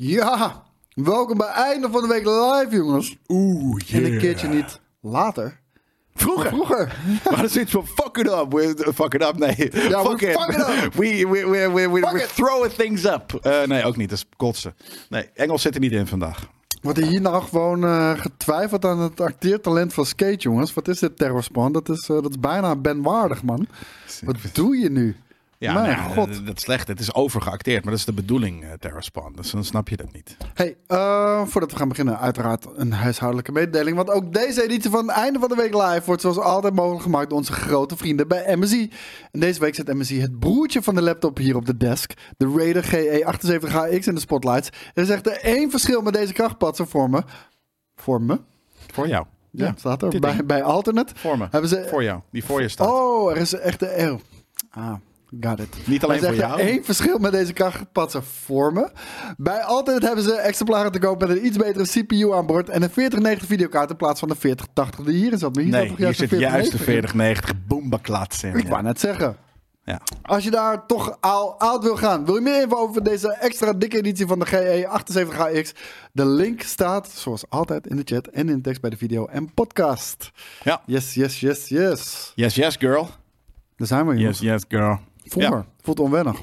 Ja, welkom bij einde van de week live, jongens. Oeh, En een keertje niet later. Vroeger. Vroeger. We hadden zoiets van fuck it up. We, fuck it up, nee. Ja, fuck, we it. fuck it up. We, we, we, we, we, throwing things up. Eh, nee, ook niet. Dat is kotsen. Nee, Engels zit er niet in vandaag. Wordt er hier nou gewoon eh, getwijfeld aan het acteertalent van Skate, jongens? Wat is dit terrorspan? Dat is, eh, dat is bijna benwaardig, man. Wat doe je nu? Ja, Mijn nou, god. Dat, is slecht. Het is overgeacteerd, maar dat is de bedoeling, uh, Terraspan. Dus dan snap je dat niet. Hey, eh, voordat we gaan beginnen, uiteraard een huishoudelijke mededeling. Want ook deze editie van het einde van de week live wordt zoals altijd mogelijk gemaakt door onze grote vrienden bij MSI. En deze week zet MSI het broertje van de laptop hier op de desk. De Raider GE78HX in de spotlights. Er is echter één verschil met deze krachtpatsen voor me. Voor me? Voor jou. Ja, staat er. Bij, bij Alternate. Voor me. Hebben ze... Voor jou. Die voor je staat. Oh, er is echt een... Oh. Ah, got it. Niet alleen voor jou. één verschil met deze krachtpatsen voor me. Bij Alternate hebben ze exemplaren te koop met een iets betere CPU aan boord en een 4090 videokaart in plaats van de 4080 die hierin zat. Maar hier nee, zat hier zit juist de 4090 4090 boombaklats in. in? Ik Ja. wou net zeggen. Ja. Als je daar toch al oud wil gaan, wil je meer info over deze extra dikke editie van de GE78HX? De link staat, zoals altijd, in de chat en in de tekst bij de video en podcast. ja. Yes, yes, yes, yes. Yes, yes, girl. Daar zijn we, jongens. Yes, yes, girl. Voor. Ja. Voelt onwennig.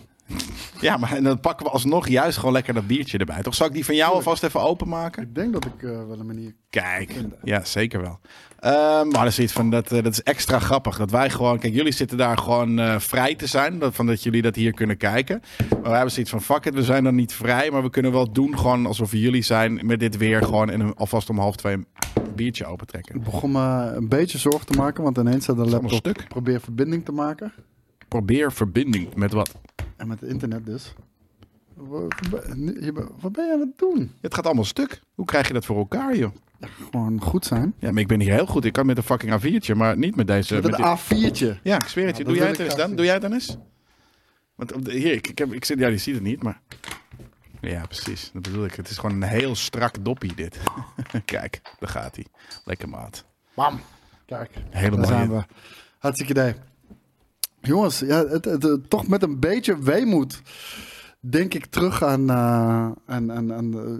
Ja, maar dan pakken we alsnog juist gewoon lekker dat biertje erbij. Toch zal ik die van jou alvast even openmaken? Ik denk dat ik eh, wel een manier... Kijk, ja, zeker wel. Ehm, maar dat is iets van dat, eh, dat is extra grappig. Dat wij gewoon, kijk, jullie zitten daar gewoon eh, vrij te zijn. Dat, van dat jullie dat hier kunnen kijken. Maar wij hebben zoiets van: fuck it, we zijn dan niet vrij. Maar we kunnen wel doen gewoon alsof jullie zijn. Met dit weer gewoon en alvast om half twee een biertje opentrekken. Ik begon me een beetje zorgen te maken, want ineens staat de laptop stuk. probeer verbinding te maken. Probeer verbinding met wat? En met het internet dus. Wat ben je aan het doen? Het gaat allemaal stuk. Hoe krijg je dat voor elkaar, joh? Gewoon goed zijn. Ja, maar ik ben hier heel goed. Ik kan met een fucking A4'tje, maar niet met deze. Met met een dit- A4'tje. Ja, ik zweer het je. Ja, Doe jij het eens dan? zien. Doe jij het dan eens? Want op de- hier, ik, ik, heb, ik zit, ja, je ziet het niet, maar... Ja, precies. Dat bedoel ik. Het is gewoon een heel strak doppie, dit. Kijk, daar gaat hij. Lekker maat. Bam. Kijk, Hele daar mooie. zijn we. Hartstikke idee. Jongens, ja, het, het, toch met een beetje weemoed denk ik terug aan, eh,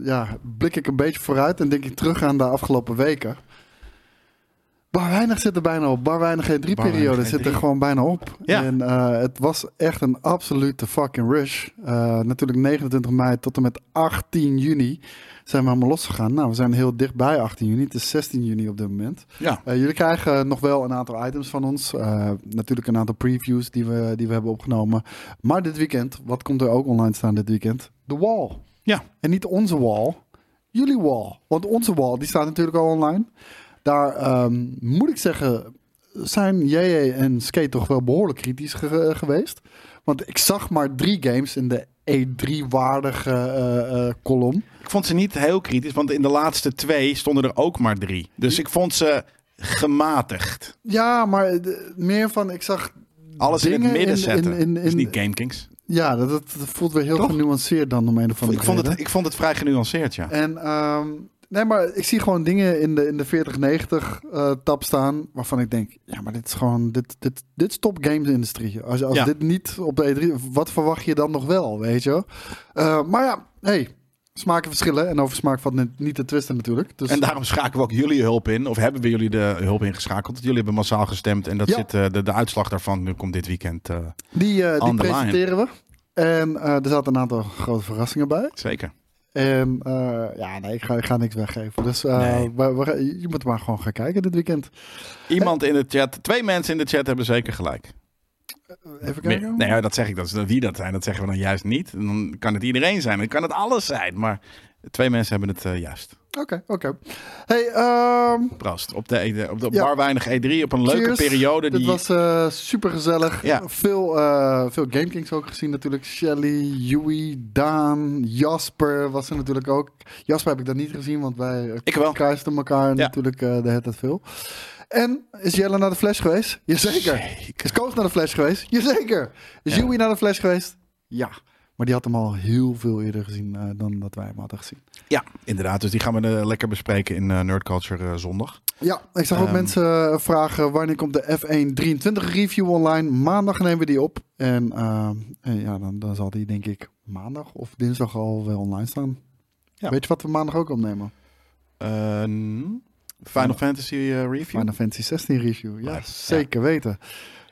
ja, blik ik een beetje vooruit en denk ik terug aan de afgelopen weken. Bar weinig zit er bijna op. Bar weinig E3-periode weinig zit er E3. gewoon bijna op. Ja. En eh, het was echt een absolute fucking rush. Eh, natuurlijk 29 mei tot en met 18 juni zijn we allemaal losgegaan. Nou, we zijn heel dichtbij 18 juni. Het is 16 juni op dit moment. Ja, Eh, jullie krijgen nog wel een aantal items van ons. Natuurlijk een aantal previews die we, die we hebben opgenomen. Maar dit weekend, wat komt er ook online staan dit weekend? De wall. ja. En niet onze wall, jullie wall. Want onze wall, die staat natuurlijk al online. Daar ehm, moet ik zeggen, zijn JJ en Skate toch wel behoorlijk kritisch ge- geweest. Want ik zag maar drie games in de E3-waardige eh, eh, kolom. Ik vond ze niet heel kritisch, want in de laatste twee stonden er ook maar drie. Dus ik vond ze gematigd. Ja, maar eh, meer van, ik zag Alles in het midden zetten. in- in- is in- niet GameKings. Ja, dat, dat voelt weer heel Toch? genuanceerd dan om een of andere Ik vond, het, ik vond het vrij genuanceerd, ja. En ehm, nee, maar ik zie gewoon dingen in de, in de 4090 eh tab staan waarvan ik denk, ja, maar dit is gewoon, dit, dit, dit is top games industrie. Als, als Ja. dit niet op de E3, wat verwacht je dan nog wel, weet je? Eh, maar ja, hey, smaken verschillen en over smaak valt niet- te twisten natuurlijk. Dus En daarom schakelen we ook jullie hulp in. Of hebben we jullie de hulp ingeschakeld? Jullie hebben massaal gestemd. En dat Ja. zit, eh, de, de uitslag daarvan nu komt dit weekend. eh, die, die presenteren we. En er zaten een aantal grote verrassingen bij. zeker. En eh, ja, nee, ik ga, ik ga niks weggeven. Dus eh, Nee. we- we- je moet maar gewoon gaan kijken dit weekend. Iemand in de chat, twee mensen in de chat hebben zeker gelijk. Even Meer- kijken. Nee, dat zeg ik. Dat wie dat zijn, dat zeggen we dan juist niet. Dan kan het iedereen zijn. Dan kan het alles zijn. Maar twee mensen hebben het eh, juist. Oké, oké. Hey, ehm Proost. Op de, E- op de Ja. bar weinig E3. Op een leuke periode. Dit Die, was eh super gezellig. Ja. Veel, eh veel GameKings ook gezien natuurlijk. Shelly, Yui, Daan, Jasper was er natuurlijk ook. Jasper heb ik dan niet gezien, want wij kruisten elkaar Ja. natuurlijk de hele tijd veel. En is Jelle naar de Flash geweest? Jazeker. Is Koos naar de Flash geweest? Jazeker. Is Ja. Yui naar de Flash geweest? Ja. Maar die had hem al heel veel eerder gezien eh, dan dat wij hem hadden gezien. Ja, inderdaad. Dus die gaan we eh, lekker bespreken in eh, Nerd Culture eh, zondag. Ja, ik zag ook Ehm. mensen vragen wanneer komt de F1 23 review online. Maandag nemen we die op. En, ehm, en ja, dan, dan zal die denk ik maandag of dinsdag al wel online staan. Ja. Weet je wat we maandag ook opnemen? Eh, Final Fantasy eh, review? Final Fantasy 16 review. Ja, Ja. zeker weten.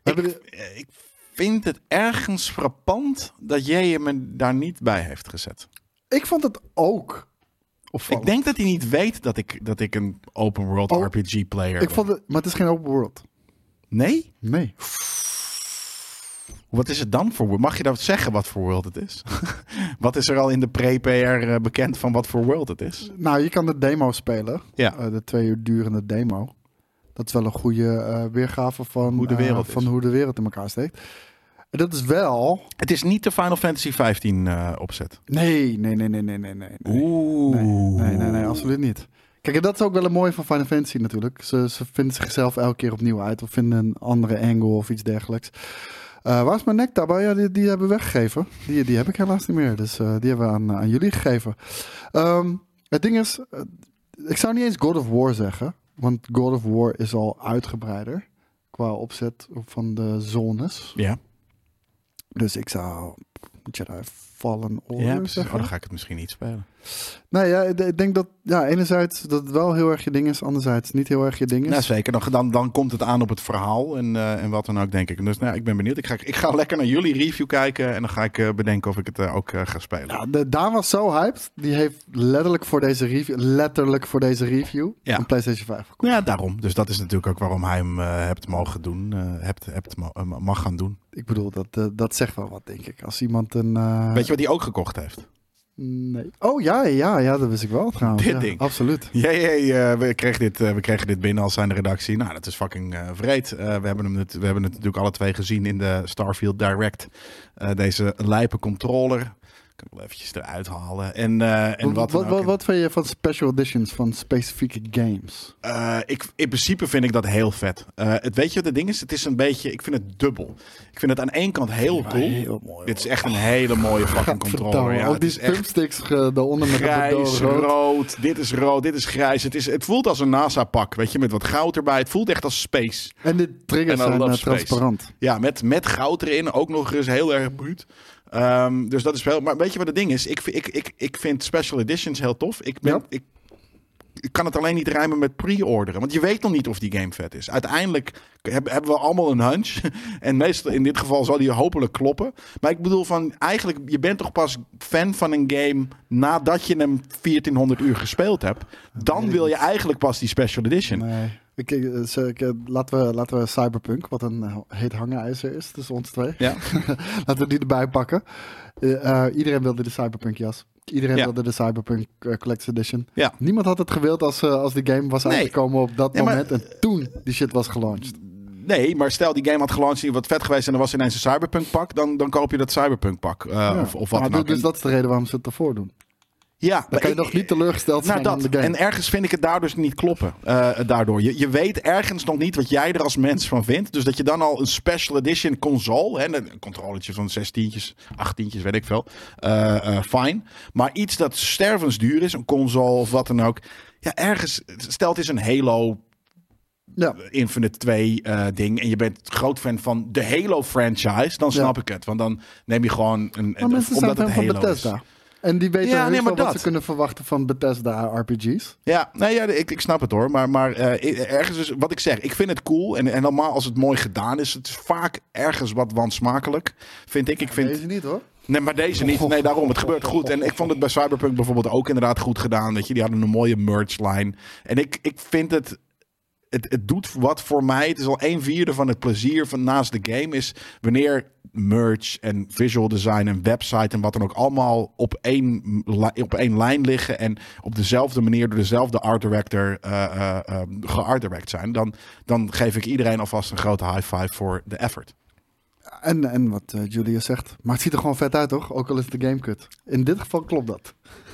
We Ik, hebben de- ik vind het ergens frappant dat jij je me daar niet bij heeft gezet. ik vond het ook opvallend. Ik denk dat hij niet weet dat ik, dat ik een open world Oh, RPG player Ik ben. vond het, maar het is geen open world. Nee? Nee. Wat is het dan voor world? Mag je dat zeggen wat voor world het is? wat is er al in de pre-PR eh, bekend van wat voor world het is? Nou, je kan de demo spelen. Ja. Eh, de twee uur durende demo. Dat is wel een goede eh, weergave van Hoe de eh, wereld van hoe de wereld in elkaar steekt. En dat is wel. Het is niet de Final Fantasy 15 eh, opzet. Nee, nee, nee, nee, nee, nee, nee. Oeh. Nee, nee, nee, nee, absoluut niet. Kijk, en dat is ook wel een mooie van Final Fantasy natuurlijk. Ze, ze vinden zichzelf elke keer opnieuw uit. Of vinden een andere angle of iets dergelijks. Waar is mijn nektabba? Ja, die, die hebben we weggegeven. Die, die heb ik helaas niet meer. Dus die hebben we aan, aan jullie gegeven. Ehm, het ding is, ik zou niet eens God of War zeggen. Want God of War is al uitgebreider. Qua opzet van de zones. Ja, Dus ik zou Jedi Fallen Order ja precies. Oh, zeggen. dan ga ik het misschien niet spelen. Nee, ja, ik denk dat ja, enerzijds dat het wel heel erg je ding is, anderzijds niet heel erg je ding is. Ja, zeker. Dan, dan, dan komt het aan op het verhaal en, eh, en wat dan ook, denk ik. Dus nou, ja, ik ben benieuwd. Ik ga, ik ga lekker naar jullie review kijken en dan ga ik eh, bedenken of ik het eh, ook ga spelen. Ja, de, Daan was zo hyped. Die heeft letterlijk voor deze review, letterlijk voor deze review, Ja. een PlayStation 5 gekocht. Ja, daarom. Dus dat is natuurlijk ook waarom hij hem hebt mogen doen. hebt, hebt mag gaan doen. Ik bedoel, dat, dat zegt wel wat, denk ik. Als iemand een... Weet je wat hij ook gekocht heeft? Nee. Oh ja, ja, ja, dat wist ik wel trouwens. Dit ja, ding. Absoluut. Jee, jee, we, kregen dit, eh, we kregen dit binnen als zijn de redactie. Nou, dat is fucking eh vreed. Eh, we, hebben hem het, we hebben het natuurlijk alle twee gezien in de Starfield Direct. Deze lijpe controller. Ik kan hem wel eventjes eruit halen. En, eh, en wat, wat, wat, vind je van special editions van specifieke games? Eh, ik, in principe vind ik dat heel vet. Eh, het, weet je wat het ding is? Het is een beetje, ik vind het dubbel. Ik vind het aan één kant heel Ja, cool. heel mooi, Dit is echt een hele mooie fucking controller. Ja, ook die is echt thumbsticks daaronder met grijs, rood. rood. Dit is rood, dit is grijs. Het, is, het voelt als een NASA-pak, weet je, met wat goud erbij. Het voelt echt als space. En de triggers En zijn transparant. Ja, met, met goud erin. Ook nog eens heel erg bruut. Ehm, dus dat is wel. Maar weet je wat het ding is? Ik, ik, ik, ik vind special editions heel tof. Ik, ben, Ja. ik, ik kan het alleen niet rijmen met pre-orderen. Want je weet nog niet of die game vet is. Uiteindelijk heb- hebben we allemaal een hunch. En meestal in dit geval zal die hopelijk kloppen. Maar ik bedoel van eigenlijk, je bent toch pas fan van een game nadat je hem 1400 uur gespeeld hebt. Dan wil je eigenlijk pas die special edition. Nee. Ik, eh, ik, eh, laten, we, laten we Cyberpunk, wat een eh, heet hangijzer is tussen ons twee. Ja. laten we die erbij pakken. Iedereen wilde de Cyberpunk jas. Iedereen Ja. wilde de Cyberpunk Collector's Edition. Ja. Niemand had het gewild als, als die game was Nee. uitgekomen op dat Nee, maar- moment. En toen die shit was gelaunched. Nee, maar stel die game had gelanceerd, wat vet geweest en er was ineens een Cyberpunk pak, dan, dan koop je dat Cyberpunk pak. Ja. of, of wat Maar dan ook. Dus dat is de reden waarom ze het ervoor doen. Ja, Dan maar kan je ik- nog niet teleurgesteld Nou, zijn dat. in de game. En ergens vind ik het daardoor dus niet kloppen. eh, daardoor. Je, je weet ergens nog niet wat jij er als mens van vindt. Dus dat je dan al een special edition console, hè, een controletje van 16'tjes, 18'tjes, weet ik veel. eh, fijn. Maar iets dat stervensduur is, een console of wat dan ook. Ja, ergens, stel het is een Halo ja. Infinite 2 eh, ding. En je bent groot fan van de Halo franchise. Dan snap ik het. Want dan neem je gewoon een. Maar een mensen zijn omdat het Halo is. En die weten Ja, nee, maar wat dat. ze kunnen verwachten van Bethesda RPG's. Ja, nee, ja, ik, ik snap het hoor. Maar, maar eh, ergens is wat ik zeg. Ik vind het cool. En, en normaal als het mooi gedaan is. Het is vaak ergens wat wansmakelijk. Vind ik. Ik vind. Deze niet hoor. Nee, maar deze niet. Nee, daarom. Het gebeurt goed. En ik vond het bij Cyberpunk bijvoorbeeld ook inderdaad goed gedaan. Weet je, die hadden een mooie merch line. En ik, ik vind het. Het, het doet wat voor mij. Het is al een vierde van het plezier van naast de game. Is wanneer merch en visual design en website en wat dan ook allemaal op één, op één lijn liggen. En op dezelfde manier door dezelfde art director eh eh, eh, geart direct zijn. Dan, dan geef ik iedereen alvast een grote high five voor de effort. En, en wat eh, Julius zegt. Maar het ziet er gewoon vet uit toch? Ook al is de game kut. In dit geval klopt dat.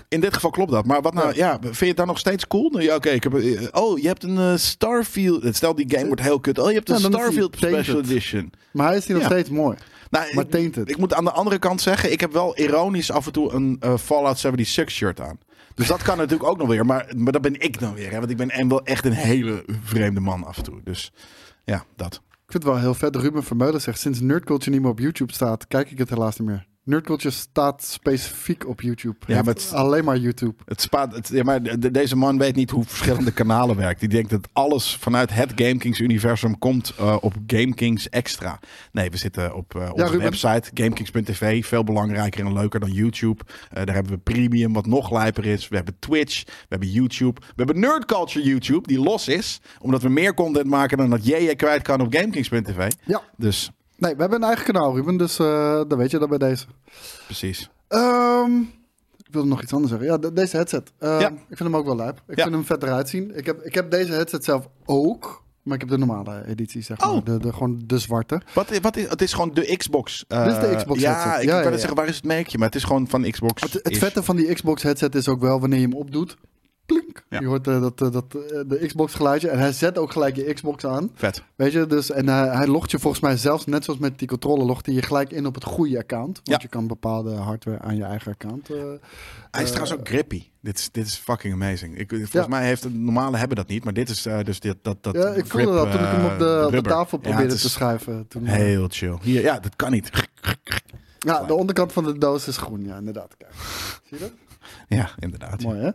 In dit geval klopt dat. Maar wat nou, ja, vind je het dan nog steeds cool? Nou, Ja, oké. ik heb, eh, oh, je hebt een eh, Starfield. Stel, die game wordt heel kut. Oh, je hebt een Ja, Starfield. Special Edition. Maar hij is hier nog Ja. steeds mooi. Nou, Maar ik, tainted. ik moet aan de andere kant zeggen, ik heb wel ironisch af en toe een eh, Fallout 76 shirt aan. Dus dat kan natuurlijk ook nog weer. Maar, maar dat ben ik dan weer. Hè? Want ik ben en wel echt een hele vreemde man af en toe. Dus ja, dat. Ik vind het wel heel vet. Ruben Vermeulen zegt, sinds Nerdculture niet meer op YouTube staat, kijk ik het helaas niet meer. Nerd Culture staat specifiek op YouTube. Ja, maar het- alleen maar YouTube. Het spaat, het, ja, maar de- deze man weet niet hoe verschillende kanalen werkt. Die denkt dat alles vanuit het GameKings-universum komt eh, op GameKings extra. Nee, we zitten op eh, onze website, GameKings.tv. Veel belangrijker en leuker dan YouTube. Eh, daar hebben we Premium, wat nog lijper is. We hebben Twitch, we hebben YouTube. We hebben Nerd Culture YouTube, die los is. Omdat we meer content maken dan dat jij kwijt kan op GameKings.tv. Ja. Dus, Nee, we hebben een eigen kanaal, Ruben. Dus eh, dan weet je dat bij deze. precies. Ehm, ik wilde nog iets anders zeggen. Ja, de- deze headset. Ehm, Ja. Ik vind hem ook wel lijp. Ik Ja. vind hem vet eruit zien. Ik heb, ik heb deze headset zelf ook. Maar ik heb de normale editie, zeg maar. Oh. De, de, gewoon de zwarte. Wat, wat is, het is gewoon de Xbox. eh, Dit is de Xbox Ja, headset. ik Ja, kan ja, zeggen, waar is het merkje? Maar het is gewoon van Xbox. Het, het vette van die Xbox headset is ook wel wanneer je hem opdoet. Plink. Ja. Je hoort eh, dat, eh, dat, eh, de Xbox geluidje. En hij zet ook gelijk je Xbox aan. Vet. Weet je, dus, en hij, hij logt je volgens mij zelfs, net zoals met die controller, logt hij je gelijk in op het goede account. Want Ja. je kan bepaalde hardware aan je eigen account. Hij is trouwens ook grippy. Dit is, dit is fucking amazing. Ik, volgens Ja. mij heeft het normale hebben dat niet, maar dit is dus dit, dat, dat ja, ik grip, voelde dat toen ik hem op de, op de tafel probeerde te schuiven. Toen, Heel chill. Hier, ja, dat kan niet. ja, de onderkant van de doos is groen, ja, inderdaad. Kijk. Zie je dat? Ja, inderdaad. Mooi, hè?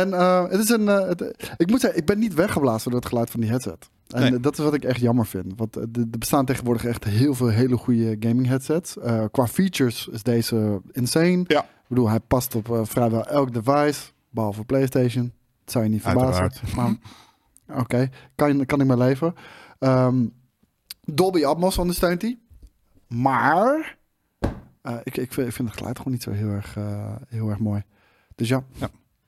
En eh, het is een. eh, het- ik moet zeggen, ik ben niet weggeblazen door het geluid van die headset. En Nee. dat is wat ik echt jammer vind. Want eh, er bestaan tegenwoordig echt heel veel hele goede gaming headsets. Qua features is deze insane. Ja. Ik bedoel, hij past op vrijwel elk device, behalve PlayStation. Dat zou je niet verbazen. Maar oké, kan, kan ik maar leven. Ehm, Dolby Atmos ondersteunt hij. Maar ik, ik, vind, ik vind het geluid gewoon niet zo heel erg, heel erg mooi. Dus ja,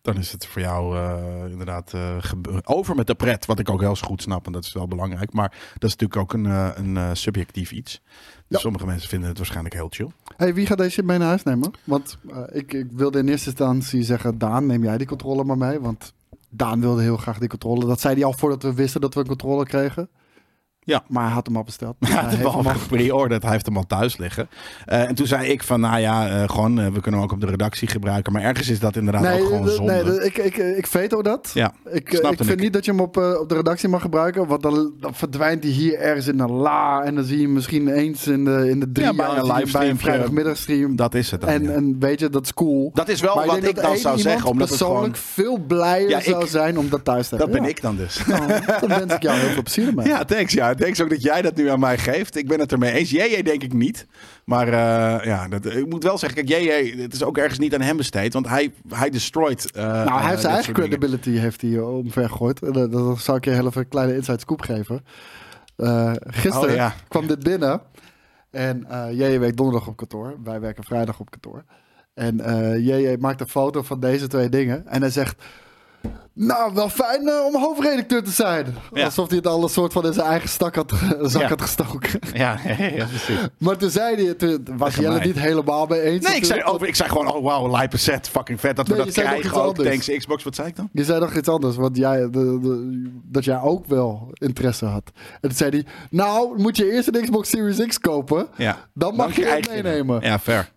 Dan is het voor jou eh, inderdaad eh, over met de pret. Wat ik ook heel goed snap, en dat is wel belangrijk. Maar dat is natuurlijk ook een, eh, een subjectief iets. Dus Ja. sommige mensen vinden het waarschijnlijk heel chill. Hey, wie gaat deze shit mee naar huis nemen? Want ik, ik wilde in eerste instantie zeggen, Daan, neem jij die controller maar mee. Want Daan wilde heel graag die controller. Dat zei hij al voordat we wisten dat we een controller kregen. Ja. Maar hij had hem al besteld. Hij had hem al gepreorderd. Hij heeft hem al thuis liggen. Eh, en toen zei ik van, nou ja, eh, gewoon, eh, we kunnen hem ook op de redactie gebruiken. Maar ergens is dat inderdaad Nee, ook gewoon zonde. nee ik, ik, ik veto dat. ja, Ik, ik vind ik. niet dat je hem op, op de redactie mag gebruiken. Want dan, dan verdwijnt hij hier ergens in een la. En dan zie je hem misschien eens in de, in de drie Ja, bij jaar een hem bij een vrijdagmiddagstream. dat is het dan. En, ja. en weet je, dat is cool. dat is wel Maar wat ik dat dan zou zeggen. Omdat persoonlijk gewoon... veel blijer zou zijn om dat thuis te Dat hebben. ben Ja. ik dan dus. Nou, dan wens ik jou heel veel plezier ermee. Ja, thanks. Ja, thanks ook dat jij dat nu aan mij geeft. Ik ben het ermee eens. JJ denk ik niet. Maar eh, ja, dat, ik moet wel zeggen, kijk, JJ, het is ook ergens niet aan hem besteed. Want hij, hij destroyt. eh, Nou, hij eh, heeft dit zijn eigen credibility heeft hij omver gegooid. Dat, dat zal ik je heel even een kleine inside scoop geven. Gisteren Oh, ja. kwam dit binnen. En JJ werkt donderdag op kantoor. Wij werken vrijdag op kantoor. En JJ maakt een foto van deze twee dingen. En hij zegt... Nou, wel fijn eh, om hoofdredacteur te zijn. Ja. Alsof hij het al een soort van in zijn eigen stak had, zak Ja. had gestoken. Ja, ja, precies. Maar toen zei hij... Toen was Tegen Jelle niet helemaal mee eens. Nee, ik zei, over, ik zei gewoon, oh wow, lijpe set, fucking vet dat we Nee, dat krijgen ook. Thanks Xbox, wat zei ik dan? Je zei nog iets anders, want jij, de, de- dat jij ook wel interesse had. En toen zei hij, nou, moet je eerst een Xbox Series X kopen, Ja. dan mag je het meenemen. Ja, fair.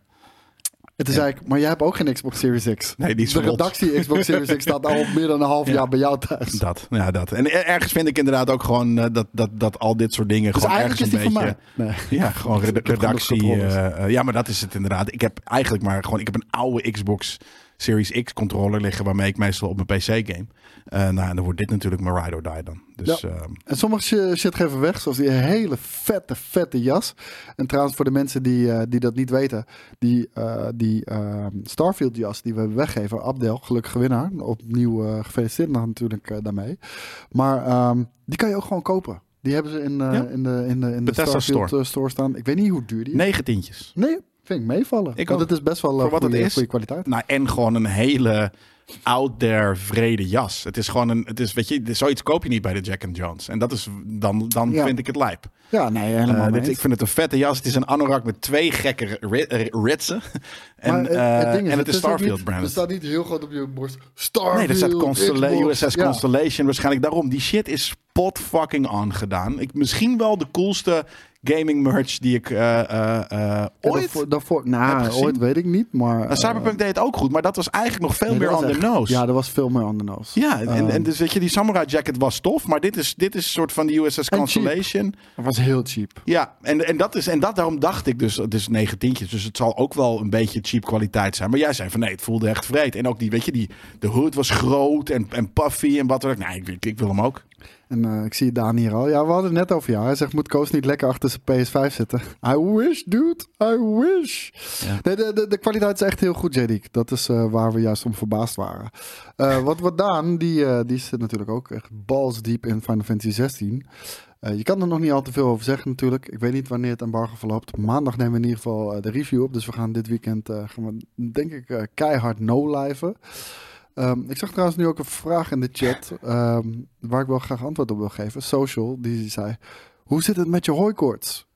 En toen zei ik, maar jij hebt ook geen Xbox Series X. Nee, die is De redactie Xbox Series X staat al meer dan een half Ja. jaar bij jou thuis. Dat, ja, dat. En er- ergens vind ik inderdaad ook gewoon eh, dat, dat, dat al dit soort dingen Dus gewoon eigenlijk is ergens die een van beetje... mij. Nee. Ja, gewoon reda- heb genoeg redactie. controllers. eh, eh, ja, maar dat is het inderdaad. Ik heb eigenlijk maar gewoon... Ik heb een oude Xbox Series X controller liggen... waarmee ik meestal op mijn PC game. Eh nou, en dan wordt dit natuurlijk mijn ride or die dan. Dus Ja. ehm, En sommige shi- shit geven weg, zoals die hele vette, vette jas. En trouwens, voor de mensen die, eh, die dat niet weten, die, eh, die ehm, Starfield jas die we weggeven, Abdel, gelukkige winnaar. Opnieuw eh, gefeliciteerd natuurlijk daarmee. Maar ehm, die kan je ook gewoon kopen. Die hebben ze in, Ja. in de, in de, in de Starfield Store. store staan. Ik weet niet hoe duur die is. negentientjes. Nee, vind ik meevallen. Ik Want het is best wel Voor wat het is. goede kwaliteit. Nou, en gewoon een hele out there vrede jas. Het is gewoon een, het is, weet je, zoiets koop je niet bij de Jack and Jones. En dat is, dan, dan Ja. vind ik het lijp. Ja, nee, helemaal Eh, dit, eens. ik vind het een vette jas. Het is een anorak met twee gekke ri- eh, ritsen. en, Maar, eh, eh, ding en het is Starfield niet- brand. Er staat niet heel groot op je borst. Starfield, Nee, er staat Constella. USS Ja. Constellation. Waarschijnlijk daarom. Die shit is spot fucking on gedaan. Ik, misschien wel de coolste gaming merch die ik eh, eh, eh, ooit... Daarvoor, daarvoor, nou, ooit weet ik niet, maar... Nou, Cyberpunk deed het ook goed, maar dat was eigenlijk nog veel nee, meer dat on was the echt- nose. Ja, dat was veel meer on the nose. Ja, en, Ehm, en dus weet je, die Samurai Jacket was tof, maar dit is, dit is een soort van de USS. Constellation. Het was heel cheap. Ja, en, en, dat is, en dat, daarom dacht ik dus, het is negentientjes, dus het zal ook wel een beetje cheap kwaliteit zijn. Maar jij zei van nee, het voelde echt vreed. En ook die, weet je, die, de hood was groot en, en puffy en wat dan ook. Nee, ik, ik, ik wil hem ook. En eh, ik zie Daan hier al. Ja, we hadden het net over jou. Hij zegt, moet Koos niet lekker achter zijn PS5 zitten? I wish, dude. I wish. Ja. Nee, de, de, de kwaliteit is echt heel goed, Jadik. Dat is eh, waar we juist om verbaasd waren. Eh, wat, wat Daan, die, die zit natuurlijk ook echt balls diep in Final Fantasy 16. Eh, je kan er nog niet al te veel over zeggen natuurlijk. Ik weet niet wanneer het embargo verloopt. Maandag nemen we in ieder geval de review op. Dus we gaan dit weekend, gaan we, denk ik, keihard no-liven. Ehm, ik zag trouwens nu ook een vraag in de chat ehm, waar ik wel graag antwoord op wil geven. Social, die zei, hoe zit het met je hooikoorts?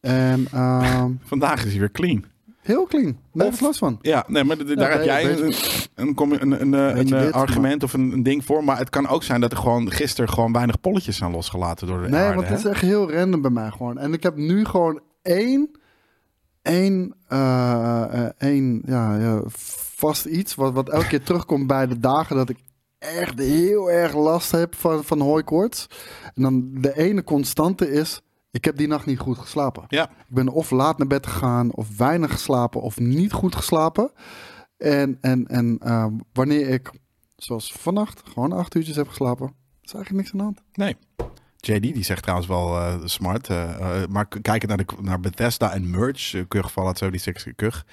En ehm, Vandaag is hij weer clean. heel clean, nee, Of- last van. Ja, nee, maar daar heb jij een, een, een, een, eh, een, argument of een, ding voor. Maar het kan ook zijn dat er gewoon gisteren gewoon weinig polletjes zijn losgelaten door de Nee, aarde, want het is echt heel random bij mij gewoon. En ik heb nu gewoon één, één, eh, één ja, ja, vast iets wat, wat elke keer terugkomt bij de dagen dat ik echt heel erg last heb van, van hooikoorts. En dan de ene constante is, ik heb die nacht niet goed geslapen. Ja, Ik ben of laat naar bed gegaan, of weinig geslapen, of niet goed geslapen. En, en, en eh, wanneer ik, zoals vannacht, gewoon acht uurtjes heb geslapen, is eigenlijk niks aan de hand. nee. JD die zegt trouwens wel eh, smart. eh, eh, maar k- kijkend naar, de, naar Bethesda en uh, Kug Fallout 76 Kug,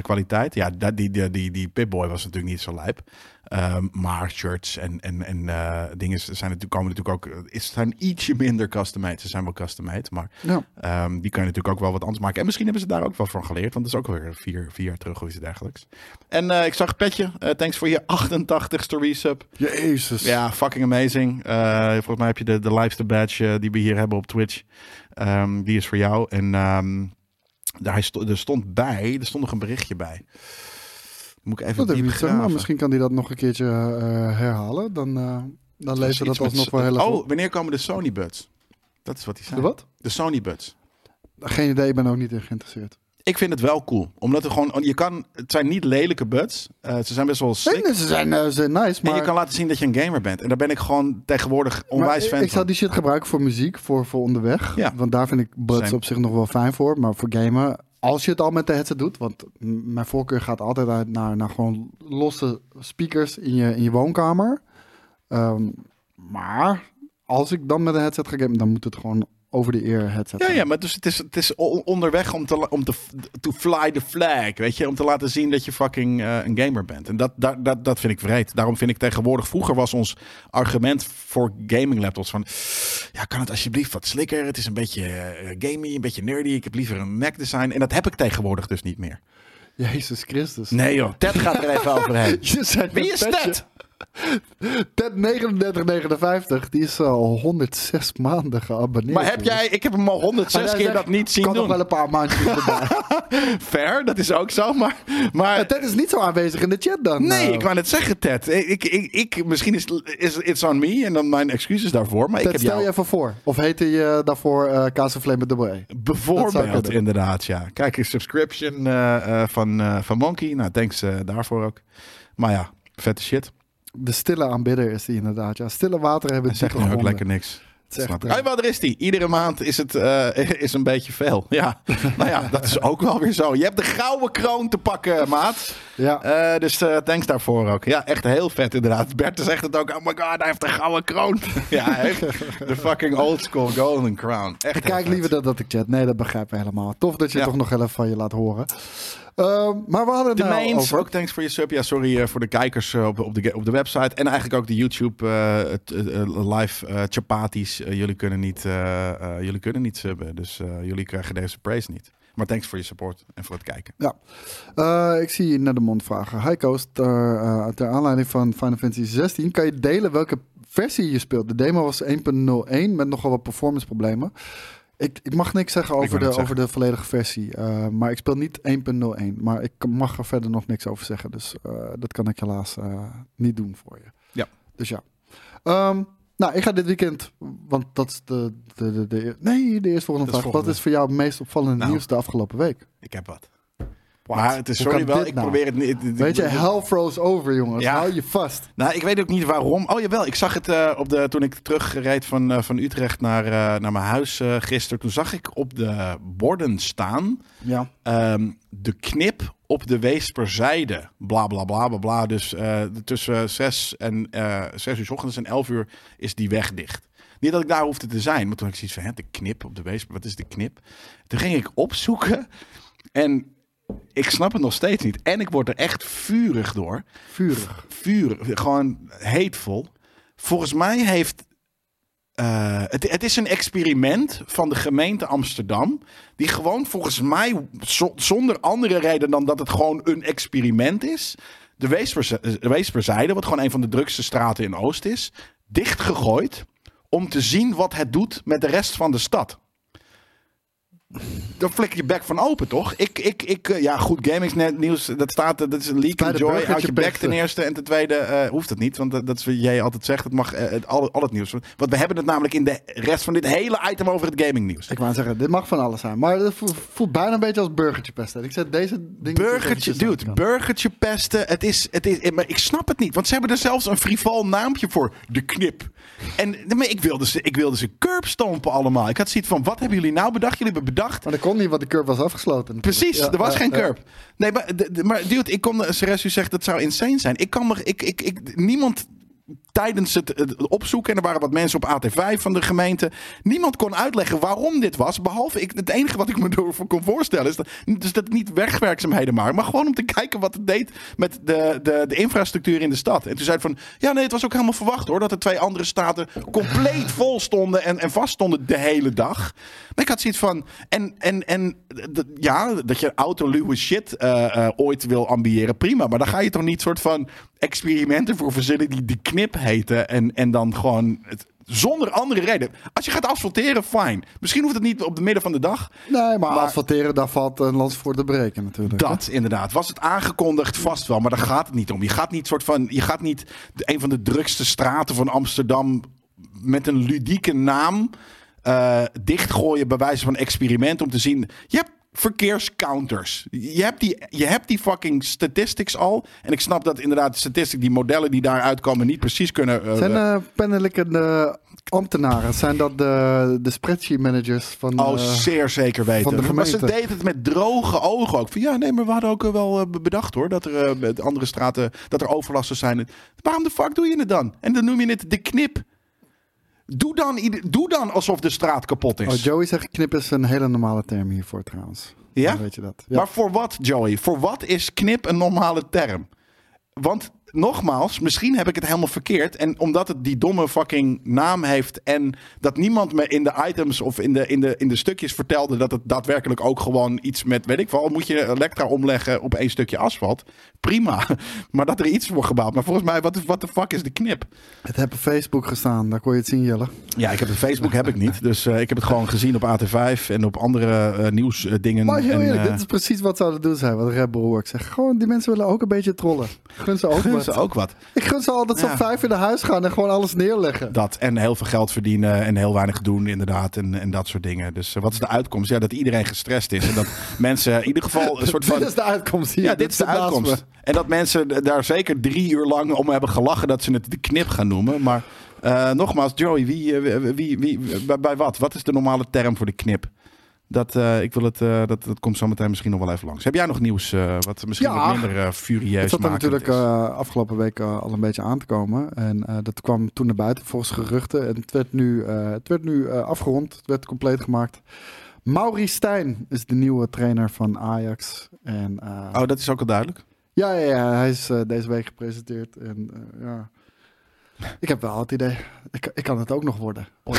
kwaliteit. Ja, die, die, die, die Pip-Boy was natuurlijk niet zo lijp. Ehm, maar shirts en, en, en eh, dingen zijn natuurlijk, komen natuurlijk ook... eh, is zijn ietsje minder custom-made. Ze zijn wel custom-made, maar Ja. Ehm, die kan je natuurlijk ook wel wat anders maken. En misschien hebben ze daar ook wel van geleerd. Want dat is ook weer vier, vier jaar terug of iets dergelijks. En eh, ik zag Petje. eh, thanks voor je 88ste resub. Jezus. Ja, fucking amazing. Eh, volgens mij heb je de, de liveste badge eh, die we hier hebben op Twitch. Ehm, die is voor jou. En daar sto- er stond bij, er stond nog een berichtje bij. Moet ik even Dat diep maar. Misschien kan hij dat nog een keertje eh, herhalen. Dan, eh dan lezen we dat alsnog wel heel erg. Oh, wanneer komen de Sony Buds? Dat is wat hij zei. De wat? De Sony Buds. Geen idee, ik ben ook niet in geïnteresseerd. Ik vind het wel cool. Omdat er gewoon, je kan, het zijn niet lelijke buds. Eh, ze zijn best wel nee, ze zijn, ze nice, maar... En je kan laten zien dat je een gamer bent. En daar ben ik gewoon tegenwoordig onwijs fan ik zou die shit gebruiken voor muziek, voor, voor onderweg. Ja. Want daar vind ik buds op zich nog wel fijn voor. Maar voor gamen, als je het al met de headset doet... Want mijn voorkeur gaat altijd uit naar, naar gewoon losse speakers in je, in je woonkamer. Ehm, maar als ik dan met een headset ga gamen, dan moet het gewoon over de ear headset Ja, ja, maar dus het is, het is onderweg om te, om te to fly the flag, weet je, om te laten zien dat je fucking eh, een gamer bent. En dat, dat, dat, dat vind ik vreed. Daarom vind ik tegenwoordig, vroeger was ons argument voor gaming laptops van, ja, kan het alsjeblieft wat slikker? Het is een beetje eh, gamey, een beetje nerdy. Ik heb liever een Mac design. En dat heb ik tegenwoordig dus niet meer. Jezus Christus. Nee joh, Ted gaat er even overheen. Je Wie is. Ted? Ted 3959, die is al 106 maanden geabonneerd. Maar heb jij, ik heb hem al 106 Maar hij keer zegt, dat niet zien kan nog doen. wel een paar maandjes erbij. Fair, dat is ook zo. Maar, maar Ted is niet zo aanwezig in de chat dan. Nee, nou. ik wou net zeggen, Ted. Ik, ik, ik, misschien is, is it's on me en dan mijn excuses daarvoor. Maar Ted, ik heb stel jou je even voor. Of heette je daarvoor eh Kazenvleem met dubbel E? Bijvoorbeeld inderdaad, ja. Kijk, een subscription eh, eh, van, eh, van Monkey. Nou, thanks eh, daarvoor ook. Maar ja, vette shit. De stille aanbidder is die inderdaad. Ja, stille water hebben En het zeg nu ook lekker niks. Echt, ik. eh, Hey, wel, daar is die. Iedere maand is het eh, is een beetje veel. Ja, nou ja, dat is ook wel weer zo. Je hebt de gouden kroon te pakken, maat. Ja, Eh, dus eh, thanks daarvoor ook. Ja, echt heel vet inderdaad. Bert zegt het ook. Oh my god, hij heeft een gouden kroon. ja, hij heeft de fucking old school golden crown. Echt heel kijk liever dat, dat ik chat. Nee, dat begrijpen we helemaal. Tof dat je Ja. toch nog even van je laat horen. Ehm, maar we hadden het nou mains, over... ook thanks voor je sub. Ja, sorry eh, voor de kijkers eh, op, op, de, op de website. En eigenlijk ook de YouTube eh, live chapatis. Jullie, kunnen niet, jullie kunnen niet subben. Dus jullie krijgen deze praise niet. Maar thanks voor je support en voor het kijken. Ja, ik zie naar de mond vragen. Hi Koos, ter, ter aanleiding van Final Fantasy 16, kan je delen welke versie je speelt? De demo was 1.01 met nogal wat performance problemen. Ik, ik mag niks zeggen over, de, over de volledige versie, eh, maar ik speel niet 1.01. Maar ik mag er verder nog niks over zeggen, dus eh, dat kan ik helaas eh, niet doen voor je. Ja. Dus ja. Ehm, Nou, ik ga dit weekend, want dat is de, de, de, de nee, de eerste volgende Dat vraag. Wat is voor jou het meest opvallende Nou. nieuws de afgelopen week? Ik heb wat. Maar het is sorry wel, ik nou? probeer het niet. Weet je, hell froze over, jongens. Ja. Hou je vast. Nou, ik weet ook niet waarom. Oh jawel, ik zag het eh, op de, toen ik terugreed van, eh, van Utrecht naar, eh, naar mijn huis eh gisteren. Toen zag ik op de borden staan Ja. ehm, de knip op de Weesperzijde. Bla bla bla bla bla. Dus eh, tussen 6 en eh 6 uur 's ochtends en 11 uur is die weg dicht. Niet dat ik daar hoefde te zijn, maar toen had ik zoiets van, hè, de knip op de Weesper, wat is de knip? Toen ging ik opzoeken en ik snap het nog steeds niet. En ik word er echt vurig door Vurig. vuur, gewoon heetvol. Volgens mij heeft. eh, het, het is een experiment van de gemeente Amsterdam. Die gewoon volgens mij, zo- zonder andere reden dan dat het gewoon een experiment is. De Weesperzijde, wat gewoon een van de drukste straten in Oost is, dichtgegooid. Om te zien wat het doet met de rest van de stad. Dan flikker je bek van open, toch? Ik, ik, ik, eh, ja, goed, Gamingsnet nieuws, dat staat, dat is een leak de joy uit je bek ten eerste. En ten tweede eh, hoeft het niet, want dat, dat is wat jij altijd zegt. Het mag eh, het, al, al het nieuws. Want we hebben het namelijk in de rest van dit hele item over het gaming nieuws. Ik wou zeggen, dit mag van alles zijn. Maar het voelt, voelt bijna een beetje als burgertje pesten. Ik zet deze dingen... Burgertje, dude, burgertje pesten. Het is, het is, maar ik snap het niet, want ze hebben er zelfs een frivol naampje voor. De knip. En maar ik, wilde ze, ik wilde ze curb stompen allemaal. Ik had zoiets van, wat hebben jullie nou bedacht? Jullie hebben bedacht Maar dat kon niet, want de curb was afgesloten. Precies, Ja, er was ja, geen curb. Nee, maar, de- de- maar dude, ik kon, Ceres, u zegt dat zou insane zijn. Ik kan me, ik, ik, ik, niemand tijdens het, het opzoeken, en er waren wat mensen op AT5 van de gemeente, niemand kon uitleggen waarom dit was, behalve ik, het enige wat ik me door kon voorstellen is dat, dus dat het niet wegwerkzaamheden maar, maar gewoon om te kijken wat het deed met de, de, de infrastructuur in de stad. En toen zei het van, ja nee, het was ook helemaal verwacht hoor, dat de twee andere staten compleet vol stonden en, en vast stonden de hele dag. Maar ik had zoiets van, en, en, en ja, dat je autoluwe shit eh, eh, ooit wil ambiëren, prima. Maar dan ga je toch niet soort van experimenten voor verzinnen die de knip heten. En, en dan gewoon het, zonder andere reden. Als je gaat asfalteren, fijn. Misschien hoeft het niet op de midden van de dag. Nee, maar, Maar- asfalteren, daar valt een lans voor te breken natuurlijk. Dat inderdaad. Was het aangekondigd? Vast wel. Maar daar gaat het niet om. Je gaat niet soort van. Je gaat niet de, een van de drukste straten van Amsterdam met een ludieke naam eh, dichtgooien bij wijze van experiment om te zien. Je hebt verkeerscounters. Je hebt, die, je hebt die fucking statistics al. En ik snap dat inderdaad de statistics, die modellen die daaruit komen, niet precies kunnen. eh, Zijn uh, pennelijke de ambtenaren, zijn dat de, de spreadsheet managers van... Oh, eh, zeer zeker weten. van de maar ze deed het met droge ogen ook. Van, ja, nee, maar we hadden ook eh, wel eh, bedacht hoor. Dat er eh, met andere straten, dat er overlasten zijn. Waarom de fuck doe je het dan? En dan noem je het de knip. Doe dan, doe dan alsof de straat kapot is. Oh, Joey zegt knip is een hele normale term hiervoor trouwens. Ja? Dan weet je dat. Ja. Maar voor wat, Joey? Voor wat is knip een normale term? Want nogmaals, misschien heb ik het helemaal verkeerd. En omdat het die domme fucking naam heeft. En dat niemand me in de items of in de, in de, in de stukjes vertelde. dat het daadwerkelijk ook gewoon iets met. weet ik wel. Moet je Elektra omleggen op één stukje asfalt? Prima. Maar dat er iets wordt gebouwd. Maar volgens mij, wat wat de fuck is de knip? Het heb op Facebook gestaan, daar kon je het zien, Jelle. Ja, ik heb het Facebook heb ik niet. Dus eh, ik heb het gewoon gezien op AT5 en op andere eh, nieuwsdingen. Maar heel en, eerlijk, eh, dit is precies wat zouden doen zijn, wat Red Bull Works zegt. Gewoon, die mensen willen ook een beetje trollen. Gun ze ook gun wat. ze ook wat. Ik gun ze altijd zo Ja. vijf in de huis gaan en gewoon alles neerleggen. Dat en heel veel geld verdienen en heel weinig doen inderdaad en, en dat soort dingen. Dus wat is de uitkomst? Ja, dat iedereen gestrest is en dat mensen in ieder geval een soort van... dit is de uitkomst hier. Ja, dit is de uitkomst. En dat mensen daar zeker drie uur lang om hebben gelachen dat ze het de knip gaan noemen. Maar eh, nogmaals, Joey, wie, eh, wie, wie, wie- bij, bij wat? Wat is de normale term voor de knip? Dat, eh, ik wil het, dat, dat komt zo meteen misschien nog wel even langs. Heb jij nog nieuws wat misschien Ja. wat minder furieus Het zat er makend natuurlijk is? afgelopen week al een beetje aan te komen. En dat kwam toen naar buiten volgens geruchten. En het werd nu, het werd nu afgerond. Het werd compleet gemaakt. Mauri Stijn is de nieuwe trainer van Ajax. En, Oh, dat is ook al duidelijk. Ja, ja, ja, hij is eh, deze week gepresenteerd. En eh, ja, ik heb wel het idee, ik, ik kan het ook nog worden.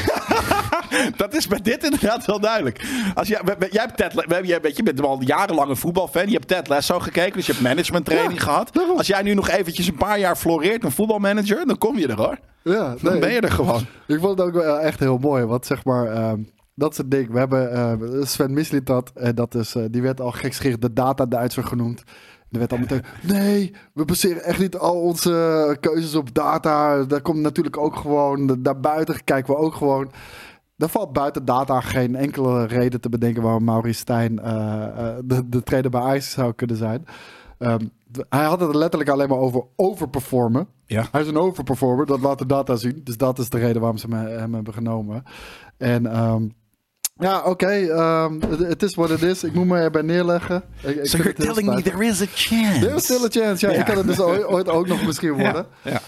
Dat is bij dit inderdaad wel duidelijk. Als jij, jij, hebt Ted, jij, weet je, bent al jarenlang een voetbalfan. Je hebt Ted Lasso gekeken, dus je hebt management training Ja, gehad. daarom. Als jij nu nog eventjes een paar jaar floreert, een voetbalmanager, dan kom je er hoor. Ja, Dan ben je er gewoon. Ik vond het ook wel echt heel mooi. Want zeg maar, ehm, dat is het ding. We hebben eh, Sven Mislintat. En dat is, eh, die werd al gekschicht de data-Duitser genoemd. Er werd al meteen, nee, we baseren echt niet al onze keuzes op data. Daar komt natuurlijk ook gewoon, daarbuiten kijken we ook gewoon. Er valt buiten data geen enkele reden te bedenken waarom Maurice Stijn eh, eh, de, de trainer bij Ajax zou kunnen zijn. Ehm, hij had het letterlijk alleen maar over overperformen. Ja. Hij is een overperformer, dat laat de data zien. Dus dat is de reden waarom ze hem hebben genomen. En ehm, ja, oké, ehm, het het is wat het is. Ik moet me erbij neerleggen. Ik, ik So you're telling me there is a chance. There is still a chance. Ja, Ja. ik kan het dus ooit, ook nog misschien worden. Ja. ja.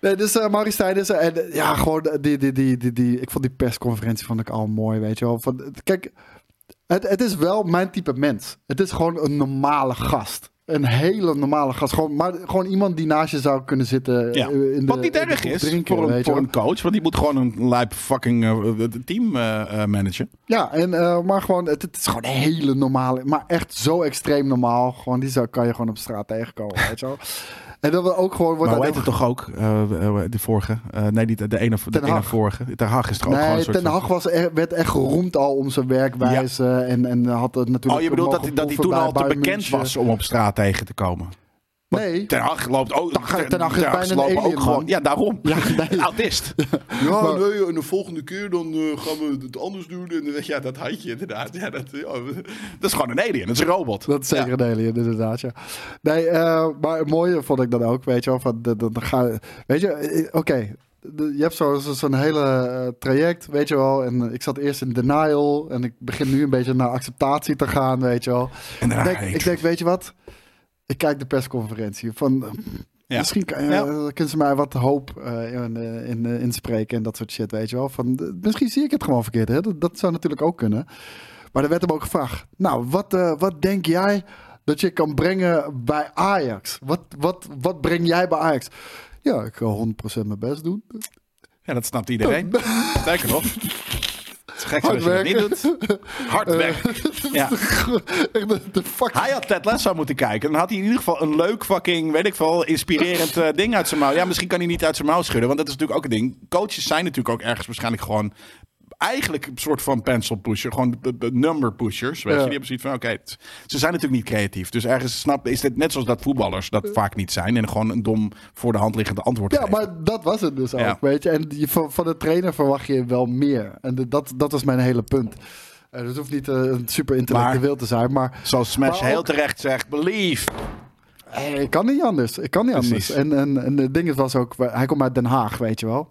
Nee, dus uh, Maurice er. En eh, ja, gewoon die, die, die, die, die, ik vond die persconferentie vond ik al mooi, weet je wel. Van, kijk, het, het is wel mijn type mens. Het is gewoon een normale gast. Een hele normale gast. Gewoon, maar gewoon iemand die naast je zou kunnen zitten. Ja. eh, in de, Wat niet erg is drinken, voor, een, voor een coach. Want die moet gewoon een lijp fucking eh, team eh, managen. Ja, en, maar gewoon, het, het is gewoon een hele normale, maar echt zo extreem normaal. Gewoon, die zou, kan je gewoon op straat tegenkomen, weet je wel. En dat we ook gewoon... Wordt Maar heet het toch ook? eh, eh, de vorige? Eh, nee, niet de ene, de ene vorige. Ten Hag is toch ook gewoon Nee, een soort Ten Hag was er, werd echt geroemd al om zijn werkwijze. En, en had het natuurlijk... Oh, je bedoelt dat, dat hij toen al te bekend was om op straat tegen te komen? Nee. Ten Hag loopt ook. Ten Ten Hag is Ten bijna een lopen alien, ook gewoon. man. Ja, daarom. Ja, nee. Autist. Ja, Maar- nee, en de volgende keer dan eh, gaan we het anders doen. En, eh, Ja, dat had je inderdaad. Ja, dat, ja, dat is gewoon een alien. Dat is een robot. Dat is zeker Ja. een alien, inderdaad, ja. Nee, eh, maar het mooie vond ik dan ook, weet je wel. Van, ga, weet je, eh, oké. Je hebt zo- zo- zo'n hele eh, traject, weet je wel. En eh, ik zat eerst in denial. En ik begin nu een beetje naar acceptatie te gaan, weet je wel. En Ik denk, ik denk, weet je wat? Ik kijk de persconferentie. Van, Ja. Misschien Ja. eh, kunnen ze mij wat hoop eh, in, eh, in, inspreken en dat soort shit, weet je wel. Van, misschien zie ik het gewoon verkeerd, hè? Dat, dat zou natuurlijk ook kunnen. Maar er werd hem ook gevraagd. Nou, wat, wat denk jij dat je kan brengen bij Ajax? Wat, wat, wat breng jij bij Ajax? Ja, ik ga 100% mijn best doen. Ja, dat snapt iedereen. Sterker nog. Het is gek als je Hard niet doet. Hard werken. Ja. Hij had Ted Lasso moeten kijken. Dan had hij in ieder geval een leuk fucking, weet ik veel, inspirerend eh, ding uit zijn mouw. Ja, misschien kan hij niet uit zijn mouw schudden. Want dat is natuurlijk ook een ding. Coaches zijn natuurlijk ook ergens waarschijnlijk gewoon... Eigenlijk een soort van pencil pusher. Gewoon de, de number pushers. Weet Ja. je? Die hebben zoiets van, oké, ze zijn natuurlijk niet creatief. Dus ergens snap, is dit net zoals dat voetballers dat vaak niet zijn. En gewoon een dom voor de hand liggende antwoord Ja, geven. maar dat was het dus ook, Ja. weet je. En je, van, van de trainer verwacht je wel meer. En de- dat, dat was mijn hele punt. Uh, het hoeft niet eh, een super intellectueel te zijn, maar Zoals Smash Maar heel ook- terecht zegt, believe. eh, ik kan niet anders. Ik kan niet Precies. anders. En, en, en het ding was ook, hij komt uit Den Haag, weet je wel.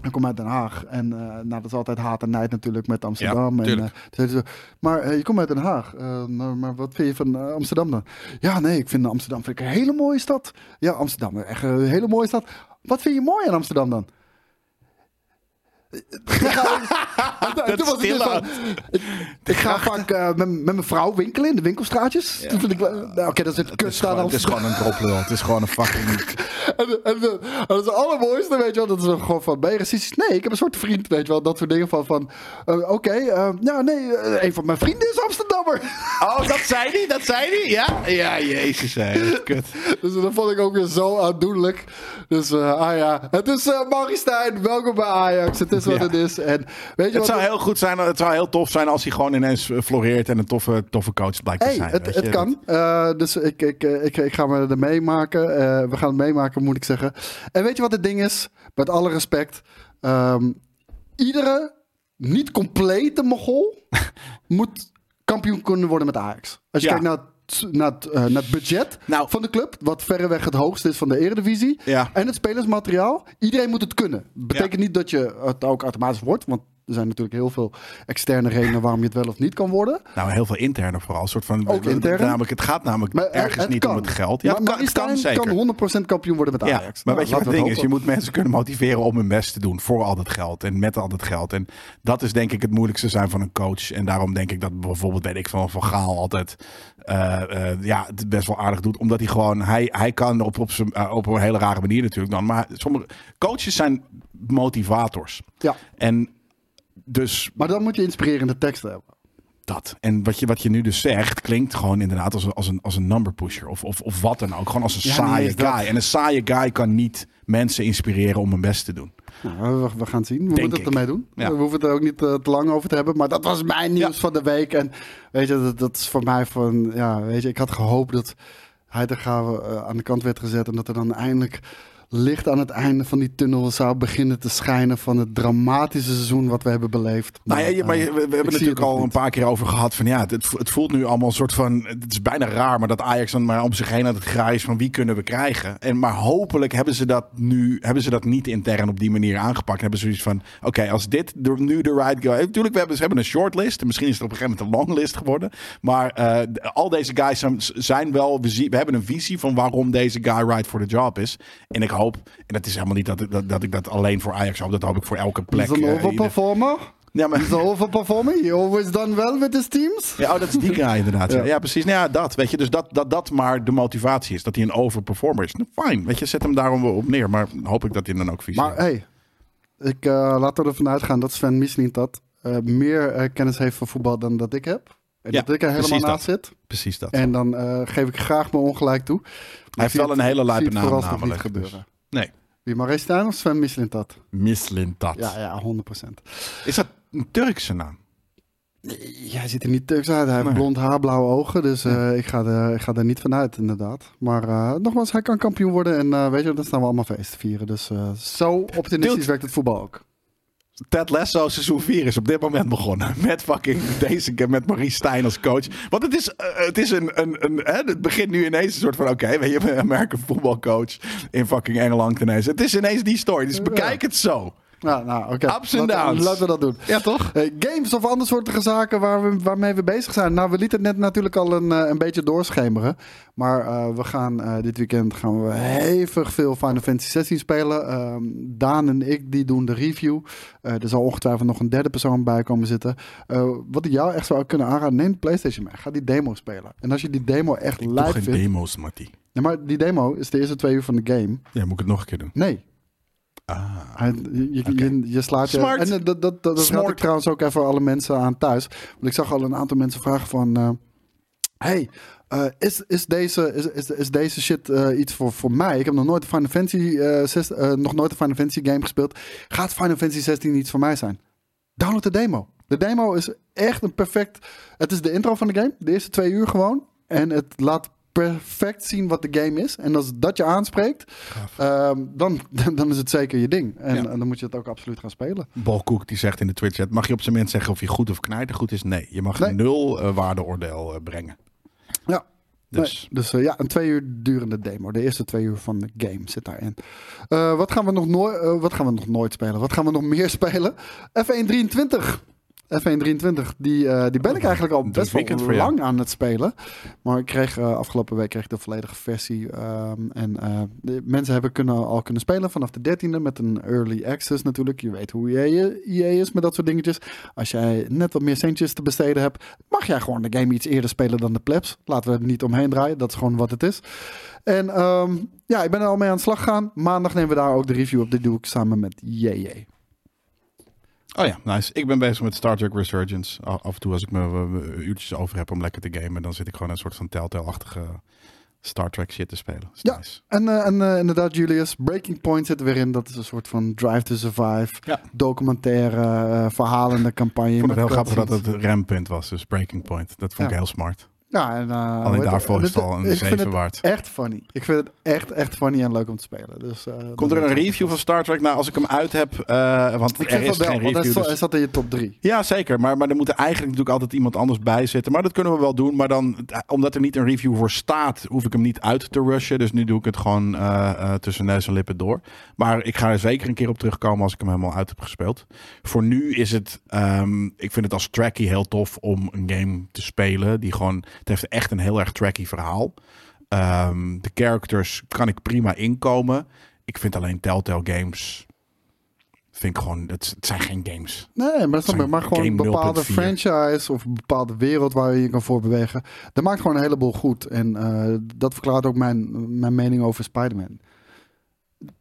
Hij komt uit Den Haag. En eh, nou, dat is altijd haat en nijd natuurlijk met Amsterdam. Ja, en, eh, hij zo, maar eh, je komt uit Den Haag. Eh, maar, maar wat vind je van eh, Amsterdam dan? Ja, nee, ik vind Amsterdam vind ik een hele mooie stad. Ja, Amsterdam, echt een hele mooie stad. Wat vind je mooi aan Amsterdam dan? En toen was het dus stille van, ik, ik ga vaak eh, met, met mijn vrouw winkelen in de winkelstraatjes. Toen vind ik, nou, oké, dat is het kut staan het is gewoon een droplul. Het is gewoon een fucking... en, en, en dat is het allermooiste, weet je wel. Dat is gewoon van, ben je racistisch? Nee, ik heb een soort vriend, weet je wel. Dat soort dingen van, van eh, oké, eh, ja, nee, eh, een van mijn vrienden is Amsterdammer. Oh, dat zei hij? Dat zei hij? Ja? Ja, jezus. Hè. Kut. dus dat vond ik ook weer zo aandoenlijk. Dus, eh, ah ja, het is uh, Stijn, welkom bij Ajax. Het is wat Ja. het is. En weet je Het zou heel goed zijn, het zou heel tof zijn als hij gewoon ineens floreert en een toffe, toffe coach blijkt te zijn. het, het kan. Eh, dus ik, ik, ik, ik ga me er meemaken. Eh, we gaan het meemaken, moet ik zeggen. En weet je wat het ding is? Met alle respect. Ehm, iedere niet complete mogol moet kampioen kunnen worden met Ajax. Als je Ja. kijkt naar naar, het, eh, naar het budget Nou. van de club, wat verreweg het hoogste is van de Eredivisie. Ja. En het spelersmateriaal. Iedereen moet het kunnen. Betekent niet dat je het ook automatisch wordt. Want er zijn natuurlijk heel veel externe redenen waarom je het wel of niet kan worden. Nou, heel veel interne vooral. Een soort van, Ook intern? Namelijk, het gaat namelijk Maar, eh, ergens het niet kan. om het geld. Ja, maar het kan, het kan zeker. kan 100% kampioen worden met Ja, Ajax. maar Nou, weet je wat het ding is? Je moet mensen kunnen motiveren om hun best te doen voor al dat geld en met al dat geld. En dat is denk ik het moeilijkste zijn van een coach. En daarom denk ik dat bijvoorbeeld, weet ik van Van Gaal altijd eh, eh, ja, het best wel aardig doet. Omdat hij gewoon, hij, hij kan op, op, zijn, op een hele rare manier natuurlijk dan. Maar sommige coaches zijn motivators. Ja, En dus maar dan moet je inspirerende teksten hebben. dat. En wat je, wat je nu dus zegt, klinkt gewoon inderdaad als een, als een, als een number pusher. Of, of, of wat dan ook. Gewoon als een Ja, nee, saaie dat- guy. En een saaie guy kan niet mensen inspireren om hun best te doen. Nou, we, we gaan het zien. We Denk moeten het ik. ermee doen. Ja. We hoeven het er ook niet eh, te lang over te hebben. Maar dat was mijn nieuws Ja. van de week. En weet je, dat, dat is voor mij van... Ja, weet je, ik had gehoopt dat Heidegger eh, aan de kant werd gezet. En dat er dan eindelijk licht aan het einde van die tunnel zou beginnen te schijnen van het dramatische seizoen wat we hebben beleefd. Nou ja, je- maar je- we, we hebben natuurlijk het nog al een paar keer over gehad van ja, het, het vo- het voelt nu allemaal een soort van, het is bijna raar, maar dat Ajax dan maar om zich heen aan het is van wie kunnen we krijgen. En maar hopelijk hebben ze dat nu, hebben ze dat niet intern op die manier aangepakt. Hebben ze zoiets van, oké, als dit de, nu de right guy, natuurlijk we hebben, ze hebben een shortlist, en misschien is het op een gegeven moment een longlist geworden, maar eh, al deze guys zijn, zijn wel, we, zien, we hebben een visie van waarom deze guy right for the job is. En ik hoop, en dat is helemaal niet dat, ik- dat, dat ik dat alleen voor Ajax hoop, dat hoop ik voor elke plek. He's an eh, overperformer. ja, maar He's an overperformer. He always done well with his teams. Ja, oh, dat is die guy inderdaad. Ja, precies. Nou ja, dat. Weet je, dus dat, dat dat maar de motivatie is. Dat hij een overperformer is. Nou, fijn. Weet je, zet hem daarom op neer. Maar hoop ik dat hij dan ook visie Maar hey, ik uh, laat er ervan uitgaan dat Sven Mislint dat eh, meer eh, kennis heeft van voetbal dan dat ik heb. En Ja, dat ik er helemaal naast zit. Precies dat. En dan eh, geef ik graag mijn ongelijk toe. hij heeft wel een hele lijpe naam namelijk. namelijk. Niet dus- gebeuren. Nee. Wie Maurice Stijn of Sven Mislint dat? Mislint dat. Ja, ja, 100%. Is dat een Turkse naam? Ja, hij ziet er niet Turks uit. Hij heeft Nee. blond haar, blauwe ogen. Dus eh, ik, ga er, ik ga er niet vanuit, inderdaad. Maar eh, nogmaals, hij kan kampioen worden. En eh, weet je, dan staan we allemaal feest te vieren. Dus zo optimistisch werkt het voetbal ook. Ted Lasso seizoen 4 is op dit moment begonnen. Met fucking deze keer met Maurice Stijn als coach. Want het is, eh, het is een, een, een hè, het begint nu ineens een soort van, oké, weet je, een American voetbalcoach in fucking Engeland ineens. Het is ineens die story. Dus bekijk het zo. Nou, nou oké. Ups and Laten- downs. Laten we dat doen. Ja, toch? Games of andere soorten zaken waar we, waarmee we bezig zijn. Nou, we lieten het net natuurlijk al een, eh, een beetje doorschemeren. Maar eh, we gaan eh, dit weekend gaan we hevig veel Final Fantasy 16 spelen. Ehm, Daan en ik die doen de review. Eh, er zal ongetwijfeld nog een derde persoon bij komen zitten. Eh, wat ik jou echt zou kunnen aanraden, neem de PlayStation mee. Ga die demo spelen. En als je die demo echt Ik doe live geen vindt... demo's, Mattie. Ja, maar die demo is de eerste twee uur van de game. Ja, moet ik het nog een keer doen? Nee, Ah. hij- je, je, Oké. je, je slaat je... Smart. En eh, dat, dat, dat, raad ik trouwens ook even alle mensen aan thuis. Want ik zag al een aantal mensen vragen van... eh, hey, eh, is, is, deze, is, is, is deze shit iets voor, voor mij? Ik heb nog nooit een Final Fantasy, eh, nog nooit een Final Fantasy game gespeeld. Gaat Final Fantasy 16 iets voor mij zijn? Download de demo. De demo is echt een perfect... Het is de intro van de game. De eerste twee uur gewoon. En het laat perfect zien wat de game is. En als dat je aanspreekt, ehm, dan, dan is het zeker je ding. En, Ja. en dan moet je het ook absoluut gaan spelen. Bolkoek die zegt in de Twitch chat, mag je op zijn minst zeggen of je goed of knijtergoed is? Nee, je mag Nee. nul eh, waardeoordeel eh, brengen. Ja. Dus Nee, dus eh, ja, een twee uur durende demo. De eerste twee uur van de game zit daarin. Wat, gaan we nog nooit, wat gaan we nog nooit spelen? Wat gaan we nog meer spelen? F1 23. F1 23, die, eh, die ben ik eigenlijk al best wel jou. lang aan het spelen. Maar ik kreeg eh, afgelopen week kreeg ik de volledige versie. ehm, en eh, de mensen hebben kunnen, al kunnen spelen vanaf de 13e met een early access natuurlijk. Je weet hoe EA, EA is met dat soort dingetjes. Als jij net wat meer centjes te besteden hebt, mag jij gewoon de game iets eerder spelen dan de plebs. Laten we er niet omheen draaien. Dat is gewoon wat het is. En ehm, ja, ik ben er al mee aan de slag gegaan. Maandag nemen we daar ook de review op. Dit doe ik samen met JJ. Oh ja, nice. Ik ben bezig met Star Trek Resurgence. Af en toe als ik me uurtjes over heb om lekker te gamen, dan zit ik gewoon een soort van Telltale-achtige Star Trek shit te spelen. Is Ja. nice. En, eh, en eh, inderdaad, Julius, Breaking Point zit er weer in. Dat is een soort van Drive to Survive, Ja. documentaire, eh, verhalende campagne. Ik vond het heel grappig dat het rempunt was, dus Breaking Point. Dat vond ik heel smart. Ja, en, uh, Alleen daarvoor is het al een ik vind 7 het waard. echt funny. Ik vind het echt, echt funny en leuk om te spelen. Dus, eh, Komt er een review van Star Trek? Nou, als ik hem uit heb, eh, want Ik er is wel, geen want hij review. zat- dus- hij zat in je top 3. Ja, zeker. Maar, maar er moet er eigenlijk natuurlijk altijd iemand anders bij zitten. Maar dat kunnen we wel doen. Maar dan, eh, omdat er niet een review voor staat, hoef ik hem niet uit te rushen. Dus nu doe ik het gewoon eh, eh, tussen neus en lippen door. Maar ik ga er zeker een keer op terugkomen als ik hem helemaal uit heb gespeeld. Voor nu is het, ehm, ik vind het als trackie heel tof om een game te spelen. Die gewoon, het heeft echt een heel erg trackie verhaal. Ehm, de characters kan ik prima inkomen. Ik vind alleen Telltale games, vind ik gewoon, het, het zijn geen games. Nee, maar, dat maar gewoon een bepaalde 0.4. franchise of een bepaalde wereld waar je je kan voorbewegen. Dat maakt gewoon een heleboel goed. En eh, dat verklaart ook mijn, mijn mening over Spider-Man.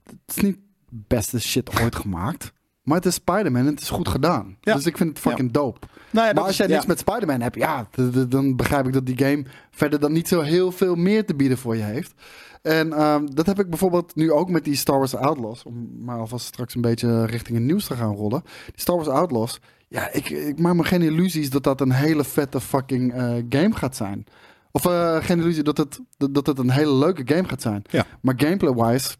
Het is niet beste shit ooit gemaakt. Maar het is Spider-Man en het is goed gedaan. Ja. Dus ik vind het fucking dope. Nou ja, Maar als jij niks met Spider-Man hebt, ja, dan begrijp ik dat die game verder dan niet zo heel veel meer te bieden voor je heeft. En ehm, dat heb ik bijvoorbeeld nu ook met die Star Wars Outlaws. Om maar alvast straks een beetje richting het nieuws te gaan rollen. Die Star Wars Outlaws. Ja, ik, ik maak me geen illusies dat dat een hele vette fucking eh, game gaat zijn. Of eh, geen illusie dat het, dat, dat het een hele leuke game gaat zijn. Maar gameplay-wise,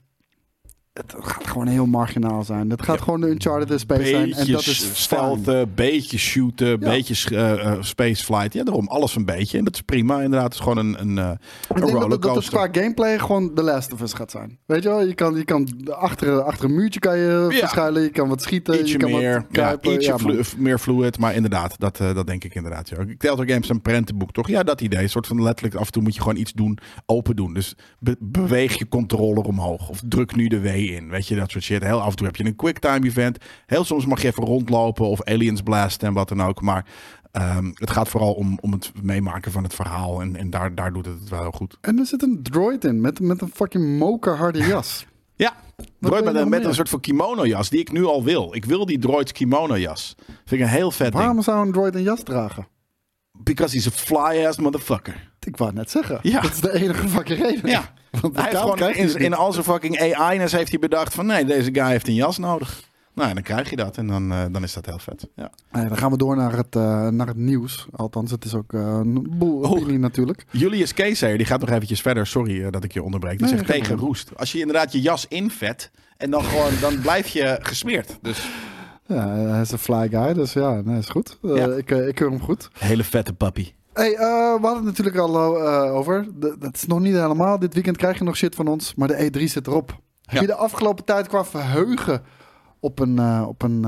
het gaat gewoon heel marginaal zijn. Het gaat gewoon de Uncharted Space zijn. En Beetje dat is stelten, beetje shooten, beetje uh, uh, spaceflight. Ja, daarom alles een beetje. En dat is prima. Inderdaad, het is gewoon een, een, Ik een denk dat, dat het rollercoaster. qua gameplay gewoon The Last of Us gaat zijn. Weet je wel, je kan, je kan achter, achter een muurtje kan je Ja. verschuilen, je kan wat schieten, Ietsje je kan meer, wat ja, kruipen. ietsje Ja, flu- meer fluid, maar inderdaad, dat, eh, dat denk ik inderdaad. Ja. Telltale Games een prentenboek, toch? Ja, dat idee. Een soort van letterlijk, af en toe moet je gewoon iets doen, open doen. Dus be- beweeg je controller omhoog of druk nu de W in, weet je, dat soort shit. Heel af en toe heb je een quicktime event. Heel soms mag je even rondlopen of aliens blasten en wat dan ook. Maar ehm, het gaat vooral om, om het meemaken van het verhaal en, en daar, daar doet het het wel heel goed. En er zit een droid in met, met een fucking mokerharde jas. Ja, droid met, met een soort van kimono jas die ik nu al wil. Ik wil die droids kimono jas. Vind ik een heel vet ding. Waarom zou een droid een jas dragen? Because he's a fly-ass motherfucker. Ik wou het net zeggen. Ja. Dat is de enige fucking reden. Ja. Want Hij heeft gewoon in, het in al zijn fucking AI-ness heeft hij bedacht van nee, deze guy heeft een jas nodig. Nou, dan krijg je dat en dan, eh, dan is dat heel vet. Ja. Nee, dan gaan we door naar het, eh, naar het nieuws. Althans, het is ook eh, een boel Oh. opinie natuurlijk. Julius Keeser, die gaat nog eventjes verder. Sorry eh, dat ik je onderbreek. Die Nee, zegt tegen roest. Als je inderdaad je jas invet en dan gewoon, dan blijf je gesmeerd. Dus Ja, hij is een fly guy, dus ja, nee, is goed. Eh, Ja. ik, eh, ik keur hem goed. hele vette papi. Hey, eh, we hadden het natuurlijk al eh, over. De- dat is nog niet helemaal. Dit weekend krijg je nog shit van ons, maar de E3 zit erop. Heb je de afgelopen tijd qua verheugen op een, eh, op een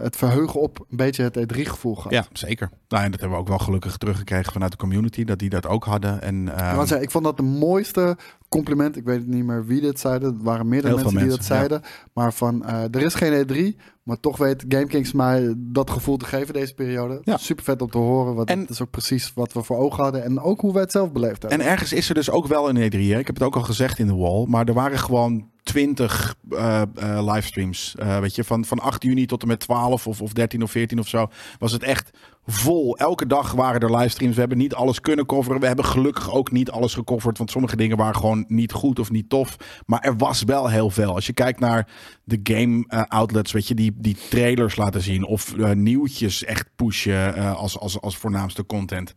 het verheugen op een beetje het E3-gevoel gehad? Ja, zeker. Nou, en dat hebben we ook wel gelukkig teruggekregen vanuit de community, dat die dat ook hadden. En, ehm, Ik ik vond dat de mooiste compliment. Ik weet niet meer wie dit zeiden. Het waren meerdere mensen, mensen, die dat zeiden. Maar van, er is geen E3. Maar toch weet GameKings mij dat gevoel te geven deze periode. Ja. Super vet om te horen. Want En- het is ook precies wat we voor ogen hadden. En ook hoe wij het zelf beleefd hebben. En ergens is er dus ook wel een E3. Hè? Ik heb het ook al gezegd in de wall. Maar er waren gewoon 20 eh, eh, livestreams. Eh, weet je, van, van 8 juni tot en met 12 of, of 13 of 14 of zo. Was het echt vol. Elke dag waren er livestreams. We hebben niet alles kunnen coveren. We hebben gelukkig ook niet alles gecoverd. Want sommige dingen waren gewoon niet goed of niet tof. Maar er was wel heel veel. Als je kijkt naar de game eh, outlets, weet je, die, die trailers laten zien. Of eh, nieuwtjes echt pushen eh, als, als, als voornaamste content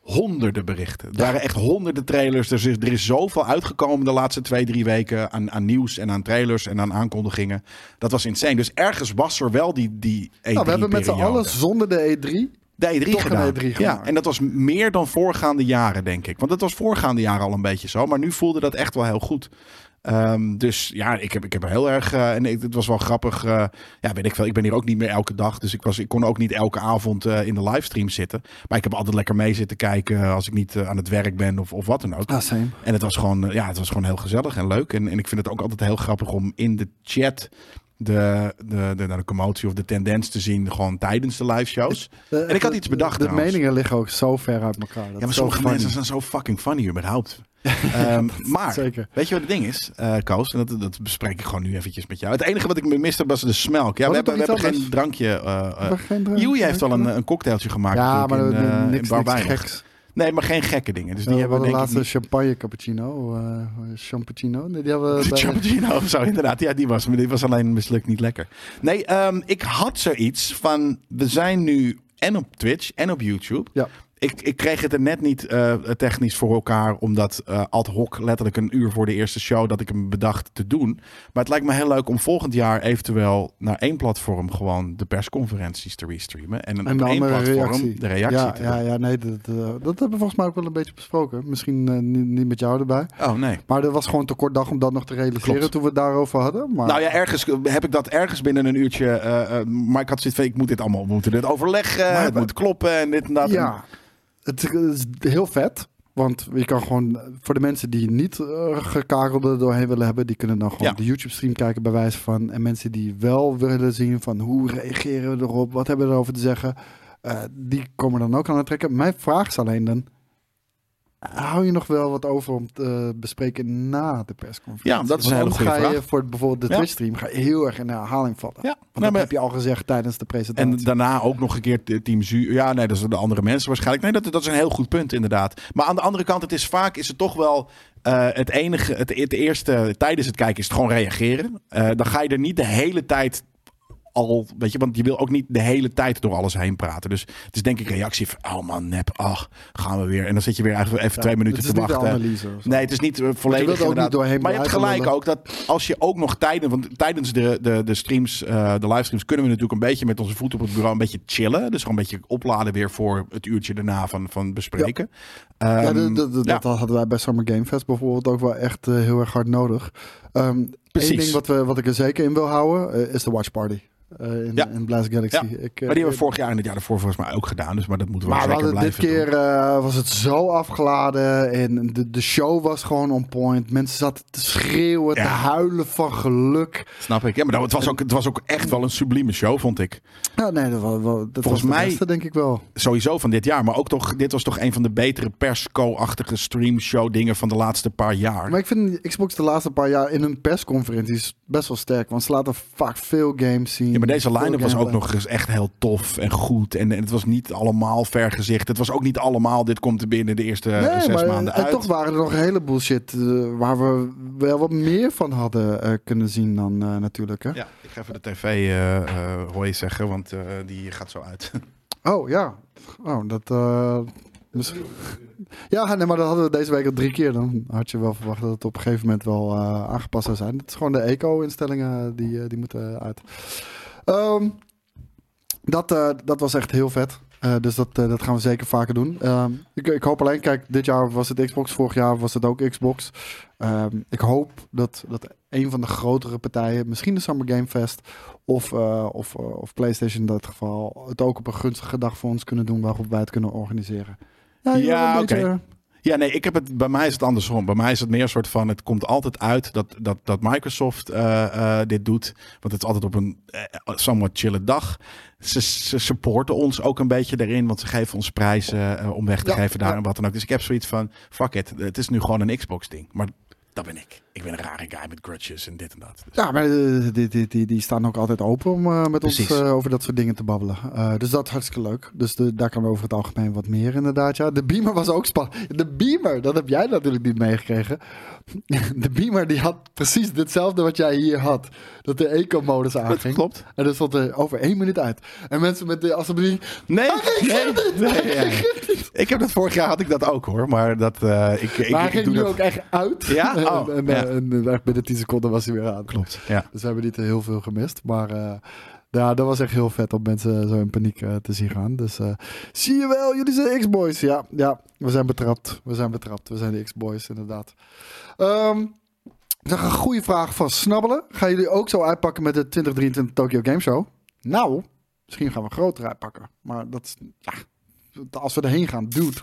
honderden berichten. Er waren echt honderden trailers. Er is, er is zoveel uitgekomen de laatste twee, drie weken aan, aan nieuws en aan trailers en aan aankondigingen. Dat was insane. Dus ergens was er wel die, die E3 nou, we hebben met z'n allen zonder de E3. De E3 toch een gedaan. E3 ja, en dat was meer dan voorgaande jaren, denk ik. Want dat was voorgaande jaren al een beetje zo. Maar nu voelde dat echt wel heel goed. Ehm, dus ja, ik heb, ik heb er heel erg. eh, en ik, het was wel grappig. eh, ja, weet ik veel. Ik ben hier ook niet meer elke dag. Dus ik, was, ik kon ook niet elke avond eh, in de livestream zitten. Maar ik heb altijd lekker mee zitten kijken. als ik niet aan het werk ben of, of wat dan ook. Ah. En het was gewoon, ja, het was gewoon heel gezellig en leuk. En, en ik vind het ook altijd heel grappig om in de chat de, de, de, nou, de commotie of de tendens te zien. Gewoon tijdens de live shows. De- En ik had iets bedacht De, meningen liggen ook zo ver uit elkaar. Dat Ja, maar sommige funny. mensen zijn zo fucking funny überhaupt. Ehm, maar, zeker. weet je wat het ding is, eh Koos? En dat, dat bespreek ik gewoon nu eventjes met jou. Het enige wat ik miste was de smelk. Ja, Oh, we hebben, we hebben geen drankje. eh eh geen drank- Joey heeft wel een, een cocktailtje gemaakt Ja, maar natuurlijk in, eh, eh, in niks, niks geks. Nee, maar geen gekke dingen. Dus die we hebben we ik laatste niet... champagne cappuccino. eh champagnino. Nee, die hebben we De bij- zo, inderdaad. Ja, die was, maar die was alleen mislukt niet lekker. Nee, ehm, ik had zoiets van... We zijn nu en op Twitch en op YouTube. Ja. Ik, ik kreeg het er net niet eh, technisch voor elkaar... omdat eh, ad hoc letterlijk een uur voor de eerste show... dat ik hem bedacht te doen. Maar het lijkt me heel leuk om volgend jaar eventueel... naar één platform gewoon de persconferenties te restreamen. En, En op één platform reactie. de reactie ja, te ja, doen. ja, nee, dat, eh, dat hebben we volgens mij ook wel een beetje besproken. Misschien niet, niet met jou erbij. Oh, nee. Maar er was gewoon te kort dag om dat nog te realiseren Klopt. toen we het daarover hadden. Maar Nou ja, ergens heb ik dat ergens binnen een uurtje. maar ik had zoiets van: ik moet dit allemaal, we moeten dit overleggen. Maar- het moet kloppen en dit en dat. ja, het is heel vet. Want je kan gewoon, voor de mensen die niet eh, gekakelde doorheen willen hebben, die kunnen dan gewoon Ja. de YouTube-stream kijken bij wijze van. En mensen die wel willen zien van hoe reageren we erop, wat hebben we erover te zeggen, eh, die komen dan ook aan het trekken. Mijn vraag is alleen dan, hou je nog wel wat over om te bespreken na de persconferentie? Ja, dat is een hele goede ga je vraag. voor bijvoorbeeld de Ja. Twitch-stream ga je heel erg in de herhaling vallen. Ja, Want nou, dat maar- heb je al gezegd tijdens de presentatie. En daarna ook nog een keer Team Zu. Ja, nee, dat zijn de andere mensen waarschijnlijk. Nee, dat, dat is een heel goed punt, inderdaad. Maar aan de andere kant, het is vaak is het toch wel eh, het enige. Het, het eerste tijdens het kijken is het gewoon reageren. Eh, dan ga je er niet de hele tijd al, weet je, want je wil ook niet de hele tijd door alles heen praten. Dus het is denk ik reactie van, oh man, nep, ach, gaan we weer. En dan zit je weer eigenlijk even twee minuten te wachten. analyse. Nee, het is niet eh, volledig niet doorheen maar je hebt gelijk ook dat als je ook nog tijden, want tijdens de, de, de streams, eh, de livestreams, kunnen we natuurlijk een beetje met onze voeten op het bureau een beetje chillen. Dus gewoon een beetje opladen weer voor het uurtje daarna van, van bespreken. Ja, Ehm, ja. dat hadden wij bij Summer Game Fest bijvoorbeeld ook wel echt eh, heel erg hard nodig. Ehm Precies. Eén ding wat, we, wat ik er zeker in wil houden, eh, is de Watch Party. eh, in, Ja. in Blast Galaxy. Ja. Ik, eh, Maar die hebben we vorig jaar en het jaar daarvoor volgens mij ook gedaan. Dus maar dat moeten we Maar we zeker hadden dit keer was het zo afgeladen en de, de show was gewoon on point. Mensen zaten te schreeuwen, te huilen van geluk. Snap ik. Ja, maar dat, het, was ook, het was ook echt wel een sublieme show, vond ik. Ja, nee, dat, was, wel- dat Volgens was de mij- beste, denk ik wel. Sowieso van dit jaar. Maar ook toch, dit was toch een van de betere persco-achtige streamshow dingen van de laatste paar jaar. Maar ik vind Xbox de laatste paar jaar in hun persconferenties best wel sterk. Want ze laten vaak veel games zien. Ja, maar deze line-up was ook nog eens echt heel tof en goed. En, en het was niet allemaal vergezicht. Het was ook niet allemaal, dit komt er binnen de eerste eh, Nee, zes maar maanden en uit. toch waren er nog een heleboel shit eh, waar we wel wat meer van hadden eh, kunnen zien dan eh, natuurlijk. Hè? Ja, ik ga even de tv eh eh, hoi zeggen, want eh, die gaat zo uit. Oh ja, oh, dat. Eh, Ja, nee, maar dat hadden we deze week al drie keer. Dan had je wel verwacht dat het op een gegeven moment wel eh, aangepast zou zijn. Het is gewoon de eco-instellingen die, eh, die moeten uit. Ehm, dat, eh, dat was echt heel vet. Eh, dus dat, eh, dat gaan we zeker vaker doen. Ehm, ik, ik hoop alleen, kijk, dit jaar was het Xbox, vorig jaar was het ook Xbox. Ehm, ik hoop dat, dat een van de grotere partijen, misschien de Summer Game Fest of, eh, of, eh, of PlayStation in dat geval, het ook op een gunstige dag voor ons kunnen doen waarop wij het kunnen organiseren. Ja, oké. beetje- Ja, nee, ik heb het, bij mij is het andersom. Bij mij is het meer een soort van, het komt altijd uit dat, dat, dat Microsoft eh, eh, dit doet. Want het is altijd op een eh, somewhat chille dag. Ze, ze supporten ons ook een beetje daarin, want ze geven ons prijzen om weg te Ja, geven daar ja. en wat dan ook. Dus ik heb zoiets van, fuck it, het is nu gewoon een Xbox ding. Maar dat ben ik. Ik ben een rare guy met grudges en dit en dat. Dus- Ja, maar eh, die, die, die, die staan ook altijd open om eh, met ons eh, over dat soort dingen te babbelen. Eh, dus dat is hartstikke leuk. Dus de, daar kan over het algemeen wat meer inderdaad. Ja. De Beamer was ook spannend. De Beamer, dat heb jij natuurlijk niet meegekregen. De Beamer die had precies hetzelfde wat jij hier had. Dat de eco-modus Dat aanging. klopt. En dat stond er over één minuut uit. En mensen met de assemblée... Nee, nee, nee. Ik heb dat vorig jaar had ik dat ook hoor, maar dat eh, ik, ik, maar ik ging doe nu dat. ook echt uit. Ja? En, Oh, en, ja. Eh, en, eh, binnen 10 seconden was hij weer aan. Klopt. Ja. Dus we hebben niet heel veel gemist. Maar eh, ja, dat was echt heel vet om mensen zo in paniek te zien gaan. Dus zie je wel, jullie zijn X-Boys. Ja, ja, we zijn betrapt. We zijn betrapt. We zijn de X-Boys, inderdaad. Ehm ik zag een goede vraag van Snabbelen. Gaan jullie ook zo uitpakken met de 2023 Tokyo Game Show? Nou, misschien gaan we groter uitpakken. Maar dat is, ja, als we erheen gaan, dude.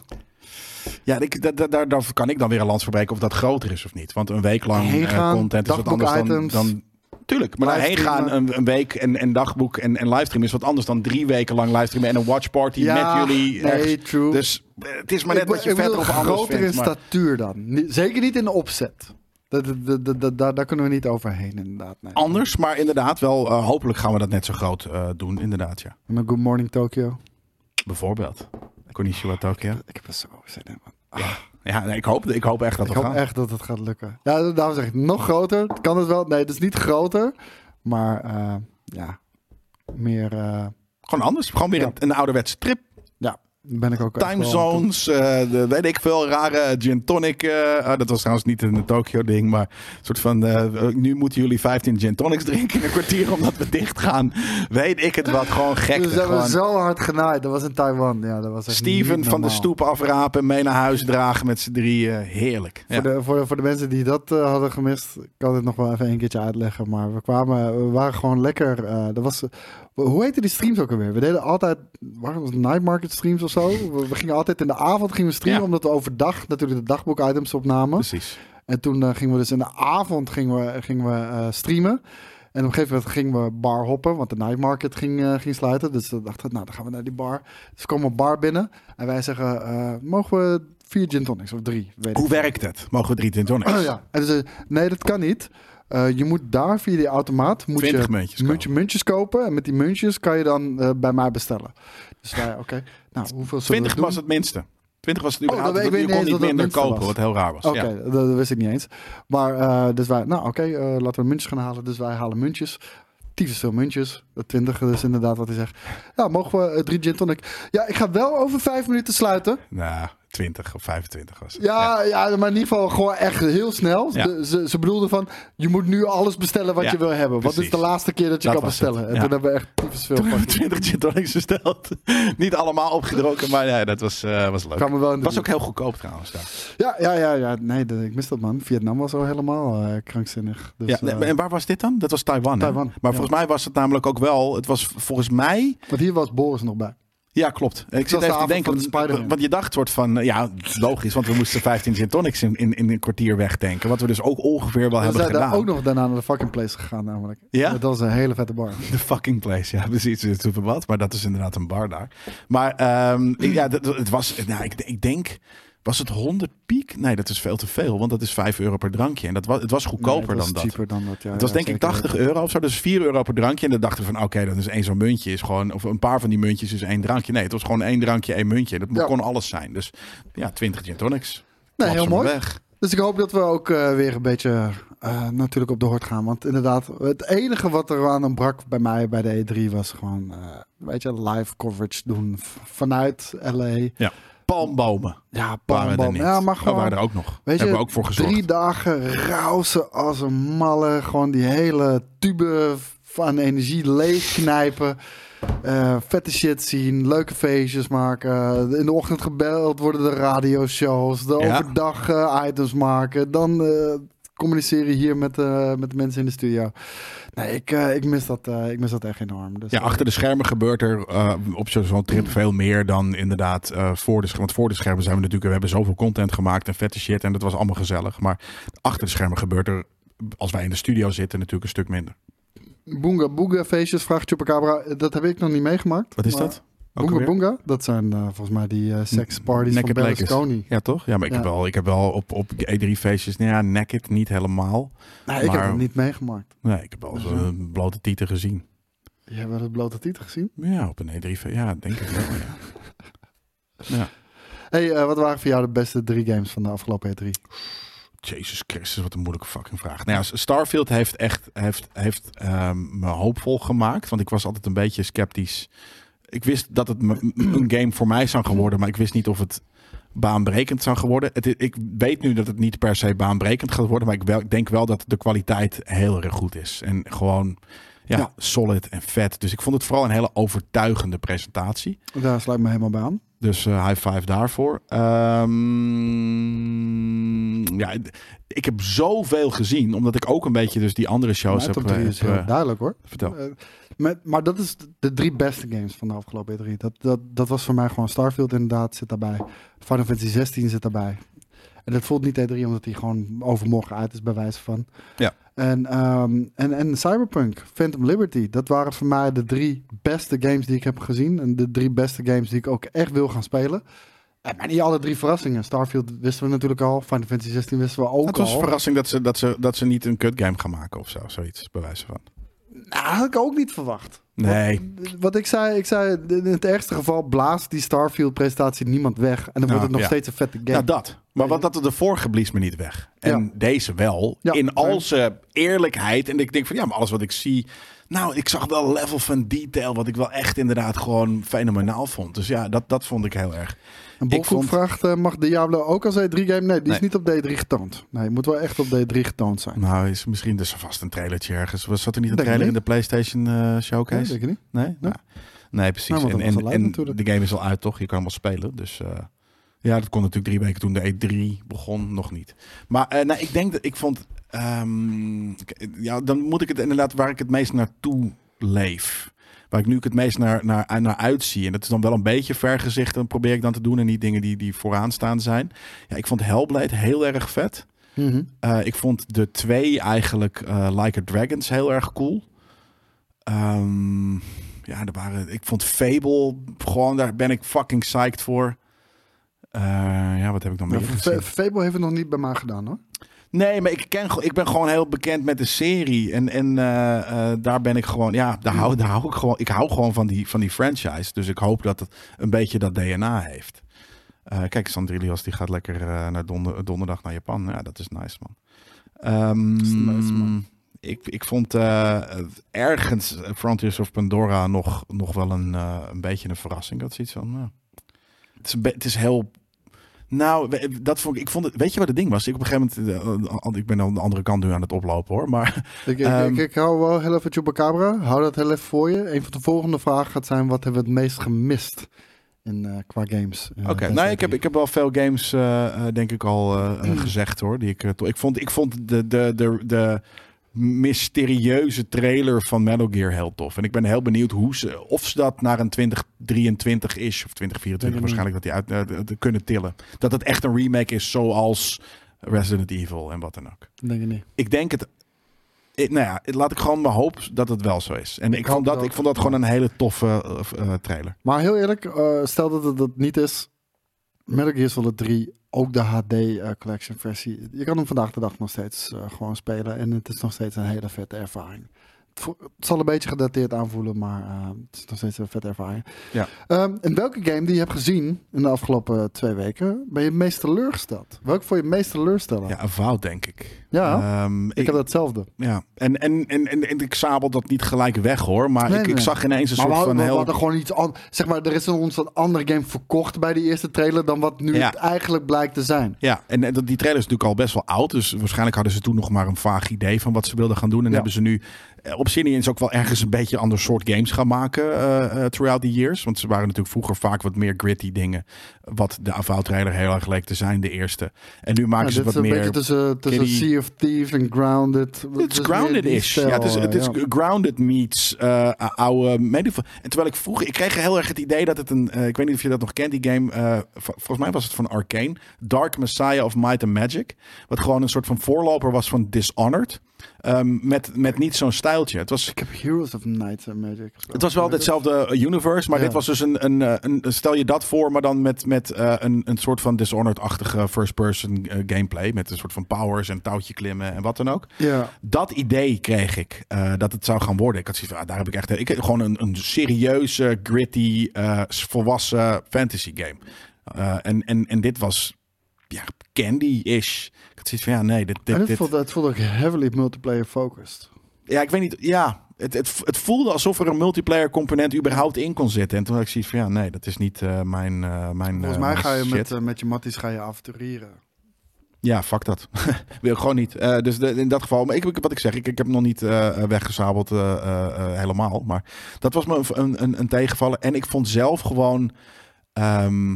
Ja, ik, da- da- daar, daar kan ik dan weer een lans verbreken of dat groter is of niet. Want een week lang eh, content is wat anders dan, dan... Tuurlijk, maar daarheen gaan een, een week en, en dagboek en, en livestream is wat anders dan drie weken lang livestreamen en een watchparty Ja, met jullie. nee, ergens. true. Dus eh, het is maar net Ik wat je verder of anders groter vindt. in maar- statuur dan. Zeker niet in de opzet. Dat, dat, dat, dat- daar, kunnen we niet overheen, inderdaad. Nee. Anders, maar inderdaad wel, eh, hopelijk gaan we dat net zo groot doen, inderdaad, ja. En dan Good Morning Tokyo. Bijvoorbeeld. Konnichiwa Tokyo. Ik heb er zo zin. Ja, nee, ik, hoop, ik hoop echt dat Ik we hoop echt dat het gaat lukken. Ja, daarom zeg ik nog groter. Kan het wel? Nee, het is niet groter. Maar eh, ja, meer... eh, Gewoon anders. Gewoon weer Ja. een, een ouderwetse trip. ja, ben ik ook Time zones, eh, de, weet ik veel, rare gin tonic. eh, ah, dat was trouwens niet een Tokyo ding, maar een soort van, eh, nu moeten jullie 15 gin tonics drinken in een kwartier omdat we dicht gaan. Weet ik het wat, gewoon gek. Dus we hebben gewoon. zo hard genaaid. Dat was in Taiwan. Ja, dat was echt Steven van de stoep afrapen en mee naar huis dragen met z'n drieën. Heerlijk. Ja. Voor, de, voor, voor de mensen die dat hadden gemist, ik kan het nog wel even een keertje uitleggen. Maar we kwamen, we waren gewoon lekker. eh dat was, hoe heette die streams ook alweer? We deden altijd, waren het night market streams of zo? We, we gingen altijd in de avond gingen we streamen, Ja. omdat we overdag natuurlijk de dagboek items opnamen. Precies. En toen eh, gingen we dus in de avond gingen we, gingen we eh, streamen. En op een gegeven moment gingen we bar hoppen, want de night market ging, eh, ging sluiten. Dus we dachten, nou, dan gaan we naar die bar. Dus we komen bar binnen en wij zeggen, mogen we vier gin tonics of drie? Weet Hoe werkt het? Mogen we drie gin tonics? Oh, ja. En ze nee, dat kan niet. Eh, je moet daar via die automaat moet 20 je muntjes muntje- muntjes kopen. En met die muntjes kan je dan eh, bij mij bestellen. Dus wij, oké, nou, hoeveel zullen 20 we was het minste. 20 was het Oh, überhaupt. dat weet- ik je weet kon niet niet dat minder dat kopen, wat heel raar was. Oké, Ja. dat, dat wist ik niet eens. Maar eh, dus wij, nou oké, laten we muntjes gaan halen. Dus wij halen muntjes. tyfus veel muntjes. De 20 dus inderdaad wat hij zegt. Ja, mogen we drie gin tonic? Ja, ik ga wel over vijf minuten sluiten. Nou, 20 of 25 was het. Ja, ja. maar in ieder geval gewoon echt heel snel. Ja. De- ze, ze bedoelden van, je moet nu alles bestellen wat Ja, je wil hebben. Wat is de laatste keer dat je Dat kan het, bestellen? En toen hebben we echt veel Toen van. we 20 gin tonics besteld. Niet allemaal opgedronken, maar ja, dat was, eh, was leuk. Kwam wel in de was ook heel goedkoop trouwens daar. Ja, ja, ja, ja. Nee, de- ik mis dat man. Vietnam was al helemaal eh, krankzinnig. Dus, ja, eh, nee, en waar was dit dan? Dat was Taiwan. hè? Taiwan, Maar volgens mij was het namelijk ook wel. Het was volgens mij. want hier was Boris nog bij. Ja, klopt. Ik de even te denken. Want, je dacht soort van. eh, Ja, logisch. Want we moesten 15 gin tonics in, in, in een kwartier wegdenken. Wat we dus ook ongeveer wel We hebben zijn daar gedaan. ook nog daarna naar de fucking place gegaan namelijk. Ja? Dat was een hele vette bar. De fucking place, ja, precies. Het is wat, maar dat is inderdaad een bar daar. Maar ehm, ja, het was, nou, ik, ik denk, was het 100 piek? Nee, dat is veel te veel, want dat is 5 euro per drankje. En dat was, het was goedkoper Nee, het was dan dat. dan dat, ja. Het was ja, denk ik zeker 80 weten. euro of zo, dus 4 euro per drankje. En dan dachten we van, oké, dat is één zo'n muntje is gewoon, of een paar van die muntjes is één drankje. Nee, het was gewoon één drankje, één muntje. Dat Ja. kon alles zijn. Dus ja, 20 gin tonics. Nee, heel mooi. Weg. Dus ik hoop dat we ook eh, weer een beetje eh, natuurlijk op de hoort gaan. Want inderdaad, het enige wat er aan brak bij mij bij de E3 was gewoon, eh weet je, live coverage doen vanuit LA. Palmbomen Ja, niet. Ja, maar Oh, gewoon, waren er ook nog. weet je, Hebben we ook voor gezorgd. drie dagen rausen als een malle. Gewoon die hele tube van energie leegknijpen. Eh, vette shit zien, leuke feestjes maken. In de ochtend gebeld worden de radioshows. De Ja. overdag eh, items maken. Dan eh, communiceren hier met, eh, met de mensen in de studio. Nee, ik, eh, ik, mis, dat, eh, ik mis dat echt enorm. Dus, Ja, achter de schermen gebeurt er op zo- zo'n trip veel meer dan inderdaad voor de schermen. Want voor de schermen zijn we natuurlijk, we hebben zoveel content gemaakt en vette shit en dat was allemaal gezellig. Maar achter de schermen gebeurt er, als wij in de studio zitten, natuurlijk een stuk minder. Boonga Boonga feestjes, vraagt Chupacabra. Dat heb ik nog niet meegemaakt. Wat is maar- dat? Alweer? Boonga, dat zijn eh, volgens mij die eh seksparties van. Berlusconi. Ja, toch? Ja, maar ik, Ja. Heb, wel, ik heb wel op, op E3-feestjes, nou ja, naked niet helemaal. Nee, ik heb het niet meegemaakt. Nee, ik heb wel eens een blote tieten gezien. Je hebt wel het blote titel gezien? Ja, op een E3-feest. Ja, denk ik wel. Ja. ja. hey, eh, wat waren voor jou de beste drie games van de afgelopen E3? Jezus Christus, wat een moeilijke fucking vraag. Nou ja, Starfield heeft echt heeft, heeft, ehm, me hoopvol gemaakt. Want ik was altijd een beetje sceptisch. Ik wist dat het een game voor mij zou gaan worden. Maar ik wist niet of het baanbrekend zou gaan worden. Het, ik weet nu dat het niet per se baanbrekend gaat worden. Maar ik, wel, ik denk wel dat de kwaliteit heel erg goed is. En gewoon ja, Ja. solid en vet. Dus ik vond het vooral een hele overtuigende presentatie. Daar sluit me helemaal bij aan. Dus eh, high five daarvoor. Ehm, ja, ik heb zoveel gezien, omdat ik ook een beetje dus die andere shows heb, top 3 is eh, duidelijk hoor. vertel. Eh, met, maar dat is de drie beste games van de afgelopen E3. Dat, dat, dat was voor mij gewoon Starfield inderdaad, zit daarbij. Final Fantasy 16 zit daarbij. En dat voelt niet E3 omdat die gewoon overmorgen uit is bij wijze van. Ja. En, ehm, en, en Cyberpunk, Phantom Liberty, dat waren voor mij de drie beste games die ik heb gezien. En de drie beste games die ik ook echt wil gaan spelen. En maar niet alle drie verrassingen. Starfield wisten we natuurlijk al. Final Fantasy 16 wisten we ook Het was al. een verrassing dat ze, dat, ze, dat ze niet een cut game gaan maken of zo. Zoiets, bij wijze van. Nou, had ik ook niet verwacht. Nee. Wat, wat ik zei, ik zei, in het ergste geval blaast die Starfield-presentatie niemand weg. En dan wordt Nou, het nog ja. steeds een vette game. Ja, dat. Maar wat dat de vorige blies me niet weg. En Ja. deze wel. Ja. In al zijn eerlijkheid. En ik denk van ja, maar alles wat ik zie. Nou, ik zag wel een level van detail. Wat ik wel echt inderdaad gewoon fenomenaal vond. Dus ja, dat, dat vond ik heel erg. En Bolkoek vond- vraagt, eh, mag Diablo ook als E3-game? Nee, die is Nee. niet op D3 getoond. Nee, moet wel echt op D3 getoond zijn. Nou, is misschien dus vast een trailertje ergens. Was zat er niet een Denk trailer in de. PlayStation eh, Nee, Showcase? denk ik niet. Nee? Nee. Nou, nee, precies. Nou, en en, de game is al uit, toch? Je kan hem al spelen. Dus eh, ja, dat kon natuurlijk drie weken toen de E3 begon, nog niet. Maar eh, nou, ik denk dat ik vond... ehm, ja, dan moet ik het inderdaad waar ik het meest naartoe leef. Waar ik nu het meest naar, naar, naar uitzie. En dat is dan wel een beetje vergezicht. Dan probeer ik dan te doen. En niet dingen die, die vooraan staan zijn. Ja, ik vond Hellblade heel erg vet. Mhm. Eh, ik vond de twee eigenlijk eh, Like a Dragons heel erg cool. Ehm, ja, er waren, ik vond Fable gewoon, daar ben ik fucking psyched voor. Eh, ja, wat heb ik dan meer Ja, gezien? Fable heeft het nog niet bij mij gedaan hoor. Nee, maar ik, ken, ik ben gewoon heel bekend met de serie. En, en eh, eh, daar ben ik gewoon, ja, daar hou, daar hou ik gewoon. Ik hou gewoon van die, van die franchise. Dus ik hoop dat het een beetje dat DNA heeft. Eh, kijk, Sandrilios die gaat lekker naar donder, donderdag naar Japan. Ja, dat is nice, man. Ehm, is nice, man. ik, ik vond ergens Frontiers of Pandora nog, nog wel een, een beetje een verrassing. Dat is iets van. nou, het, is het is heel. Nou, we- dat vond ik, ik vond het. Weet je wat het ding was? Ik op een gegeven moment. eh, eh, ik ben aan de andere kant nu aan het oplopen hoor. Maar Ik, ik, Ehm, ik, ik hou wel heel even Chupacabra. Hou dat heel even voor je. Een van de volgende vragen gaat zijn: wat hebben we het meest gemist in, eh, qua games? eh, Oké, nou, ik C3? heb, ik heb wel veel games, eh, eh, denk ik, al eh, eh, gezegd hoor. Die ik, eh, ik, vond, ik vond de, de, de, de mysterieuze trailer van Metal Gear heel tof. En ik ben heel benieuwd hoe ze, of ze dat naar een 2023 is, of 2024 Denk ik waarschijnlijk, dat die uit eh, kunnen tillen. Dat het echt een remake is zoals Resident Evil en wat dan ook. Denk je niet. Ik denk het. Ik, nou ja, laat ik gewoon mijn hoop dat het wel zo is. En Ik ik, vond, dat, ik vond dat gewoon een hele toffe eh, eh, trailer. Maar heel eerlijk, eh, stel dat het dat niet is. Metal Gear Solid 3, ook de HD eh, Collection versie. Je kan hem vandaag de dag nog steeds eh, gewoon spelen. En het is nog steeds een hele vette ervaring. Het, vo- het zal een beetje gedateerd aanvoelen, maar eh, het is nog steeds een vette ervaring. Ja. Ehm, in welke game die je hebt gezien in de afgelopen twee weken, ben je het meest teleurgesteld? Welke vond je het meest teleurstellen? Ja, een denk ik. Ja, Ehm, ik heb hetzelfde. Ja, en, en, en, en, en ik sabel dat niet gelijk weg hoor. Maar Nee, ik, nee, ik zag ineens een Maar we soort van we heel. hadden gewoon iets anders. Zeg maar, er is ons een andere game verkocht bij die eerste trailer dan wat nu Ja. het eigenlijk blijkt te zijn. Ja, en, en dat- die trailer is natuurlijk al best wel oud. Dus waarschijnlijk hadden ze toen nog maar een vaag idee van wat ze wilden gaan doen. En Ja. hebben ze nu eh, Obsidian is ook wel ergens een beetje ander soort games gaan maken eh, eh, throughout the years. Want ze waren natuurlijk vroeger vaak wat meer gritty dingen. Wat de Avowed trailer heel erg leek te zijn, de eerste. En nu maken Ja, ze dit is wat een meer... beetje tussen, of Thieves en Grounded. Het Dus is meer grounded-ish. die Ja, het is, het is ja. grounded meets eh oude medieval. En terwijl ik vroeger, ik kreeg heel erg het idee dat het een, eh, ik weet niet of je dat nog kent, die game. eh, volgens mij was het van Arcane, Dark Messiah of Might and Magic, wat gewoon een soort van voorloper was van Dishonored, Ehm, met met niet zo'n stijltje. Het was Ik heb Heroes of Night and Magic gespeeld. het was wel hetzelfde universe, maar Ja. dit was dus een, een, eh, een, stel je dat voor, maar dan met, met eh, een, een soort van Dishonored-achtige first-person eh, gameplay, met een soort van powers en touwtje klimmen en wat dan ook Ja, dat idee kreeg ik eh, dat het zou gaan worden. Ik had zoiets van, ah, daar heb ik echt ik heb gewoon een, een serieuze, gritty, eh, volwassen fantasy game. Eh, en, en, en dit was ja, candy-ish. Ik had zoiets van, ja, nee, dit, dit, dit- voelde, het voelde ook heavily multiplayer focused. ja, ik weet niet, ja, het, het, het voelde alsof er een multiplayer component überhaupt in kon zitten. En toen had ik zoiets van, ja, nee, dat is niet eh, mijn, eh, mijn Volgens eh, mij mijn ga je met, met je matties ga je avontureren. Ja, fuck dat. Wil ik gewoon niet. Dus de- in dat geval, maar ik, wat ik zeg, ik, ik heb hem nog niet eh, weggezabeld helemaal. Maar dat was me een, een, een tegenvallen. En ik vond zelf gewoon. ehm,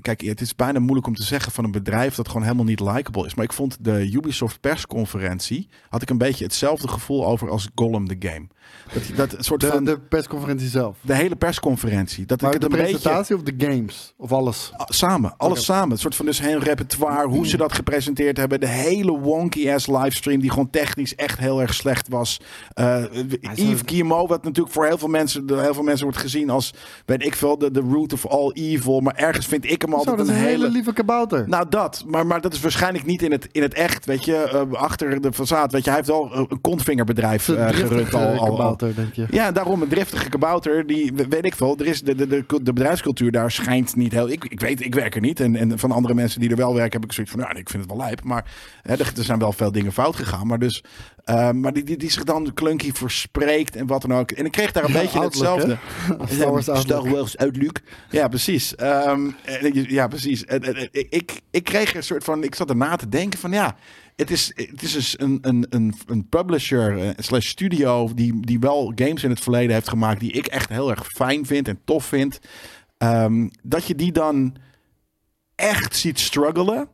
kijk, het is bijna moeilijk om te zeggen van een bedrijf dat gewoon helemaal niet likable is. Maar ik vond de Ubisoft persconferentie. had ik een beetje hetzelfde gevoel over als Gollum the Game. Dat, dat soort De, van. De, de persconferentie zelf. hele persconferentie. Dat Maar ik de het een beetje. presentatie of de games? Of alles? Ah, Samen, alles samen. Het soort van dus heel repertoire, hoe ze dat gepresenteerd hebben. De hele wonky ass livestream die gewoon technisch echt heel erg slecht was. Eh Yves Guillemot, wat natuurlijk voor heel veel mensen, door heel veel mensen wordt gezien als, weet ik veel, de, de root of all evil. Maar ergens vind ik hem Zo, altijd dat is een een hele hele... lieve kabouter. Nou, dat. Maar, maar dat is waarschijnlijk niet in het, in het echt, weet je. eh, achter de façade, weet je. Hij heeft wel eh, een kontvingerbedrijf Een eh gerund al, al, al. Kabouter, denk je. Ja, daarom een driftige kabouter. Die weet ik veel. Er is de, de, de, de bedrijfscultuur daar schijnt niet heel. Ik, ik weet, ik werk er niet. En, en van andere mensen die er wel werken, heb ik zoiets van. Nou, ik vind het wel lijp. Maar hè, er, er zijn wel veel dingen fout gegaan. Maar dus. eh, maar die, die, die zich dan klunky verspreekt en wat dan ook. En ik kreeg daar een Ja, beetje hetzelfde. Star Wars Outlook. Ja, precies. Ehm, eh, ja, precies. Ik, ik kreeg een soort van. Ik zat erna te denken van ja. Het is, het is een, een, een, een publisher eh, slash studio die, die wel games in het verleden heeft gemaakt die ik echt heel erg fijn vind en tof vind. Ehm, dat je die dan echt ziet struggelen.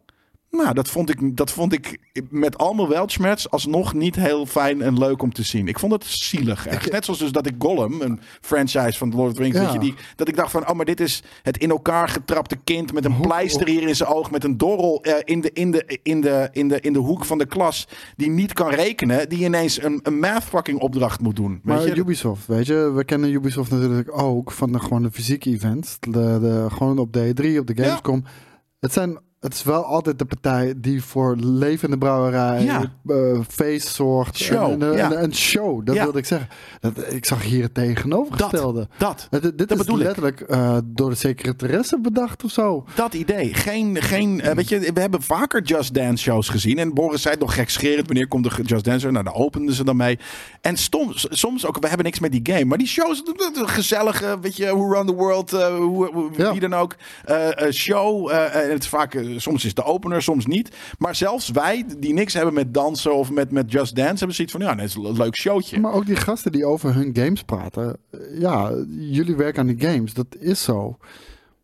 Nou, dat vond ik, dat vond ik met allemaal weltschmerz alsnog niet heel fijn en leuk om te zien. Ik vond het zielig. Echt. Net zoals dus dat ik Gollum, een franchise van Lord of the Rings, Ja. weet je, die, dat ik dacht van, oh, maar dit is het in elkaar getrapte kind met een pleister hier in zijn oog, met een dorrel eh, in, de, in, de, in, de, in, de, in de hoek van de klas, die niet kan rekenen, die ineens een, een math fucking opdracht moet doen. Weet Maar je? Ubisoft, weet je, we kennen Ubisoft natuurlijk ook van de, gewoon de fysieke events. De, de, gewoon op de E3, op de Gamescom. Het zijn het is wel altijd de partij die voor levende brouwerij, Ja. eh, feest zorgt. Show, En, en, ja. en een show, dat Ja. wilde ik zeggen. Dat, ik zag hier het tegenovergestelde. Dat. Het- dit dat is bedoel letterlijk eh, door de secretaresse bedacht of zo. Dat idee. Geen, geen eh, weet je, we hebben vaker Just Dance shows gezien. En Boris zei nog gekscherend. Wanneer komt de Just Dance? Nou, daar openden ze dan mee. En soms, soms ook, we hebben niks met die game. Maar die shows, dat- dat- dat gezellige, weet je, Who Run the World, wie dan ook. show. en het is vaak, soms is de opener, soms niet. Maar zelfs wij, die niks hebben met dansen of met, met Just Dance, hebben zoiets van, ja, nee, het is een leuk showtje. Maar ook die gasten die over hun games praten. eh, Ja, jullie werken aan die games, dat is zo.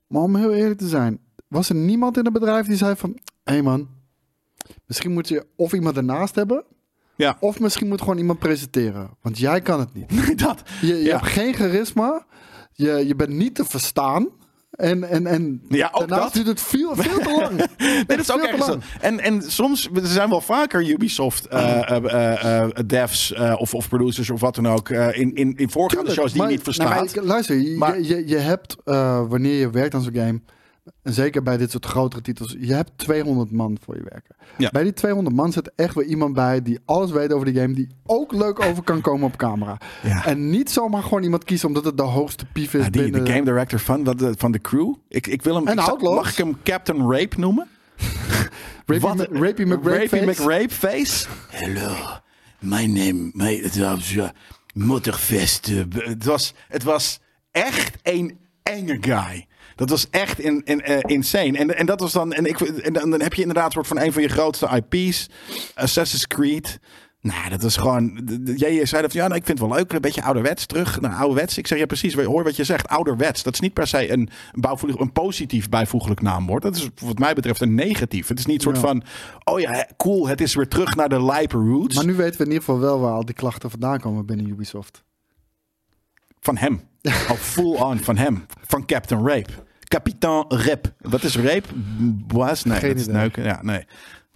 Maar om heel eerlijk te zijn, was er niemand in het bedrijf die zei van... Hé hey man, misschien moet je of iemand ernaast hebben... Ja. Of misschien moet gewoon iemand presenteren. Want jij kan het niet. dat. Je, je Ja. hebt geen charisma. Je, je bent niet te verstaan. En, en, en Ja, ook daarnaast dat. duurt het veel, veel te lang. Nee, dat is ook ergens zo. lang. En, en soms, er zijn wel vaker Ubisoft eh, eh, eh, devs of, of producers of wat dan ook in, in, in voorgaande Tuurlijk, shows die maar- je niet nou, maar verstaat. luister, je, Maar- je, je hebt, wanneer je werkt aan zo'n game, zeker bij dit soort grotere titels, je hebt 200 man voor je werken. Ja. Bij die 200 man zit echt weer iemand bij die alles weet over de game, die ook leuk over kan komen op camera. Ja. En niet zomaar gewoon iemand kiezen omdat het de hoogste pief is Ja, die, binnen... de game director van, van de crew. Ik, ik wil hem. En ik zou- Outlaws. mag ik hem Captain Rape noemen? Rapey, Rapey McRape Rapey face. McRapeface? Hello, my name, my, het was uh, uh, Het was, het was echt een enge guy. Dat was echt in, in, eh, insane. En, en dat was dan. En, ik, en dan dan heb je inderdaad een soort van een van je grootste IP's. Assassin's Creed. Nou, dat was gewoon. Jij zei dat van ja, nou, ik vind het wel leuk. Een beetje ouderwets terug. Nou, ouderwets. Ik zeg ja, precies. Hoor wat je zegt. Ouderwets. Dat is niet per se een, bouwvoeglijk, een positief bijvoeglijk naamwoord. Dat is wat mij betreft een negatief. Het is niet een soort Ja. van. Oh ja, cool. Het is weer terug naar de lijpe roots. Maar nu weten we in ieder geval wel waar al die klachten vandaan komen binnen Ubisoft. Van hem. Al full on van hem. Van Captain Rape. Kapitaan Rep. Wat is Rape? Boas? Nee, Geen dat is idee. neuken. Ja, nee.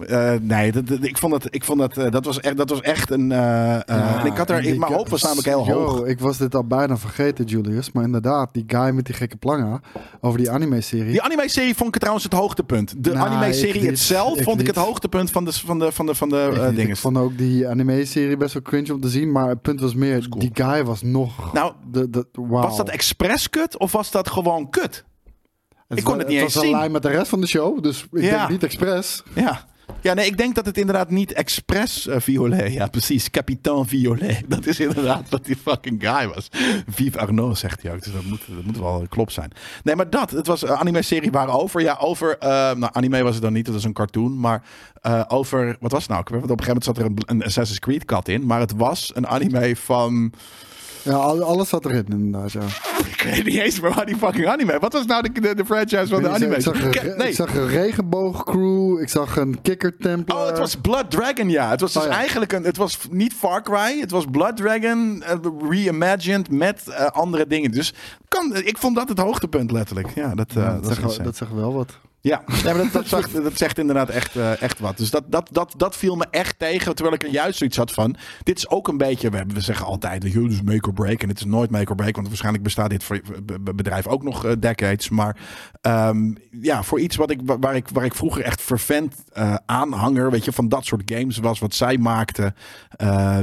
Eh, nee, dat, dat- ik vond dat, ik vond dat, eh, dat was echt, dat was echt een. en ik had er, ik, mijn hoop was namelijk heel Yo, hoog. Ik was dit al bijna vergeten, Julius. Maar inderdaad, die guy met die gekke planga over die anime-serie. Die anime-serie vond ik trouwens het hoogtepunt. De Nou, anime-serie itself Ik vond ik het hoogtepunt van de, van de, van de, van de Ik dingen. Ik vond ook die anime-serie best wel cringe om te zien. Maar het punt was meer, cool. die guy was nog... Nou, de, de, wauw. was dat expres kut of was dat gewoon kut? Ik kon het niet eens was zien. een lijn met de rest van de show. Dus ik Ja. denk niet expres. Ja. Ja, nee, ik denk dat het inderdaad niet expres eh, violet. Ja, precies. Kapitaan violet. Dat is inderdaad wat die fucking guy was. Vive Arnaud, zegt hij ook. Dus dat moet, dat moet wel klop zijn. Nee, maar dat. Het was een anime-serie waarover. Ja, over... eh, nou, anime was het dan niet. Het was een cartoon. Maar eh, over... Wat was het nou? Want op een gegeven moment zat er een, een Assassin's Creed kat in. Maar het was een anime van... Ja, al- alles zat erin inderdaad, ja. Ik weet niet eens meer waar die fucking anime... Wat was nou de, de, de franchise van de anime? ik, zag een, nee. ik zag een regenboogcrew. Ik zag een kikkertempel. Oh, het was Blood Dragon, ja. Het was dus Oh, ja. eigenlijk een. Het was niet Far Cry. Het was Blood Dragon eh, reimagined met eh, andere dingen. Dus kan, ik vond dat het hoogtepunt letterlijk. Ja, dat, Ja, dat, dat, dat zegt wel wat. Ja, nee, maar dat, dat, zegt, dat zegt inderdaad echt, eh, echt wat. Dus dat, dat, dat, dat viel me echt tegen. Terwijl ik er juist zoiets had van. Dit is ook een beetje. We, hebben, we zeggen altijd. Dat is make or break. En het is nooit make or break. Want waarschijnlijk bestaat dit voor, be- be- bedrijf ook nog eh, decades. Maar ehm, ja, voor iets wat ik, wa- waar, ik, waar ik vroeger echt vervent eh, aanhanger. Weet je, van dat soort games was. Wat zij maakten.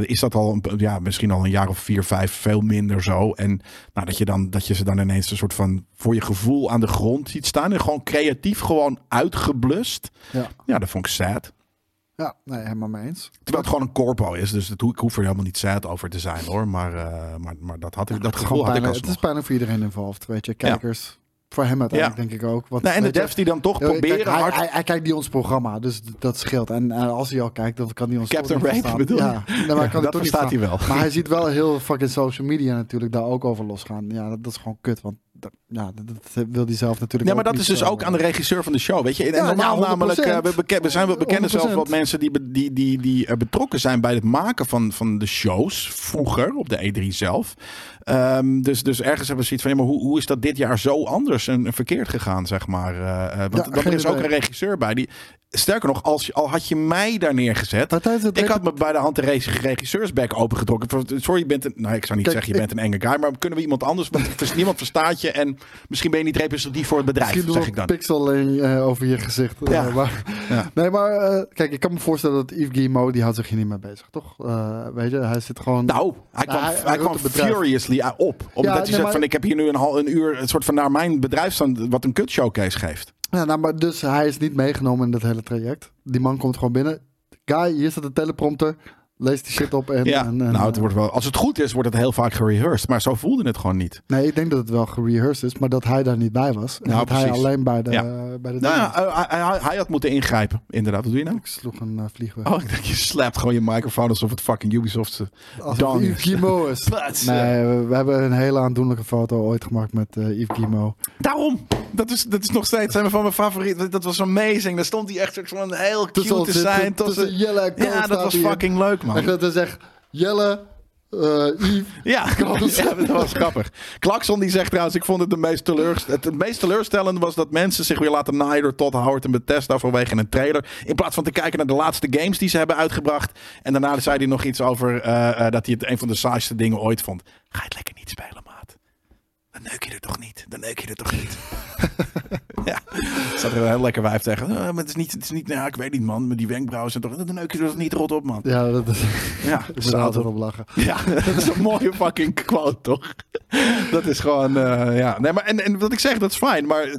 is dat al een, ja, misschien al een jaar of vier, vijf. Veel minder zo. En nou, dat, je dan, dat je ze dan ineens een soort van. Voor je gevoel aan de grond ziet staan. En gewoon creatief gewoon uitgeblust. Ja, Ja, dat vond ik sad. ja nee, helemaal mee eens. Terwijl het gewoon een corpo is. Dus dat, ik hoef er helemaal niet sad over te zijn hoor. Maar, eh, maar, maar dat, had ik, dat gevoel gewoon had ik het is bijna voor iedereen involved, weet je. Kijkers, voor hem uiteindelijk denk ik ook. Want, Nou, en de devs die dan toch Ja, kijk, proberen hij, hard... hij, hij kijkt niet ons programma, dus dat scheelt. En eh, als hij al kijkt, dan kan hij ons Captain Rape bedoel? Ja, nee, maar kan dat toch niet verstaat hij wel. Maar hij ziet wel heel fucking social media natuurlijk daar ook over losgaan. Ja, dat, dat is gewoon kut, want dat, ja, dat, dat wil hij zelf natuurlijk Nee, maar dat is dus ook aan de regisseur van de show, weet je. En Ja, normaal ja, 100%. namelijk, eh, we, beken- we, zijn, we bekennen zelfs 100%. wat mensen die, die, die, die eh, betrokken zijn bij het maken van, van de shows vroeger op de E3 zelf. Ehm, dus, dus ergens hebben we zoiets van, ja, maar hoe, hoe is dat dit jaar zo anders en, verkeerd gegaan, zeg maar. eh, eh, want Ja, want er is ook een regisseur bij die sterker nog, als, al had je mij daar neergezet. Het Ik had me bij de hand de reg- regisseursbek opengetrokken. Sorry, je bent een. Nou, ik zou niet Kijk, zeggen, je ik- bent een enge guy. Maar kunnen we iemand anders? Want niemand verstaat je. En misschien ben je niet representatief voor het bedrijf, Misschien zeg ik dan. pixeling eh, over je gezicht. Ja. Maar, Ja. Nee, maar kijk, ik kan me voorstellen dat Yves Guillemot, die houdt zich hier niet mee bezig, toch? Weet je, hij zit gewoon... Nou, hij kwam, hij- hij, kwam roept furiously op. Omdat hij zegt maar- van ik heb hier nu een, hal, een uur een soort van naar mijn bedrijf staan wat een kut showcase geeft. Ja, nou, maar dus hij is niet meegenomen in dat hele traject. Die man komt gewoon binnen. Guy, hier staat een teleprompter. Lees die shit op en... ja, en, en, nou, het eh, wordt wel, als het goed is, wordt het heel vaak gerehearsed. Maar zo voelde het gewoon niet. Nee, ik denk dat het wel gerehearsed is, maar dat hij daar niet bij was. En Nou, dat hij alleen bij de, Ja. bij de Nou ja, hij, hij- hij had moeten ingrijpen. Inderdaad, wat doe je nou? Ik sloeg een uh, vlieg weg. Oh, ik denk je slapt gewoon je microfoon alsof het fucking Ubisoft. Als dan. Yves Guillemot is. Nee, we, we hebben een hele aandoenlijke foto ooit gemaakt met eh Yves Guillemot. Daarom. Dat is, dat is nog steeds een van mijn favorieten. Dat was amazing. Daar stond hij echt van heel cute te zijn. tussen Tussen... Ja, dat was fucking leuk, man. Dat hij zegt, Jelle, eh Yves. Ja, ja, dat was grappig. Klakson die zegt trouwens, ik vond het de meest, teleurst het, meest teleurstellende was dat mensen zich weer laten naaien door Todd Howard en Bethesda vanwege een trailer. In plaats van te kijken naar de laatste games die ze hebben uitgebracht. En daarna zei hij nog iets over eh, eh, dat hij het een van de saaiste dingen ooit vond. Ga je het lekker niet spelen. Dan neuk je er toch niet? Dan neuk je er toch niet? ja, zat er een heel lekker wijf tegen. "Eh, maar het is niet, het is niet, nou, ik weet niet man, met die wenkbrauwen zijn toch, dan neuk je er toch niet rot op, man. Ja, dat is... Ja, Ik moet er altijd op. lachen. Ja, dat is een mooie fucking quote, toch? Dat is gewoon, eh, ja. Nee, maar, en, en wat ik zeg, dat is fijn. Maar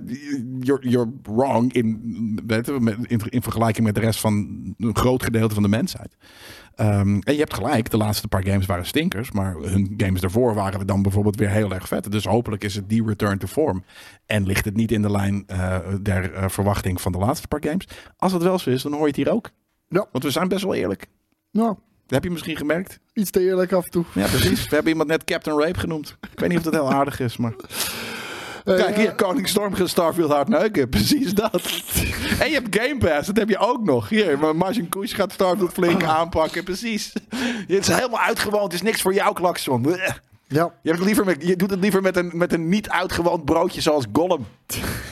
you're, you're wrong in, weet je, met- in, in vergelijking met de rest van een groot gedeelte van de mensheid. Ehm, en je hebt gelijk, de laatste paar games waren stinkers. Maar hun games daarvoor waren dan bijvoorbeeld weer heel erg vet. Dus hopelijk is het die return to form. En ligt het niet in de lijn eh, der eh, verwachting van de laatste paar games. Als het wel zo is, dan hoor je het hier ook. Ja. Want we zijn best wel eerlijk. Nou, Dat heb je misschien gemerkt. iets te eerlijk af en toe. Ja, precies. We hebben iemand net Captain Rape genoemd. Ik weet niet of dat heel aardig is, maar... Eh, Kijk hier, Koning Storm gaat Starfield hard neuken. Precies dat. En je hebt Game Pass, dat heb je ook nog. Hier, maar Margin Koes gaat Starfield flink aanpakken. Precies. Het is helemaal uitgewoond. Het is niks voor jou, Klakson. Ja, Je, hebt het liever met, je doet het liever met een, met een niet uitgewoond broodje zoals Gollum.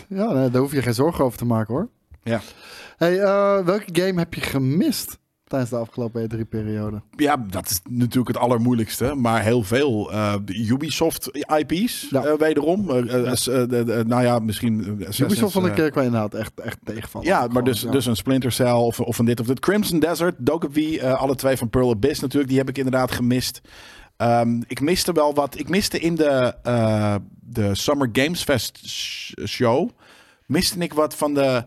ja daar hoef je geen zorgen over te maken hoor. Ja. Hey, eh, welke game heb je gemist tijdens de afgelopen E3-periode? Ja, dat is natuurlijk het allermoeilijkste. Maar heel veel eh, Ubisoft IP's, Ja. eh, wederom. De- de- nou ja, misschien... Ubisoft vond ik eh, eh, qua inhoud echt, echt tegenvallen. Ja, maar Gewoon, dus, ja. dus een Splinter Cell of, of een dit of dat. Crimson Desert, Dokkaebi, alle twee van Pearl Abyss natuurlijk. Die heb ik inderdaad gemist. Ehm, ik miste wel wat. Ik miste in de, de Summer Games Fest sh- show. Miste ik wat van de.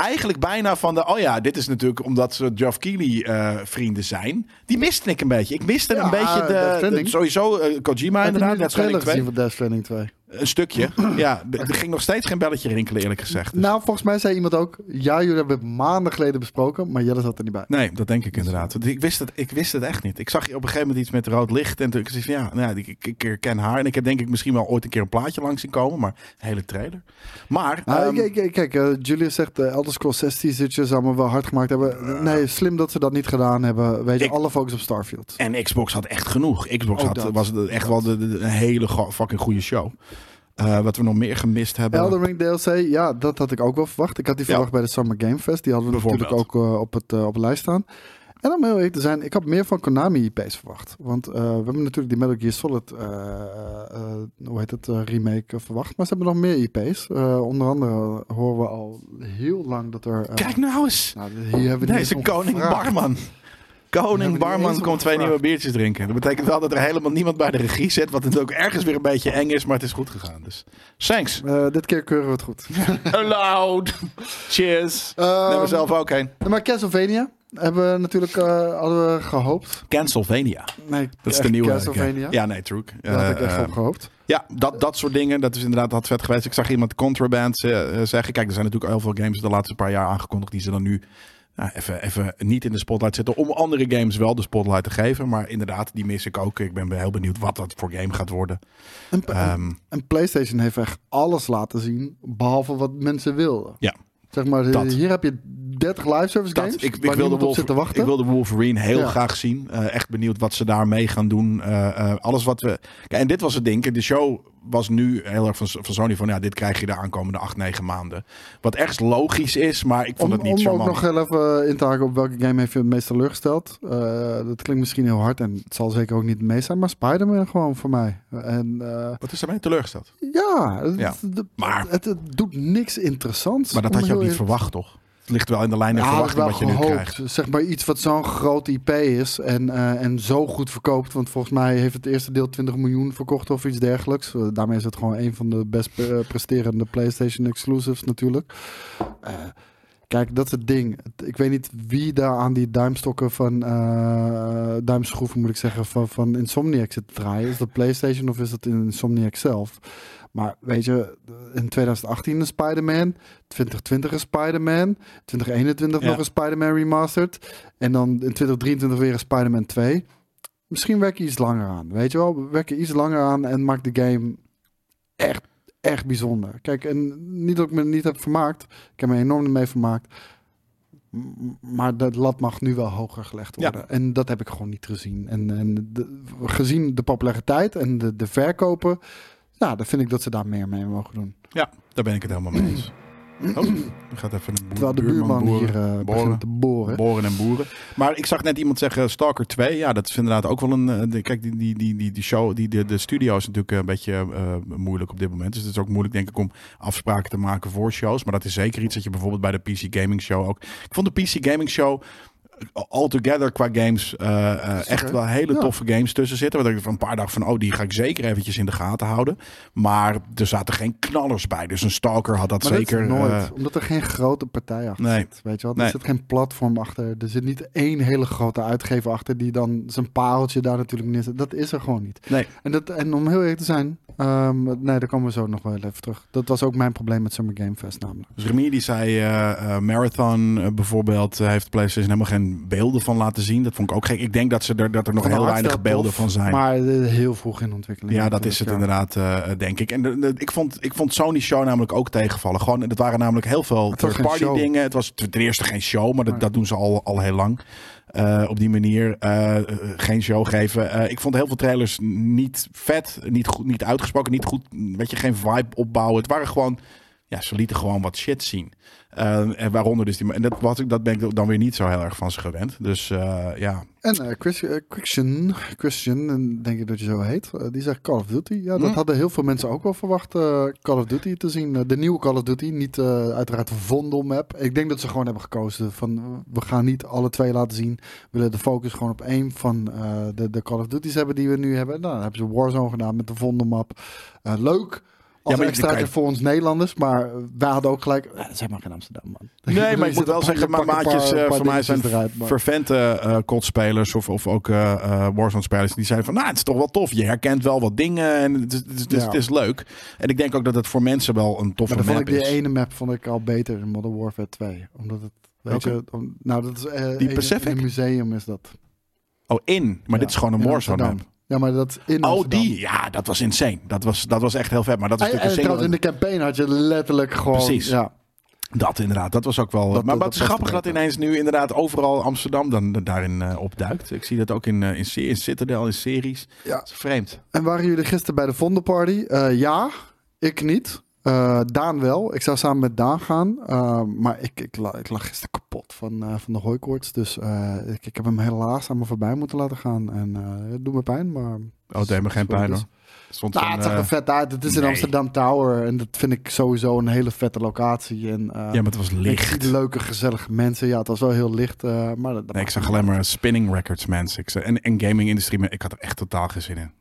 Eigenlijk bijna van de. Oh ja, dit is natuurlijk omdat ze Geoff Keighley eh, vrienden zijn. Die miste ik een beetje. Ik miste Ja, een beetje de. De- sowieso eh, Kojima Heb inderdaad. nu de Net trailer gezien 2. van Death Stranding 2? Een stukje. ja, er ging nog steeds geen belletje rinkelen, eerlijk gezegd. Dus- Nou, volgens mij zei iemand ook... Ja, jullie hebben het maanden geleden besproken, maar Jelle zat er niet bij. Nee, dat denk ik inderdaad. Want Ik wist, het, ik wist het echt niet. Ik zag op een gegeven moment iets met rood licht. En toen ik zei van ja, nou, ja, ik, ik, herken haar. En ik heb denk ik misschien wel ooit een keer een plaatje langs zien komen. Maar een hele trailer. Maar, Nou, ehm, kijk, kijk, kijk, eh, Julius zegt de Elder Scrolls 16 zitjes allemaal wel hard gemaakt hebben. Nee, slim dat ze dat niet gedaan hebben. Weet je, Ik- alle focus op Starfield. en Xbox had echt genoeg. Xbox Ook had, was echt wel de, de- een hele go- fucking goede show. Eh, wat we nog meer gemist hebben. Elden Ring DLC, ja, dat had ik ook wel verwacht. Ik had die Ja. verwacht bij de Summer Game Fest. Die hadden we natuurlijk ook eh, op, het, eh, op de lijst staan. En om heel eerlijk te zijn, ik had meer van Konami IP's verwacht. Want we hebben natuurlijk die Metal Gear Solid, hoe heet het, remake verwacht. Maar ze hebben nog meer IP's. Onder andere horen we al heel lang dat er... Kijk nou eens. nou, hier hebben we Deze koning. Barman. Koning Barman komt twee nieuwe biertjes drinken. Dat betekent wel dat er helemaal niemand bij de regie zit. Wat natuurlijk ook ergens weer een beetje eng is. Maar het is goed gegaan. Dus thanks. Eh, dit keer keuren we het goed. Loud. Cheers. Ehm, Neem er zelf ook een. Maar Castlevania hebben we natuurlijk eh, hadden we gehoopt. Castlevania. Nee, Dat is de nieuwe. Ja, nee, true. Daar had ik echt eh, op gehoopt. ja, dat, dat soort dingen. Dat is inderdaad had vet geweest. Ik zag iemand Contraband zeggen. Kijk, er zijn natuurlijk heel veel games de laatste paar jaar aangekondigd. Die ze dan nu nou, even, even niet in de spotlight zetten. Om andere games wel de spotlight te geven. Maar inderdaad, die mis ik ook. Ik ben heel benieuwd wat dat voor game gaat worden. En, Ehm, en PlayStation heeft echt alles laten zien, behalve wat mensen wilden. Ja. Zeg maar, eh, Dat. hier heb je 30 live service dat, games ik, ik, waar wil op te wachten. ik wil de Wolverine heel Ja. graag zien. Eh, echt benieuwd wat ze daarmee gaan doen. Eh, alles wat we. Kijk, en dit was het ding. De show was nu heel erg van, van Sony van ja, dit krijg je de aankomende 8, 9 maanden. Wat ergens logisch is, maar ik vond Om, het niet om zo ook nog heel even in te haken op welke game heeft je het meest teleurgesteld. Eh, dat klinkt misschien heel hard en het zal zeker ook niet het meest zijn, maar Spider-Man gewoon voor mij. En eh, Wat is daarmee teleurgesteld? ja, het, Ja, het- maar- het, het doet niks interessants. Maar dat om had je ook niet verwacht, toch? Ligt wel in de lijn der Ja, verwachting wat je nu krijgt. Zeg maar iets wat zo'n groot IP is en, eh, en zo goed verkoopt. Want volgens mij heeft het eerste deel 20 miljoen verkocht of iets dergelijks. Eh, daarmee is het gewoon een van de best presterende PlayStation exclusives natuurlijk. Eh, kijk, dat is het ding. Ik weet niet wie daar aan die duimstokken van duimschroeven moet ik zeggen van, van Insomniac zit te draaien. Is dat PlayStation of is dat Insomniac zelf? Maar weet je, in 2018 een Spider-Man, 2020 een Spider-Man, 2021 Ja. nog een Spider-Man remastered en dan in 2023 weer een Spider-Man 2. Misschien werk je iets langer aan, weet je wel? Werk je iets langer aan en maak de game echt, echt bijzonder. Kijk, en niet dat ik me niet heb vermaakt, ik heb me enorm mee vermaakt, maar de lat mag nu wel hoger gelegd Ja. worden. En dat heb ik gewoon niet gezien. En, en de- gezien de populariteit en de, de verkopen, ja, dan vind ik dat ze daar meer mee mogen doen. Ja, daar ben ik het helemaal mee eens. Oh, gaat even een boer, Terwijl de buurman boeren, hier eh, boren. begint te boren. Boren en boeren. Maar ik zag net iemand zeggen Stalker 2. Ja, dat is inderdaad ook wel een... eh, de- kijk, die, die, die, die, die show, die, de, de studio is natuurlijk een beetje eh, moeilijk op dit moment. Dus het is ook moeilijk denk ik om afspraken te maken voor shows. Maar dat is zeker iets dat je bijvoorbeeld bij de PC Gaming Show ook... Ik vond de PC Gaming Show altogether qua games eh, eh, Zeker. echt wel hele Ja. toffe games tussen zitten. Waar ik van een paar dagen van, oh, die ga ik zeker eventjes in de gaten houden. Maar er zaten geen knallers bij. Dus een Stalker had dat Maar dat zeker... nooit, eh, omdat er geen grote partij achter Nee. zit. Weet je wel? Er Nee. zit geen platform achter. Er zit niet één hele grote uitgever achter die dan zijn pareltje daar natuurlijk neerzet. Dat is er gewoon niet. nee, En, dat, en om heel eerlijk te zijn, ehm, nee, daar komen we zo nog wel even terug. Dat was ook mijn probleem met Summer Game Fest namelijk. Dus Remy die zei eh, eh, Marathon eh, bijvoorbeeld eh, heeft PlayStation helemaal geen beelden van laten zien. Dat vond ik ook gek. Ik denk dat, ze er, dat er nog Van heel weinig beelden tof, van zijn. Maar heel vroeg in ontwikkeling. ja, dat is het ja. inderdaad, denk ik. En de- de- ik, vond, ik vond Sony Show namelijk ook tegenvallen. Gewoon, het waren namelijk heel veel third-party dingen. Het was ten eerste geen show, maar dat, Nee. dat doen ze al, al heel lang. Eh, op die manier eh, eh, geen show geven. Ik vond heel veel trailers niet vet, niet, goed, niet uitgesproken, niet goed. Weet je, geen vibe opbouwen. Het waren gewoon, ja, ze lieten gewoon wat shit zien. Eh, en waaronder dus die. En dat, ik, dat ben ik dan weer niet zo heel erg van ze gewend. Dus eh, ja, En eh, Chris, Christian, Christian, en denk ik dat je zo heet, die zegt Call of Duty. Ja, dat Hm. hadden heel veel mensen ook wel verwacht, Call of Duty te zien. De nieuwe Call of Duty, niet uiteraard de Vondel-map. Ik denk dat ze gewoon hebben gekozen van, we gaan niet alle twee laten zien. We willen de focus gewoon op één van de, de Call of Duty's hebben die we nu hebben. Nou, dan hebben ze Warzone gedaan met de Vondel-map. Eh, leuk. Als maar extra je voor ons Nederlanders, maar wij hadden ook gelijk, eh, dat is helemaal geen Amsterdam, man. Nee, maar je ik moet zit wel zeggen, mijn maatjes paar- eh, paar voor mij zijn eruit, maar- vervente eh COD-spelers of, of ook eh eh, Warzone-spelers. Die zeiden van, nou, het is toch wel tof. Je herkent wel wat dingen en het is, het is, is, Ja. het is leuk. En ik denk ook dat het voor mensen wel een toffe Maar dan vond map ik die is. ene map vond ik al beter in Modern Warfare 2. Omdat het, weet je, om- nou dat is eh, Die een- Pacific? in een museum is dat. Oh, in. Maar Ja, dit is gewoon een Warzone map. Ja, maar dat in Oh, Amsterdam. die. Ja, dat was insane. Dat was, dat was echt heel vet. Maar dat is En, en natuurlijk een in single... de campaign had je letterlijk gewoon... Precies. Ja, Dat inderdaad. Dat was ook wel... Dat- maar wat is dat grappig dat ineens nu inderdaad overal Amsterdam dan daarin eh, opduikt. Ik zie dat ook in, eh, in, in Citadel, in series. Ja. Dat is vreemd. En waren jullie gisteren bij de Vondelparty? Eh ja, ik niet. Eh, Daan wel. Ik zou samen met Daan gaan. Eh, maar ik, ik, ik lag gisteren kapot van, eh, van de hooikoorts. Dus ik, ik heb hem helaas aan me voorbij moeten laten gaan. En het doet me pijn, maar... Oh, het deed me geen pijn dus. hoor. Stond Nou, zo'n, het zag er vet uit. Het is in. Amsterdam Tower. En dat vind ik sowieso een hele vette locatie. En, ja, maar het was licht. leuke, gezellige mensen. Ja, het was wel heel licht. maar dat, dat Nee, ik zag alleen maar spinning records, mensen. Ik en, en gaming industrie, maar ik had er echt totaal geen zin in.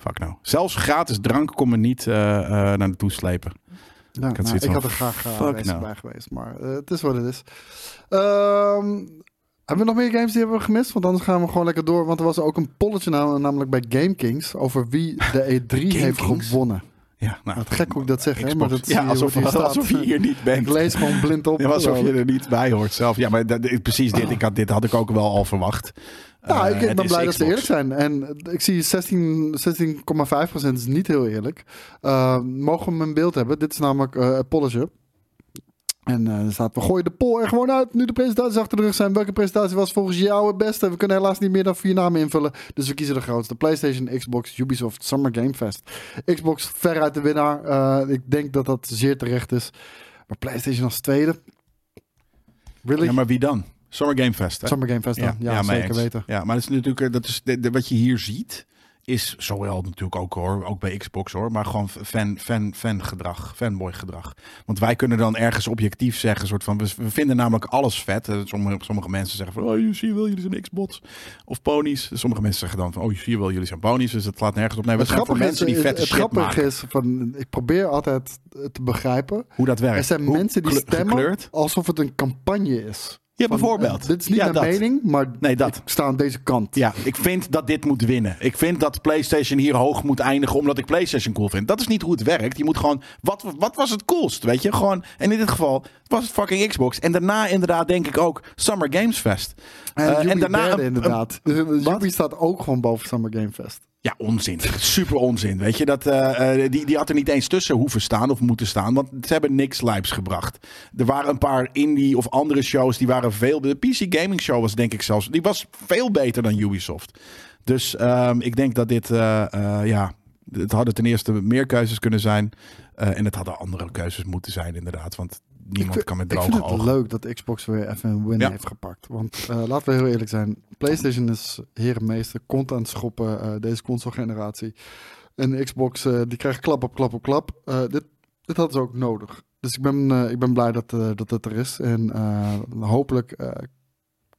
Fuck nou. Zelfs gratis drank kon me niet eh, eh, naar naartoe slepen. Ja, had nou, ik van, had er graag uh, nou. bij geweest. Maar eh, het is wat het is. Ehm, hebben we nog meer games die hebben we gemist? Want anders gaan we gewoon lekker door. Want er was ook een polletje nou, namelijk bij Game Kings over wie de E3 heeft Kings? gewonnen. Ja, nou, Wat gek hoe ik dat zeg, hè? Maar dat ja, je alsof, staat. alsof je hier niet bent. Ik lees gewoon blind op. Ja, alsof je ik. er niet bij hoort zelf. Ja, maar dat, precies dit. Ik had, dit had ik ook wel al verwacht. Ja, Eh, ik het ben blij dat ze eerlijk zijn. En ik zie 16 16,5% is niet heel eerlijk. Eh, mogen we in beeld hebben? Dit is namelijk eh het polletje. En eh, er staat, we gooien de poll er gewoon uit. Nu de presentaties achter de rug zijn. Welke presentatie was volgens jou het beste? We kunnen helaas niet meer dan vier namen invullen. Dus we kiezen de grootste. PlayStation, Xbox, Ubisoft, Summer Game Fest. Xbox veruit de winnaar. Eh, ik denk dat dat zeer terecht is. Maar PlayStation als tweede. Really? Ja, maar wie dan? Summer Game Fest, hè? Summer Game Fest dan. Ja, mee zeker eens. weten. Ja, maar dat is natuurlijk, eh, dat is de, de- wat je hier ziet, is zowel natuurlijk ook hoor, ook bij Xbox hoor, maar gewoon fan, fan, fan gedrag, fanboy gedrag. Want wij kunnen dan ergens objectief zeggen, soort van, we, we vinden namelijk alles vet. Sommige, sommige mensen zeggen van, oh, je zie je wel, jullie zijn Xbox of ponies. Sommige mensen zeggen dan van, oh, je zie je wel, jullie zijn ponies. Dus het slaat nergens op. Nee, we Het voor mensen die het shit grappige maken. is, van, ik probeer altijd te begrijpen. Hoe dat werkt. Er zijn Hoe mensen die stemmen gekleurd. alsof het een campagne is. Ja, Van, bijvoorbeeld. eh, dit is niet Ja, mijn dat. mening, maar Nee, dat. ik sta aan deze kant. Ja, ik vind dat dit moet winnen. Ik vind dat PlayStation hier hoog moet eindigen omdat ik PlayStation cool vind. Dat is niet hoe het werkt. Je moet gewoon, wat, wat was het coolst? Weet je, gewoon, en in dit geval was het fucking Xbox. En daarna inderdaad denk ik ook Summer Games Fest. En, Eh, daarna derde een- inderdaad. Dus wat? Ubi staat ook gewoon boven Summer Game Fest. Ja, onzin. Super onzin. Weet je, dat, eh, eh, die, die had er niet eens tussen hoeven staan of moeten staan. Want ze hebben niks lijps gebracht. Er waren een paar indie of andere shows die waren veel. De PC Gaming Show was denk ik zelfs. Die was veel beter dan Ubisoft. Dus ehm, ik denk dat dit. eh, ja. Het hadden ten eerste meer keuzes kunnen zijn. en het hadden andere keuzes moeten zijn, inderdaad. Want niemand vind- kan met Ik droge vind het leuk dat Xbox weer even een win Ja. heeft gepakt. Want eh, laten we heel eerlijk zijn. PlayStation is herenmeester. Komt aan het schoppen uh, deze console generatie. En Xbox uh, die krijgt klap op klap op klap. Dit, dit hadden ze ook nodig. Dus ik ben, ik ben blij dat, dat het er is. En hopelijk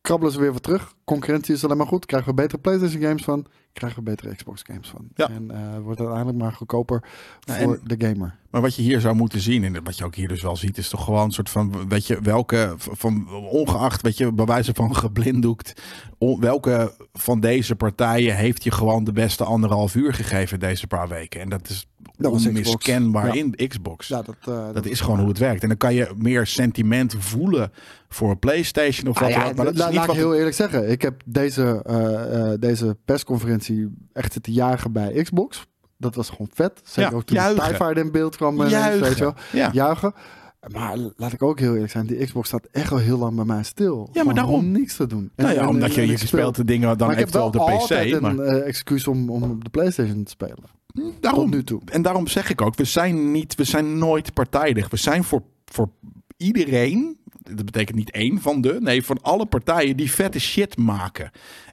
krabbelen ze weer wat terug. Concurrentie is alleen maar goed. Krijgen we betere PlayStation games van. Krijgen we betere Xbox games van. Ja. En uh, wordt uiteindelijk maar goedkoper Ja, voor en- de gamer. Maar wat je hier zou moeten zien, en wat je ook hier dus wel ziet, is toch gewoon een soort van, weet je, welke, van ongeacht, weet je, bij wijze van geblinddoekt, on- welke van deze partijen heeft je gewoon de beste anderhalf uur gegeven deze paar weken? En dat is Dat Xbox. onmiskenbaar Ja. in Xbox. Ja, dat, uh, Dat is gewoon hoe het werkt. En dan kan je meer sentiment voelen voor een PlayStation of wat Ah, dan ja, ook. Maar dat is niet laat wat ik heel eerlijk zeggen. Ik heb deze, eh, eh, deze persconferentie echt zitten jagen bij Xbox. Dat was gewoon vet. Zeker Ja, ook toen Fighter in beeld kwam. en Juichen. Weet je wel. Ja. Juichen. Maar laat ik ook heel eerlijk zijn. Die Xbox staat echt al heel lang bij mij stil. maar Gewoon daarom. om niks te doen. Nou ja, omdat en- je, je ik speel- speelt de dingen dan maar ik eventueel wel op de altijd PC. Maar een eh, excuus om, om op de PlayStation te spelen. daarom, Tot nu toe. En daarom zeg ik ook, we zijn, niet, we zijn nooit partijdig. We zijn voor, voor iedereen, dat betekent niet één van de, nee, van alle partijen die vette shit maken.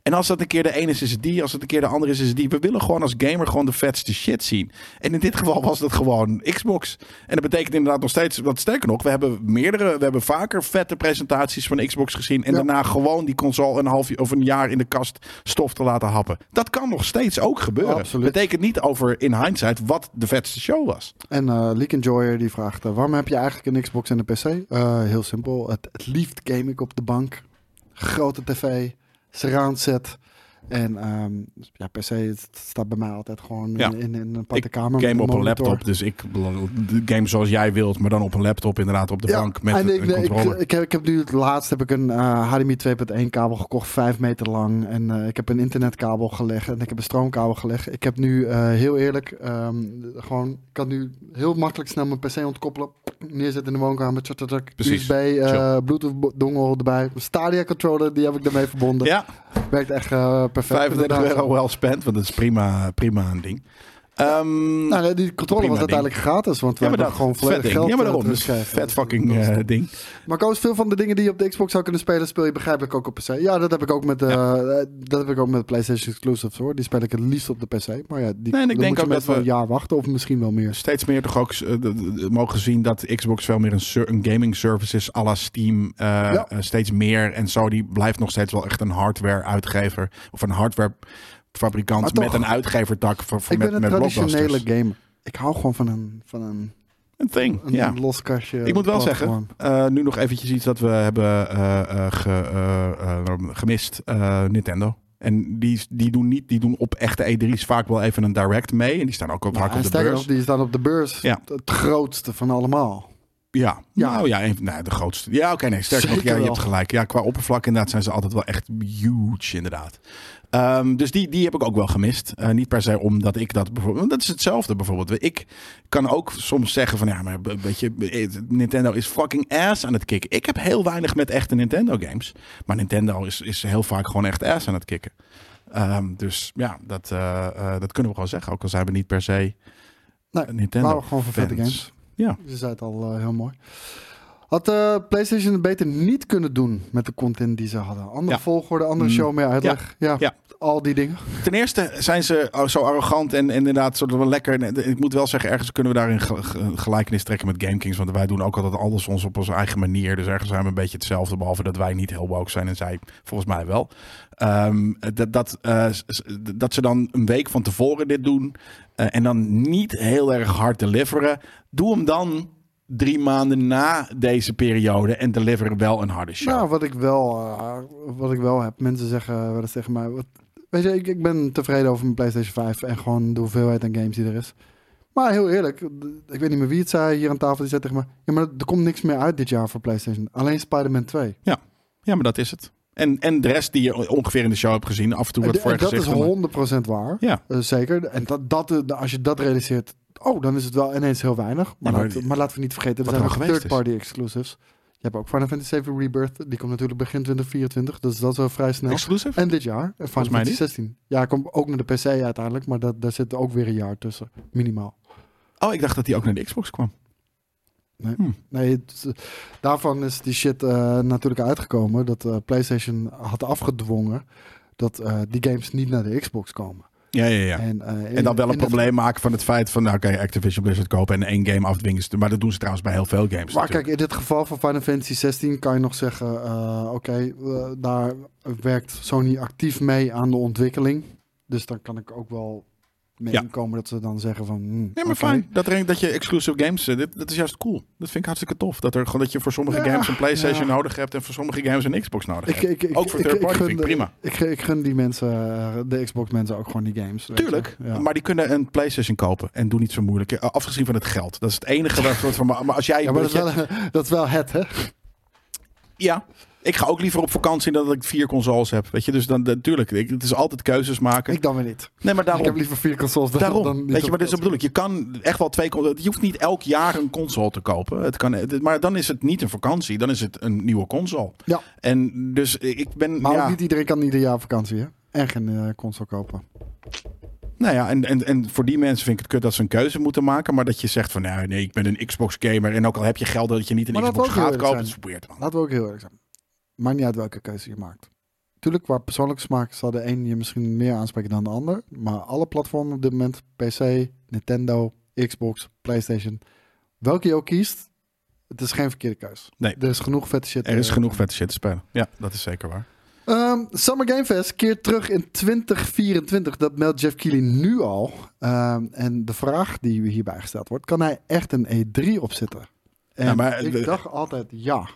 En als dat een keer de ene is, is het die. Als het een keer de andere is, is het die. We willen gewoon als gamer gewoon de vetste shit zien. En in dit geval was dat gewoon Xbox. En dat betekent inderdaad nog steeds, wat sterker nog, we hebben meerdere, we hebben vaker vette presentaties van Xbox gezien. En Ja. daarna gewoon die console een half of een jaar in de kast stof te laten happen. Dat kan nog steeds ook gebeuren. Absoluut. Betekent niet over in hindsight wat de vetste show was. En eh Leak Enjoyer die vraagt, eh, waarom heb je eigenlijk een Xbox en een PC? Eh, heel simpel. Het, het liefst game ik op de bank. Grote tv, surround set. En ehm, ja, PC het staat bij mij altijd gewoon Ja. in, in, in een aparte kamer. game op een laptop. Dus ik de game zoals jij wilt, maar dan op een laptop inderdaad op de bank met en een ik, nee, ik, controller. ik, heb, ik heb nu het laatst heb ik een eh, HDMI 2.1 kabel gekocht, 5 meter lang. En eh, ik heb een internetkabel gelegd en ik heb een stroomkabel gelegd. Ik heb nu eh, heel eerlijk, ehm, gewoon, ik kan nu heel makkelijk snel mijn PC ontkoppelen, neerzetten in de woonkamer, Precies. USB, eh, Bluetooth dongle erbij, Stadia controller, die heb ik daarmee verbonden. ja, Werkt echt eh, perfect. 25 Inderdaad. euro well spent, want dat is prima, prima een ding. Ehm, Nou, die controller was uiteindelijk gratis, want we ja, hebben dat gewoon volledig geld Ja, maar daarom. Dus vet fucking eh, ding. Maar Koos, veel van de dingen die je op de Xbox zou kunnen spelen, speel je begrijpelijk ook op PC. Ja, dat heb ik ook met, eh, dat heb ik ook met PlayStation exclusives hoor. Die speel ik het liefst op de PC. Maar ja, die Nee, en ik denk moet je ook dat meestal we- een jaar wachten of misschien wel meer. Steeds meer toch ook mogen zien dat Xbox veel meer een, gaming service is à la Steam. Ja. steeds meer. En zo, die blijft nog steeds wel echt een hardware uitgever. Of een hardware fabrikant met een uitgevertak voor, voor Ik met, ben een met traditionele gamer. Ik hou gewoon van een, van een, Een thing, een ja. los kastje. Ik moet wel zeggen, eh, nu nog eventjes iets dat we hebben eh, eh, ge- gemist. Nintendo. En die, die, doen niet, die doen op echte E3's vaak wel even een direct mee. En die staan ook op Ja, op de beurs. die staan op de beurs Ja. het grootste van allemaal. Ja, Ja. nou ja, een, nou, de grootste. Ja, oké, nee, sterker nog, ja, je hebt gelijk. Ja, qua oppervlak inderdaad zijn ze altijd wel echt huge, inderdaad. Ehm, dus die, die heb ik ook wel gemist. Eh, niet per se omdat ik dat bijvoorbeeld... want Dat is hetzelfde bijvoorbeeld. Ik kan ook soms zeggen van... Ja, maar weet je, eh, Nintendo is fucking ass aan het kicken. Ik heb heel weinig met echte Nintendo games. Maar Nintendo is, is heel vaak gewoon echt ass aan het kicken. Ehm, dus ja, dat, eh, dat kunnen we gewoon zeggen. Ook al zijn we niet per se Nee, Nintendo maar gewoon voor games. Ja. Je zei het al heel mooi. Had eh, PlayStation het beter niet kunnen doen met de content die ze hadden? Andere Ja. volgorde, andere Mm. show, meer uitleg. Ja. Ja. al die dingen. Ten eerste zijn ze zo arrogant en, en inderdaad soort van lekker. Ik moet wel zeggen, ergens kunnen we daarin ge- ge- gelijkenis trekken met GameKings. Want wij doen ook altijd alles ons op onze eigen manier. Dus ergens zijn we een beetje hetzelfde. Behalve dat wij niet heel woke zijn en zij volgens mij wel. Ehm, dat, dat, eh, dat ze dan een week van tevoren dit doen. eh, en dan niet heel erg hard deliveren. Doe hem dan drie maanden na deze periode. En deliver wel een harde show. Nou, wat ik wel, eh, wat ik wel heb. Mensen zeggen wel eens tegen mij. Wat, weet je, ik, ik ben tevreden over mijn PlayStation 5 en gewoon de hoeveelheid aan games die er is. Maar heel eerlijk, ik weet niet meer wie het zei hier aan tafel. Die zei tegen me: Ja, maar er komt niks meer uit dit jaar voor PlayStation. Alleen Spider-Man 2. Ja, maar dat is het. En, en de rest die je ongeveer in de show hebt gezien. Af en toe wat voor dat is gezicht. maar- 100% waar. Ja. Eh, zeker. En dat, dat, eh, als je dat realiseert, oh, dan is het wel ineens heel weinig. Maar, Ja, maar- laat- maar laten we niet vergeten, er zijn geweest third-party exclusives. Je hebt ook Final Fantasy 7 Rebirth. Die komt natuurlijk begin 2024. Dus dat is wel vrij snel. Exclusive? En dit jaar. En Final Volgens mij Fantasy 16. Ja, komt ook naar de PC uiteindelijk. Maar dat, daar zit ook weer een jaar tussen. Minimaal. Oh, ik dacht dat die ook naar de Xbox kwam. Nee, het- eh, daarvan is die shit eh, natuurlijk uitgekomen. Dat eh, PlayStation had afgedwongen dat eh, die games niet naar de Xbox komen. Ja, ja, ja. En, eh, En dan wel een probleem maken van het feit van, nou oké, Activision Blizzard kopen en één game afdwingen. Maar dat doen ze trouwens bij heel veel games. Maar natuurlijk. kijk, in dit geval van Final Fantasy 16 kan je nog zeggen: eh, oké, eh, daar werkt Sony actief mee aan de ontwikkeling. Dus dan kan ik ook wel mee Ja. inkomen dat ze dan zeggen van. hm, Nee, maar fijn. Dat, er, dat je exclusive games, eh, dit, dat is juist cool. Dat vind ik hartstikke tof. Dat, er, gewoon, dat je voor sommige Ja, games een PlayStation ja. nodig hebt en voor sommige games een Xbox nodig Ik, hebt. ik, ik, ook voor ik- third ik party vind ik prima. Ik, ik gun die mensen, eh, de Xbox mensen ook gewoon die games. Tuurlijk, maar die kunnen een PlayStation kopen en doe niet zo moeilijk. Eh, Afgezien van het geld. Dat is het enige waar soort van. Maar als jij. Ja, maar dat is, wel, dat is wel het, hè? Ja, ik ga ook liever op vakantie dan dat ik vier consoles heb. Weet je, dus dan natuurlijk. Het is altijd keuzes maken. Ik dan weer niet. nee, maar daarom. Ik heb liever vier consoles dan, Daarom, dan weet je, maar dat vakantie. bedoel ik. Je kan echt wel twee consoles. Je hoeft niet elk jaar een console te kopen. Het kan, maar dan is het niet een vakantie, dan is het een nieuwe console. Ja. En dus ik ben. Maar ja, ook niet iedereen kan ieder jaar vakantie, hè? En geen eh, console kopen. Nou ja, en, en, en voor die mensen vind ik het kut dat ze een keuze moeten maken. Maar dat je zegt van nou, nee, ik ben een Xbox gamer. En ook al heb je geld dat je niet een Maar Xbox gaat kopen, dat is weird man. Laten we ook heel eerlijk zijn. Maakt niet uit welke keuze je maakt. Tuurlijk, qua persoonlijke smaak zal de een je misschien meer aanspreken dan de ander. Maar alle platformen op dit moment, PC, Nintendo, Xbox, PlayStation, welke je ook kiest, het is geen verkeerde keus. Nee. Er is genoeg vette shit. Er is eh, genoeg vette shit te spelen. Ja, dat is zeker waar. Ehm, Summer Game Fest keert terug in 2024. Dat meldt Jeff Keighley nu al. Ehm, en de vraag die hierbij gesteld wordt, kan hij echt een E3 opzetten? En Ja, maar- ik dacht altijd ja.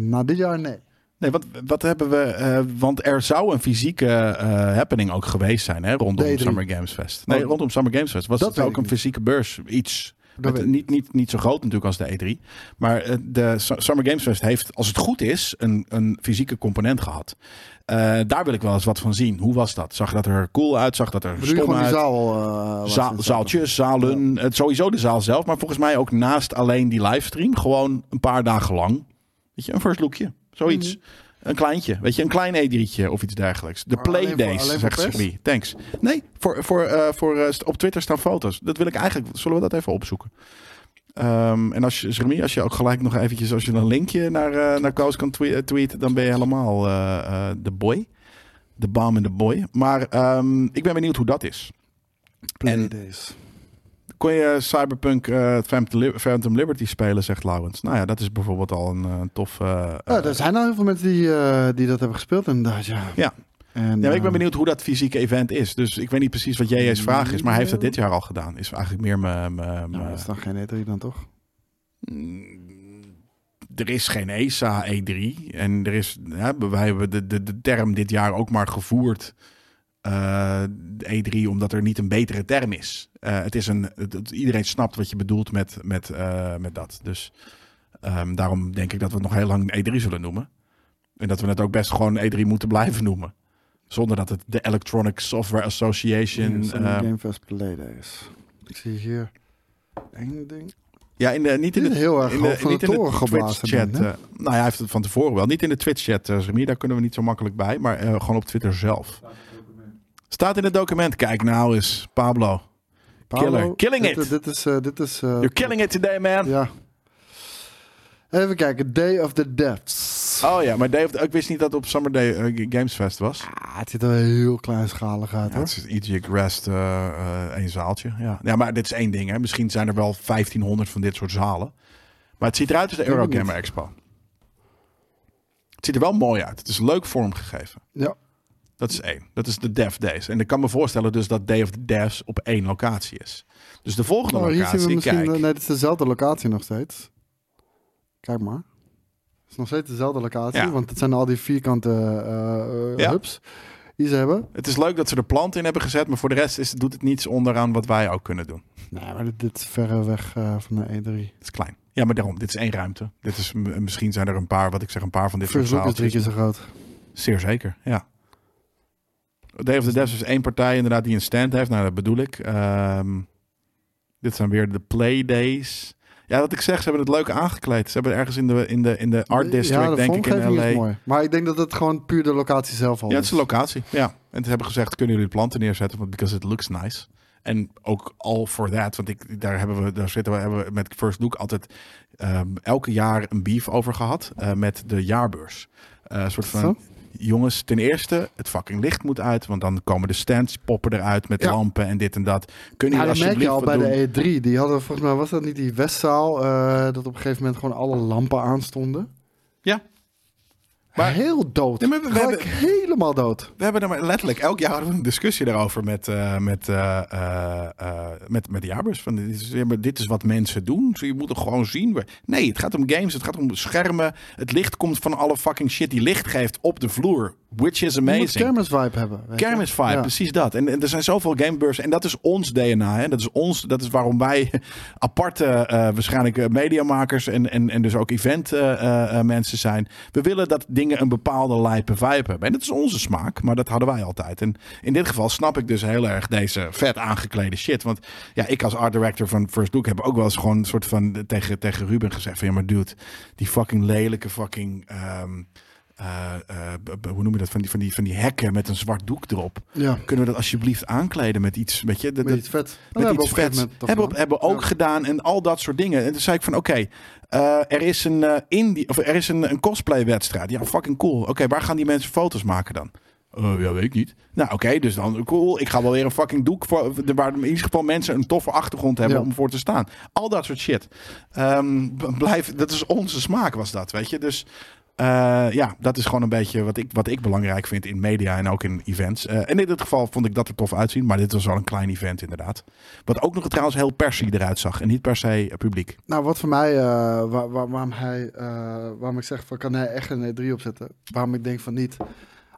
Na dit jaar nee. Nee, wat, wat hebben we... eh, want er zou een fysieke eh, happening ook geweest zijn hè, rondom De E3. Summer Games Fest. Nee, Oh. rondom Summer Games Fest. Was Dat het ook een niet. fysieke beurs, iets. Met- niet, niet, niet zo groot natuurlijk als de E3. Maar eh, de Su- Summer Games Fest heeft, als het goed is, een, een fysieke component gehad. Eh, daar wil ik wel eens wat van zien. Hoe was dat? Zag dat er cool uit? Zag dat er stom uit? zaal? waar Za- ze in zaaltjes, zalen, het, sowieso de zaal zelf, maar volgens mij ook naast alleen die livestream, gewoon een paar dagen lang. Weet je, een first lookje, zoiets. Mhm. Een kleintje, weet je, een klein E3'tje of iets dergelijks. De Playdays, zegt? Circuit. Thanks. Nee, voor, voor, eh, voor, st- op Twitter staan foto's. Dat wil ik eigenlijk, zullen we dat even opzoeken? Ehm, en als je, Jeremy, als je ook gelijk nog eventjes, als je een linkje naar, eh naar Koos kan twe- tweeten, dan ben je helemaal de boy. De bomb en de boy. Maar ehm, ik ben benieuwd hoe dat is. en- Playdays. Kon je Cyberpunk eh, Phantom, Li- Phantom Liberty spelen, zegt Laurens. Nou ja, dat is bijvoorbeeld al een eh, tof... eh, Ja, er zijn al heel veel mensen die, die dat hebben gespeeld inderdaad, ja. Ja. En, ja, ik ben benieuwd hoe dat fysieke event is. Dus ik weet niet precies wat JJ's vraag is, maar hij heeft dat dit jaar al gedaan. Is eigenlijk meer mijn... mijn- Nou, dat is dan geen E3 dan toch? Mm, er is geen ESA E3. En er is, ja, wij hebben de, de, de term dit jaar ook maar gevoerd. Eh, de E3 omdat er niet een betere term is. Eh, het is een, het- het- iedereen snapt wat je bedoelt met, met, eh, met dat. Dus ehm, daarom denk ik dat we het nog heel lang E3 zullen noemen. En dat we het ook best gewoon E3 moeten blijven noemen. Zonder dat het de Electronic Software Association... Eh, Game Fest Playdays. Ik zie hier één ding. ja, in de, niet in de, is heel erg in van niet de in geblazen, Twitch-chat. eh, nou, hij heeft het van tevoren wel. Niet in de Twitch-chat, eh Remy, daar kunnen we niet zo makkelijk bij. Maar eh, gewoon op Twitter zelf. Staat in het document. Kijk nou eens, Pablo. Killer. Killing dit, it. Dit is... eh, dit is eh, You're killing it today, man. Ja. Even kijken. Day of the Deaths. Oh ja, maar Dave, ik wist niet dat het op Summer Day eh, Games Fest was. Ah, het ziet er heel kleinschalig uit, Ja, het is eh eh, één zaaltje. Ja. ja, maar dit is één ding. Hè. Misschien zijn er wel 1500 van dit soort zalen. Maar het ziet eruit als de Eurogamer. Expo. Het ziet er wel mooi uit. Het is leuk vormgegeven. Ja. Dat is één. Dat is de Dev Days. En ik kan me voorstellen dus dat Day of the Devs op één locatie is. Dus de volgende Nou, hier zien we locatie, misschien... kijk. Nee, het is dezelfde locatie nog steeds. Kijk maar. Het is nog steeds dezelfde locatie. Ja. Want het zijn al die vierkante eh, eh, Ja. hubs die ze hebben. Het is leuk dat ze er planten in hebben gezet, maar voor de rest is, doet het niets onderaan wat wij ook kunnen doen. Nee, maar dit, dit is verre weg eh, van de E3. Het is klein. Ja, maar daarom, dit is één ruimte. Dit is, misschien zijn er een paar, wat ik zeg, een paar van dit soort is drie zaaltjes. keer zo groot. Zeer zeker, ja. Day of the Devs is één partij inderdaad die een stand heeft. Nou, dat bedoel ik. Ehm, dit zijn weer de Playdays. Ja, wat ik zeg, ze hebben het leuk aangekleed. Ze hebben ergens in de, in de, in de Art District, ja, de denk ik, in LA. is mooi. Maar ik denk dat het gewoon puur de locatie zelf al Ja, het is een locatie. Ja. En ze hebben gezegd, kunnen jullie planten neerzetten? Want because it looks nice. En ook all for that. Want ik, daar hebben we, daar zitten we, hebben we met First Look altijd ehm, elke jaar een beef over gehad. eh, met de jaarbeurs. Eh, een soort van? Jongens, ten eerste, het fucking licht moet uit. Want dan komen de stands, poppen eruit met Ja. lampen en dit en dat. Kunnen Ja, jullie dat merk je alsjeblieft al bij doen? de E3. Die hadden volgens mij, was dat niet die Westzaal, eh, dat op een gegeven moment gewoon alle lampen aanstonden. Ja. Maar- Heel dood. Nee, maar we- we Gelijk helemaal dood. We hebben er maar letterlijk elk jaar een discussie daarover met, eh, met, eh, eh, met, met de jaarbeurs. Van, dit, is, dit is wat mensen doen. Dus je moet het gewoon zien. Nee, het gaat om games. Het gaat om schermen. Het licht komt van alle fucking shit die licht geeft op de vloer. Which is Je amazing. kermis vibe hebben. je. Kermis vibe, Ja. precies dat. En, en er zijn zoveel gamebeurzen. En dat is ons DNA. Hè? Dat, is ons, dat is waarom wij aparte, waarschijnlijk mediamakers en, en, en dus ook event mensen zijn. We willen dat dingen een bepaalde lijpe vibe hebben. En dat is onze smaak, maar dat hadden wij altijd. En in dit geval snap ik dus heel erg deze vet aangeklede shit. Want ja, ik als art director van First Look heb ook wel eens gewoon een soort van tegen, tegen Ruben gezegd van ja, maar dude, die fucking lelijke fucking... ehm, eh, eh, hoe noem je dat? Van die, van, die, van die hekken met een zwart doek erop. Ja, Kunnen we dat alsjeblieft aankleden met iets, weet je? Dat, met iets vet. Met hebben we iets toch Hebben, hebben we ook Ja. gedaan en al dat soort dingen. En toen zei ik van, oké, eh, er is een indie, of er is een, een cosplay wedstrijd. Ja, fucking cool. Oké, waar gaan die mensen foto's maken dan? Ja, weet ik niet. Nou, oké, dus dan cool. Ik ga wel weer een fucking doek voor, waar in ieder geval mensen een toffe achtergrond hebben Ja. om voor te staan. Al dat soort shit. Ehm, blijf, dat is onze smaak was dat, weet je. Dus eh, ja, dat is gewoon een beetje wat ik, wat ik belangrijk vind in media en ook in events. Eh, en in dit geval vond ik dat er tof uitzien, maar dit was wel een klein event inderdaad. Wat ook nog trouwens heel persie eruit zag en niet per se publiek. Nou, wat voor mij, eh, waar, waar- waarom, hij, waarom ik zeg van kan hij echt een E3 opzetten, waarom ik denk van niet.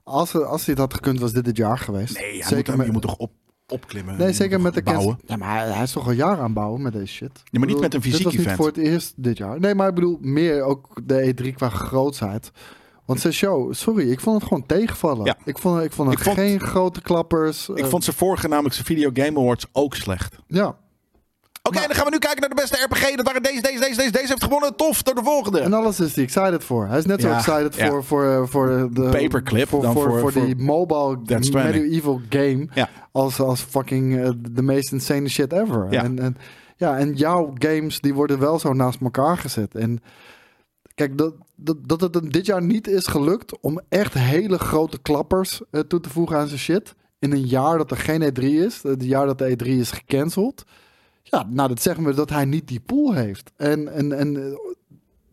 Als, als hij het had gekund, was dit het jaar geweest. Nee, zeker moet, met, je moet toch op, opklimmen? nee, zeker met de bouwen. Ja, maar hij, is toch al jaren aan het bouwen met deze shit. Ja, maar niet met een fysiek Dit was niet event. voor het eerst dit jaar. Nee, maar ik bedoel meer ook de E3 qua grootsheid. Want zijn show, sorry, ik vond het gewoon tegenvallen. Ja. Ik vond, ik vond het Ik vond- geen grote klappers. Ik eh, vond zijn vorige, namelijk zijn Video Game Awards, ook slecht. Ja, Oké, dan gaan we nu kijken naar de beste RPG. Dat waren deze, deze, deze, deze. Deze heeft gewonnen. Tof, door de volgende. En alles is hij excited voor. Hij is net zo excited ja. voor, voor, voor de Paperclip voor, dan voor, voor- voor, die mobile medieval game Ja. als, als fucking eh, de meest insane shit ever. Ja. En, en, ja, en jouw games die worden wel zo naast elkaar gezet. En kijk, dat, dat, dat het hem dit jaar niet is gelukt om echt hele grote klappers eh, toe te voegen aan zijn shit. In een jaar dat er geen E3 is, het jaar dat de E3 is gecanceld. Ja, nou, dat zeggen we dat hij niet die pool heeft. En, en, en eh,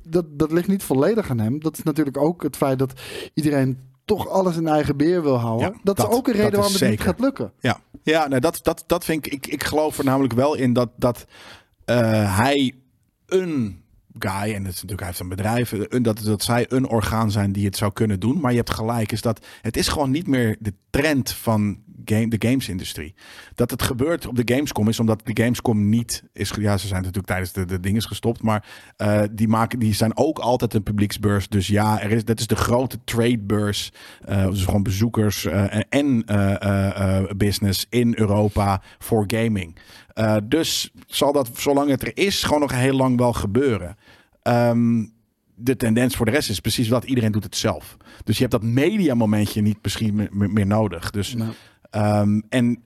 dat, dat ligt niet volledig aan hem. Dat is natuurlijk ook het feit dat iedereen toch alles in eigen beer wil houden. Ja, dat, dat- is ook een reden waarom het niet gaat lukken. Ja, ja nou, dat, dat, dat vind ik, ik. Ik geloof er namelijk wel in dat, dat eh, hij een guy, en het is natuurlijk, hij heeft een bedrijf, een, dat, dat zij een orgaan zijn die het zou kunnen doen. Maar je hebt gelijk, is dat het is gewoon niet meer de trend van game, de gamesindustrie. Dat het gebeurt op de Gamescom is omdat de Gamescom niet is. Ja, ze zijn natuurlijk tijdens de, de dingen gestopt, maar eh, die, maken, die zijn ook altijd een publieksbeurs. Dus ja, er is, dat is de grote tradebeurs. eh dus gewoon bezoekers eh, en- business in Europa voor gaming. Dus zal dat, zolang het er is, gewoon nog heel lang wel gebeuren. Ehm, de tendens voor de rest is precies wat iedereen doet het zelf. Dus je hebt dat media momentje niet misschien meer nodig. Dus, Nou, ehm, en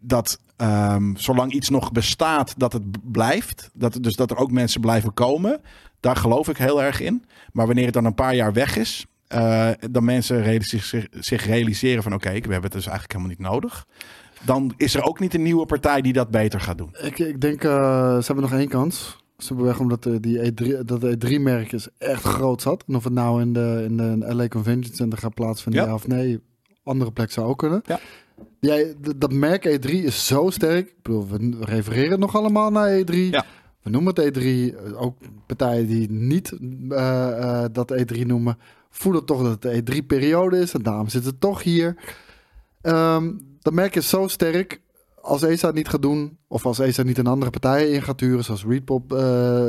dat ehm, zolang iets nog bestaat, dat het blijft. Dat, dus dat er ook mensen blijven komen. Daar geloof ik heel erg in. Maar wanneer het dan een paar jaar weg is, eh, dan mensen zich, zich realiseren van oké, we hebben het dus eigenlijk helemaal niet nodig. Dan is er ook niet een nieuwe partij die dat beter gaat doen. ik, ik denk, eh, ze hebben nog één kans. Simpelweg omdat eh, die E3, dat E3-merk is echt groot zat. En of het nou in de, in de LA Convention Center gaat plaatsvinden, Ja. ja, of nee. Andere plek zou ook kunnen. Ja. Jij, dat merk E3 is zo sterk. Ik bedoel, we refereren nog allemaal naar E3. Ja. We noemen het E3. Eh, Ook partijen die niet eh, eh, dat E3 noemen, voelen toch dat het de E3-periode is. En daarom zit het toch hier. Ehm, dat merk is zo sterk. Als ESA het niet gaat doen, of als ESA niet een andere partij in gaat huren, zoals Readpop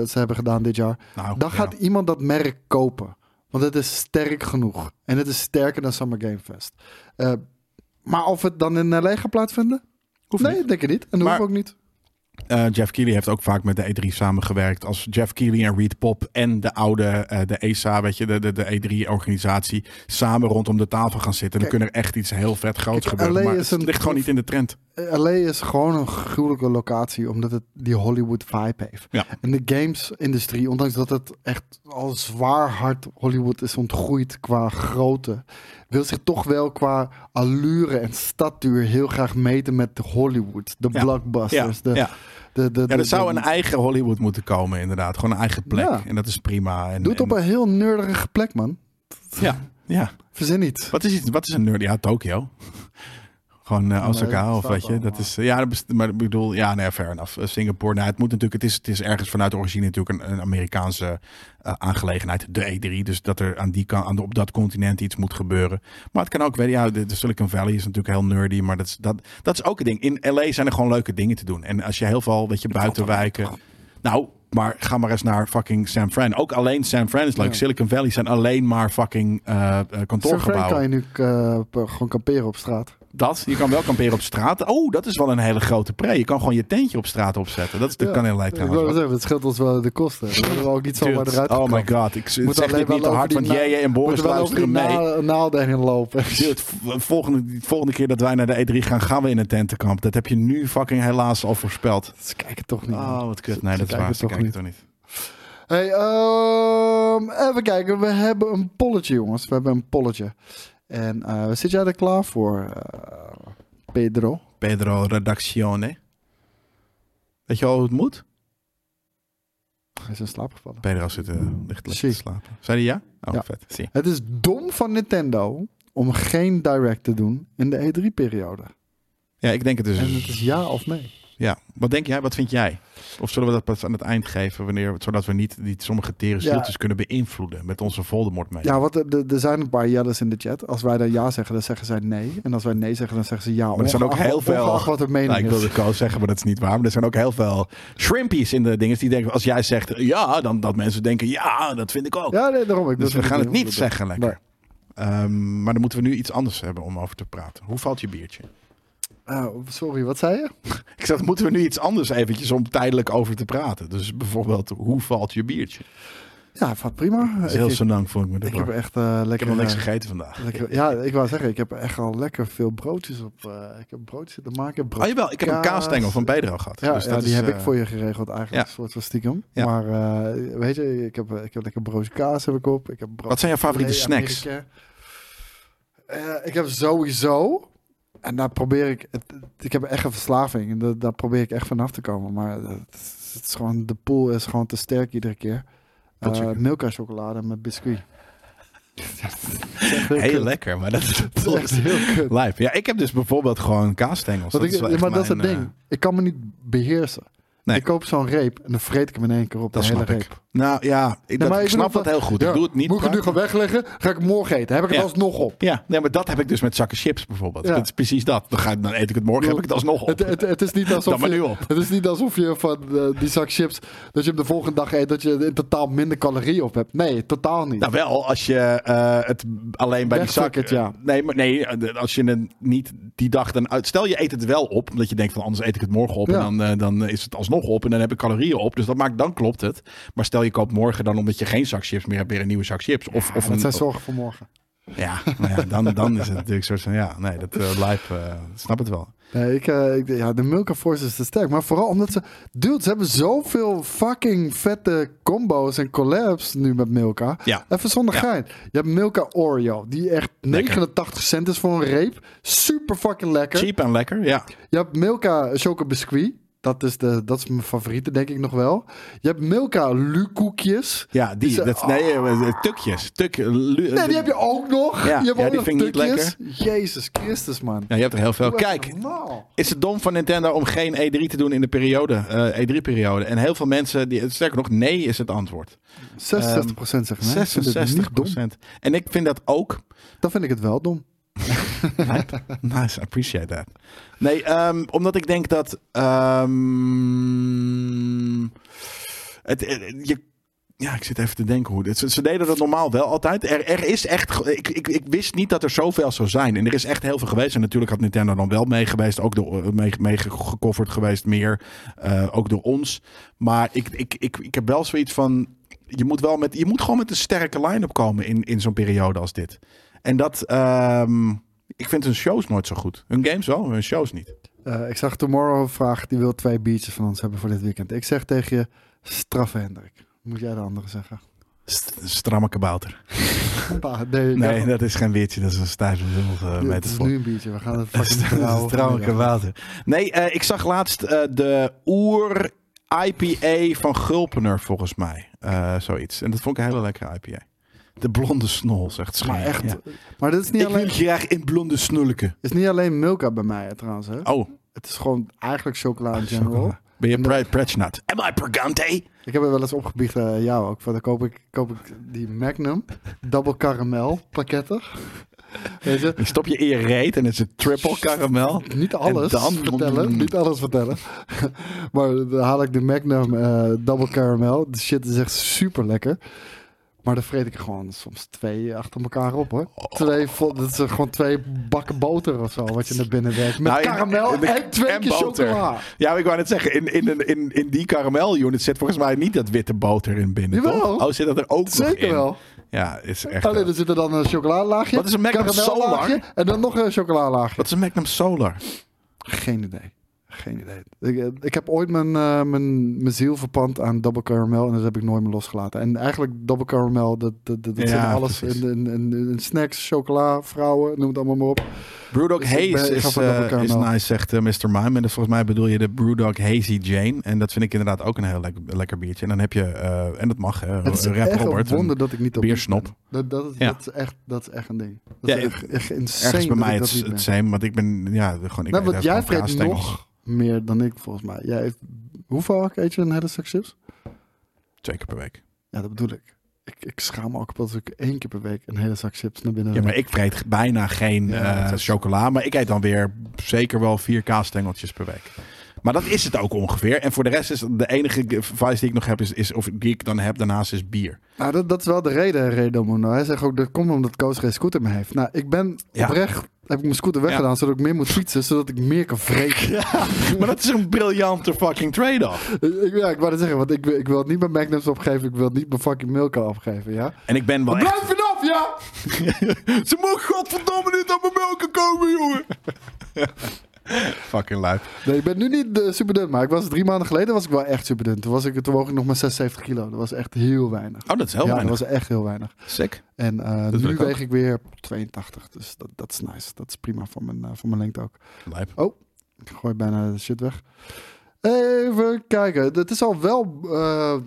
ze hebben gedaan dit jaar, Nou, dan ja. gaat iemand dat merk kopen. Want het is sterk genoeg. En het is sterker dan Summer Game Fest. Eh, maar of het dan in LA gaat plaatsvinden? Hoeft nee, niet. denk ik niet. En dat Maar- hoeft ook niet. Eh, Jeff Keighley heeft ook vaak met de E3 samengewerkt. Als Jeff Keighley en Reed Pop en de oude, eh, de ESA, weet je, de, de, de E3-organisatie, samen rondom de tafel gaan zitten, dan kunnen er echt iets heel vet groots kijk, gebeuren. LA Maar is het ligt gewoon niet in de trend. LA is gewoon een gruwelijke locatie, omdat het die Hollywood vibe heeft. Ja. En de games-industrie, ondanks dat het echt al zwaar hard Hollywood is ontgroeid qua grootte, wil zich toch wel qua allure en statuur heel graag meten met Hollywood, de Ja. blockbusters. ja, de. De, de, ja, er zou een eigen Hollywood moeten komen, inderdaad. Gewoon een eigen plek. Ja. En dat is prima. En, Doe het op en- een heel nerdige plek, man. Ja, ja. Verzin niet. Wat is, iets, wat is een nerd? Ja, Tokio. Gewoon eh, Osaka dat of weet je. Dat is, eh, ja, dat maar ik bedoel, ja, nee, fair enough. Eh, Singapore, nou, het moet natuurlijk, het is, het is ergens vanuit de origine natuurlijk een, een Amerikaanse eh, aangelegenheid, de E3. Dus dat er aan die kant, aan de, op dat continent iets moet gebeuren. Maar het kan ook, weet je, ja, de, de Silicon Valley is natuurlijk heel nerdy, maar dat is, dat, dat is ook een ding. In LA zijn er gewoon leuke dingen te doen. En als je heel veel, weet je, buitenwijken. Nou, maar ga maar eens naar fucking San Fran. Ook alleen San Fran is leuk. Ja. Silicon Valley zijn alleen maar fucking eh, eh, San Fran kantoorgebouwen. kan je nu eh, gewoon kamperen op straat. Dat, je kan wel kamperen op straat. Oh, dat is wel een hele grote pre. Je kan gewoon je tentje op straat opzetten. Dat, is, dat Ja. kan in LA Ik zeggen, dat scheelt ons wel de kosten. We ook niet zomaar eruit oh my god, ik Moet zeg dit niet te hard, want jij en Boris luisteren mee. na- naalden heen lopen. Dude, volgende, volgende keer dat wij naar de E3 gaan, gaan we in een tentenkamp. Dat heb je nu fucking helaas al voorspeld. Ze kijken toch niet. Oh, wat kut. Nee, dat is waar. Ze kijken niet. toch niet. Hey, ehm, even kijken. We hebben een polletje, jongens. We hebben een polletje. En eh, zit jij er klaar voor, eh, Pedro? Pedro Redactione. Weet je al hoe het moet? Hij is in slaap gevallen. Pedro zit uh, ligt lekker Zie. te slapen. Zei hij ja? Oh, Ja. vet. Zie. Het is dom van Nintendo om geen direct te doen in de E3-periode. Ja, ik denk het dus. En het is ja of nee. Ja, wat denk jij? Wat vind jij? Of zullen we dat pas aan het eind geven, wanneer, zodat we niet die sommige tere Ja. kunnen beïnvloeden met onze Voldemort mee? Ja, wat er- er er zijn een paar jelles in de chat. Als wij dan ja zeggen, dan zeggen zij nee. En als wij nee zeggen, dan zeggen ze ja. Maar er zijn ook heel veel- wat de mening Nou, ik is. wilde Ko zeggen, maar dat is niet waar. Maar er zijn ook heel veel shrimpies in de dingen die denken, als jij zegt ja, dan dat mensen denken ja, dat vind ik ook. Ja, nee, daarom. Ik dus we gaan het niet zeggen lekker. Ehm, maar dan moeten we nu iets anders hebben om over te praten. Hoe valt je biertje? Ah, sorry, wat zei je? Ik zeg, moeten we nu iets anders eventjes om tijdelijk over te praten. Dus bijvoorbeeld, hoe valt je biertje? Ja, valt prima. Ik- heel ik, senang, vond ik me. ik dat heb wel. echt eh, lekker... Ik heb nog niks eh, gegeten vandaag. lekker- ja, ik wou zeggen, ik heb echt al lekker veel broodjes op. eh, ik heb broodjes zitten maken. Oh brood- jawel, ik heb een kaas. kaasstengel van Pedro gehad. Ja, dus ja dat die is, heb ik eh, voor je geregeld eigenlijk, ja. een soort van stiekem. Ja. Maar eh, weet je, ik heb, ik heb lekker broodje kaas heb ik op. Ik heb brood Wat zijn jouw favoriete snacks? Eh, ik heb sowieso, en daar probeer ik, het, ik heb echt een verslaving. En daar, daar probeer ik echt vanaf te komen. Maar het, is- het is gewoon, de pool is gewoon te sterk iedere keer. Uh. Milka chocolade met biscuit. heel lekker, maar dat is Het is echt heel kut. Ja, ik heb dus bijvoorbeeld gewoon kaasstengels. Dat ik, is wel ja, echt maar dat is het ding. eh, Ik kan me niet beheersen. Nee. Ik koop zo'n reep en dan vreet ik hem in één keer op. Dat de hele ik. reep. Nou ja, ik, Nee, dat, maar ik snap dat heel goed. ja, ik doe het niet. Moet ik het nu gaan wegleggen? Ga ik het morgen eten? Heb ik het Ja. alsnog op? Ja, nee, maar dat heb ik dus met zakken chips bijvoorbeeld. Ja. Dat is precies dat. Dan, ga, dan eet ik het morgen, heb ik het alsnog op. Het, het, het is niet alsof je, op. Het is niet alsof je van eh, die zak chips, dat je hem de volgende dag eet, dat je in totaal minder calorieën op hebt. Nee, totaal niet. Nou wel, als je eh, het alleen bij die zak... Wegflikkert, ja. Nee, maar nee, eh, als je het niet die dag dan uit... Stel je eet het wel op, omdat je denkt van anders eet ik het morgen op. En dan, dan is het alsnog op en dan heb ik calorieën op. Dus dat maakt, dan klopt het. Maar stel je koopt morgen dan omdat je geen zak chips meer hebt, weer een nieuwe zak chips. Of, of dat zijn zorgen voor morgen. Ja, nou ja dan, dan is het natuurlijk soort van... Ja, nee, dat uh, lijp, eh, snap het wel. Nee, ik, eh, ik, ja, de Milka Force is te sterk. Maar vooral omdat ze... Dude, ze hebben zoveel fucking vette combo's en collabs nu met Milka. Ja. Even zonder Ja. gein. Je hebt Milka Oreo, die echt 89 cent is voor een reep. Super fucking lekker. Cheap en lekker, ja. Je hebt Milka Choco Biscuit. Dat is, de, dat is mijn favoriete, denk ik nog wel. Je hebt Milka Lu-koekjes. Ja, die. Dat, nee, eh, tukjes. Tuk, lu- Nee, die heb je ook nog. Ja, je hebt ja, ook die nog vind ik niet tukjes. Jezus Christus, man. Ja, je hebt er heel veel. Kijk, is het dom van Nintendo om geen E3 te doen in de periode, eh, E3-periode? En heel veel mensen, die, sterker nog, nee is het antwoord. 66 procent vind het 66 niet dom. procent. En ik vind dat ook. Dan vind ik het wel dom. Nice, I appreciate that. Nee, ehm, omdat ik denk dat. ehm, eh, je, ja, ik zit even te denken hoe. dit- Ze, deden dat normaal wel altijd. Er, is echt. Ik, ik, ik wist niet dat er zoveel zou zijn. En er is echt heel veel geweest. En natuurlijk had Nintendo dan wel mee geweest. Ook door, eh, mee, geweest, meer. eh, ook door ons. Maar ik, ik, ik, ik heb wel zoiets van. Je moet, wel met, je moet gewoon met een sterke line-up komen in, in zo'n periode als dit. En dat. ehm, ik vind hun shows nooit zo goed. Hun games wel, hun shows niet. Eh, ik zag Tomorrow vraag, die wil twee biertjes van ons hebben voor dit weekend. Ik zeg tegen je, straffen Hendrik. Moet jij de andere zeggen? St- stramme kabouter. Nee, Nee, dat is geen weertje. Dat is een stijve zilver uh, het is nu een biertje. We gaan het fucking stramme kabouter. Nee, eh, ik zag laatst eh, de oer IPA van Gulpener volgens mij. Zoiets. En dat vond ik een hele lekkere IPA. De blonde snol, zegt Schijn. Maar echt, Ja. maar dit is niet, Ik wil alleen, graag in blonde snulken. is niet alleen Milka bij mij trouwens. Hè? Oh, Het is gewoon eigenlijk chocola in general. chocola. Ben je pretchnut? Am I pregante? Ik heb er wel eens opgebiecht, jou ook. Dan koop ik, koop ik die Magnum Double Caramel pakketten. Weet je? Stop je in je reet en het is een triple karamel. Niet alles dan- vertellen. Niet alles vertellen. maar dan haal ik de Magnum eh, Double Caramel. De shit is echt super lekker. Maar dan vreet ik er gewoon soms twee achter elkaar op hoor. Twee, dat is gewoon twee bakken boter of zo wat je naar binnen werkt. Met Nou, in- karamel in de- en twee en keer boter. chocola. Ja, ik wou net zeggen, in, in, in, in die karamel-unit zit volgens mij niet dat witte boter in binnen, Jawel. toch? Oh, zit dat er ook nog Zeker in? wel. Ja, is echt... Alleen eh, er zit er dan een chocolalaagje. Wat is een Magnum Solar? En dan nog een chocolalaagje. Wat is een Magnum Solar? Geen idee. Geen idee. Ik, eh, ik heb ooit mijn, eh, mijn, mijn ziel verpand aan double caramel en dat heb ik nooit meer losgelaten. En eigenlijk double caramel, dat, dat, dat, dat Ja, zit alles in, in, in, in snacks, chocola, vrouwen, noem het allemaal maar op. Brewdog Dus Haze is, caramel. is nice, zegt Mr. Mime. En dat volgens mij bedoel je de Brewdog Hazy Jane. En dat vind ik inderdaad ook een heel lekker, lekker biertje. En dan heb je, en dat mag, hè, Het is Rap echt Robert. een wonder dat ik niet op biersnop. Dat, dat, Ja. dat, is echt, dat is echt een ding. Dat Ja, is echt, echt insane Ergens bij mij het, het same, want ik ben, ja, gewoon... Ik Nou, want jij vreet nog meer dan ik volgens mij. Jij heeft, hoeveel vaak eet je een hele zak chips? Twee keer per week. Ja, dat bedoel ik. Ik, ik schaam me ook op als ik één keer per week een hele zak chips naar binnen Ja, maar ik vreet bijna geen Ja, eh, chocola. Maar ik eet dan weer zeker wel vier kaasstengeltjes per week. Maar dat is het ook ongeveer. En voor de rest is de enige vice die ik nog heb, is, is of die ik dan heb daarnaast is bier. Nou, dat, dat is wel de reden, Redomono. Hij zegt ook, dat komt omdat Koos geen scooter meer heeft. Nou, ik ben Ja. oprecht, heb ik mijn scooter weggedaan, zodat ik meer moet fietsen, zodat ik meer kan vreten. Maar dat is een briljante fucking trade-off. ja, ik wou het zeggen, want ik, wil- ik wil het niet mijn Magnums opgeven, ik wil het niet mijn fucking Milka opgeven, ja? En ik ben wel. Blijf vanaf, ja! Ze mogen godverdomme niet aan mijn melken komen, jongen. fucking lijp. Nee, ik ben nu niet eh, super dun, maar ik was drie maanden geleden was ik wel echt super dun. Toen, was ik, toen woog ik nog maar 76 kilo. Dat was echt heel weinig. Oh, dat is heel ja, weinig. dat was echt heel weinig. Sick. En eh, nu ik ook. weeg ik weer 82, dus dat, dat is nice. Dat is prima voor mijn, eh, voor mijn lengte ook. Lijp. Oh, ik gooi bijna de shit weg. Even kijken. Het is al wel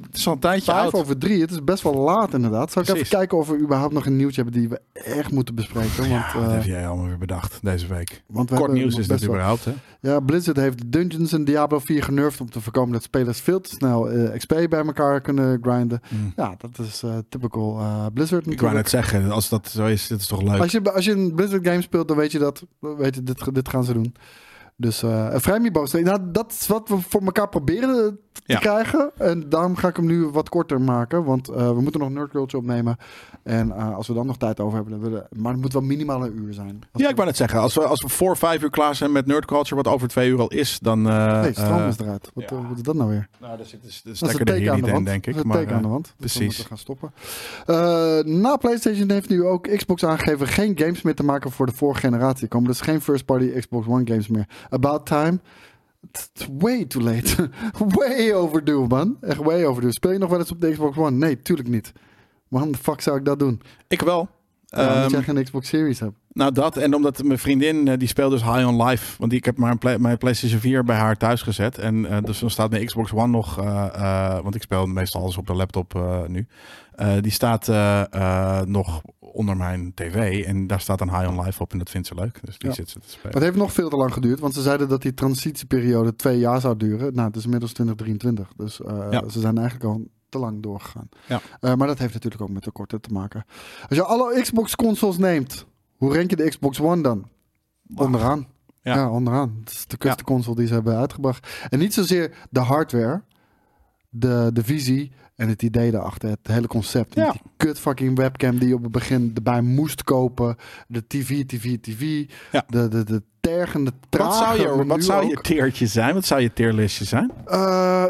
Het is al een tijdje vijf oud. over drie. Het is best wel laat inderdaad. Zal ik Precies. even kijken of we überhaupt nog een nieuwtje hebben die we echt moeten bespreken? Want, Ja, wat eh, heb jij allemaal weer bedacht deze week? want we Kort nieuws is dat überhaupt, hè? Ja, Blizzard heeft Dungeons en Diablo 4 genervd om te voorkomen dat spelers veel te snel eh, XP bij elkaar kunnen grinden. Hmm. Ja, dat is typical Blizzard Ik wou natuurlijk. net zeggen, als dat zo is, dit is toch leuk? Als je, als je een Blizzard game speelt, dan weet je dat. Weet je, dit, dit gaan ze doen. Dus eh een. Nou, dat is wat we voor elkaar proberen te Ja. krijgen. En daarom ga ik hem nu wat korter maken. Want eh, we moeten nog Nerd Culture opnemen. En eh, als we dan nog tijd over hebben, dan willen maar het moet wel minimaal een uur zijn. Ja, we- ik wou net zeggen, als we, als we voor vijf uur klaar zijn met Nerd Culture, wat over twee uur al is, dan... eh, Nee, stroom is eruit. Wat, is dat nou weer? Nou, daar zit dus hier aan niet de in, wand. denk ik. Dat is Maar, een teken aan de wand. Dus we precies. moeten gaan stoppen. Na PlayStation heeft nu ook Xbox aangegeven geen games meer te maken voor de vorige generatie. Er komen dus geen first-party Xbox One games meer. About time. It's way too late. way overdue, man. Echt way overdue. Speel je nog wel eens op de Xbox One? Nee, tuurlijk niet. Waarom de fuck zou ik dat doen? ik wel. Ja, omdat Ehm, jij geen Xbox Series hebt. Nou, dat en omdat mijn vriendin, eh, die speelt dus High on Life. Want ik heb maar play- mijn PlayStation 4 bij haar thuis gezet. En eh, dus dan staat mijn Xbox One nog, eh, want ik speel meestal alles op de laptop nu. Die staat nog onder mijn tv en daar staat een High on Life op en dat vindt ze leuk. Dus die Ja. zit ze te Maar spelen. het heeft nog veel te lang geduurd, want ze zeiden dat die transitieperiode twee jaar zou duren. Nou, het is inmiddels 2023, dus Ja. ze zijn eigenlijk al te lang doorgegaan. Ja. Eh, maar dat heeft natuurlijk ook met tekorten te maken. Als je alle Xbox-consoles neemt, hoe rank je de Xbox One dan? Onderaan. Ja. Ja. onderaan. Het is de kutste console die ze hebben uitgebracht. En niet zozeer de hardware, de, de visie en het idee daarachter. Het hele concept. Ja. Die kut fucking webcam die je op het begin erbij moest kopen. De TV, TV, TV. Ja. De, de, de tergende, Wat trage zou, je, wat zou je teertje zijn? Wat zou je tierlistje zijn? Eh,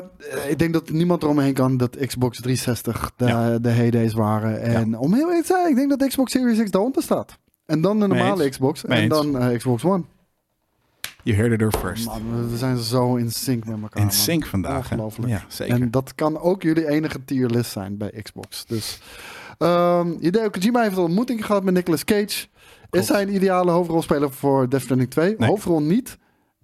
ik denk dat niemand eromheen kan dat Xbox 360 de, Ja. de heydays waren. En om heel eerlijk te zijn, ik denk dat Xbox Series X daaronder staat. En dan de normale. Xbox. En dan eh, Xbox One. You heard it first. Man, we zijn zo in sync met elkaar. In man. sync vandaag. Ongelooflijk. Ja, zeker. En dat kan ook jullie enige tierlist zijn bij Xbox. Dus ehm Hideo Kojima heeft een ontmoeting gehad met Nicolas Cage. Is hij een ideale hoofdrolspeler voor Death Stranding 2? Nee. Hoofdrol niet.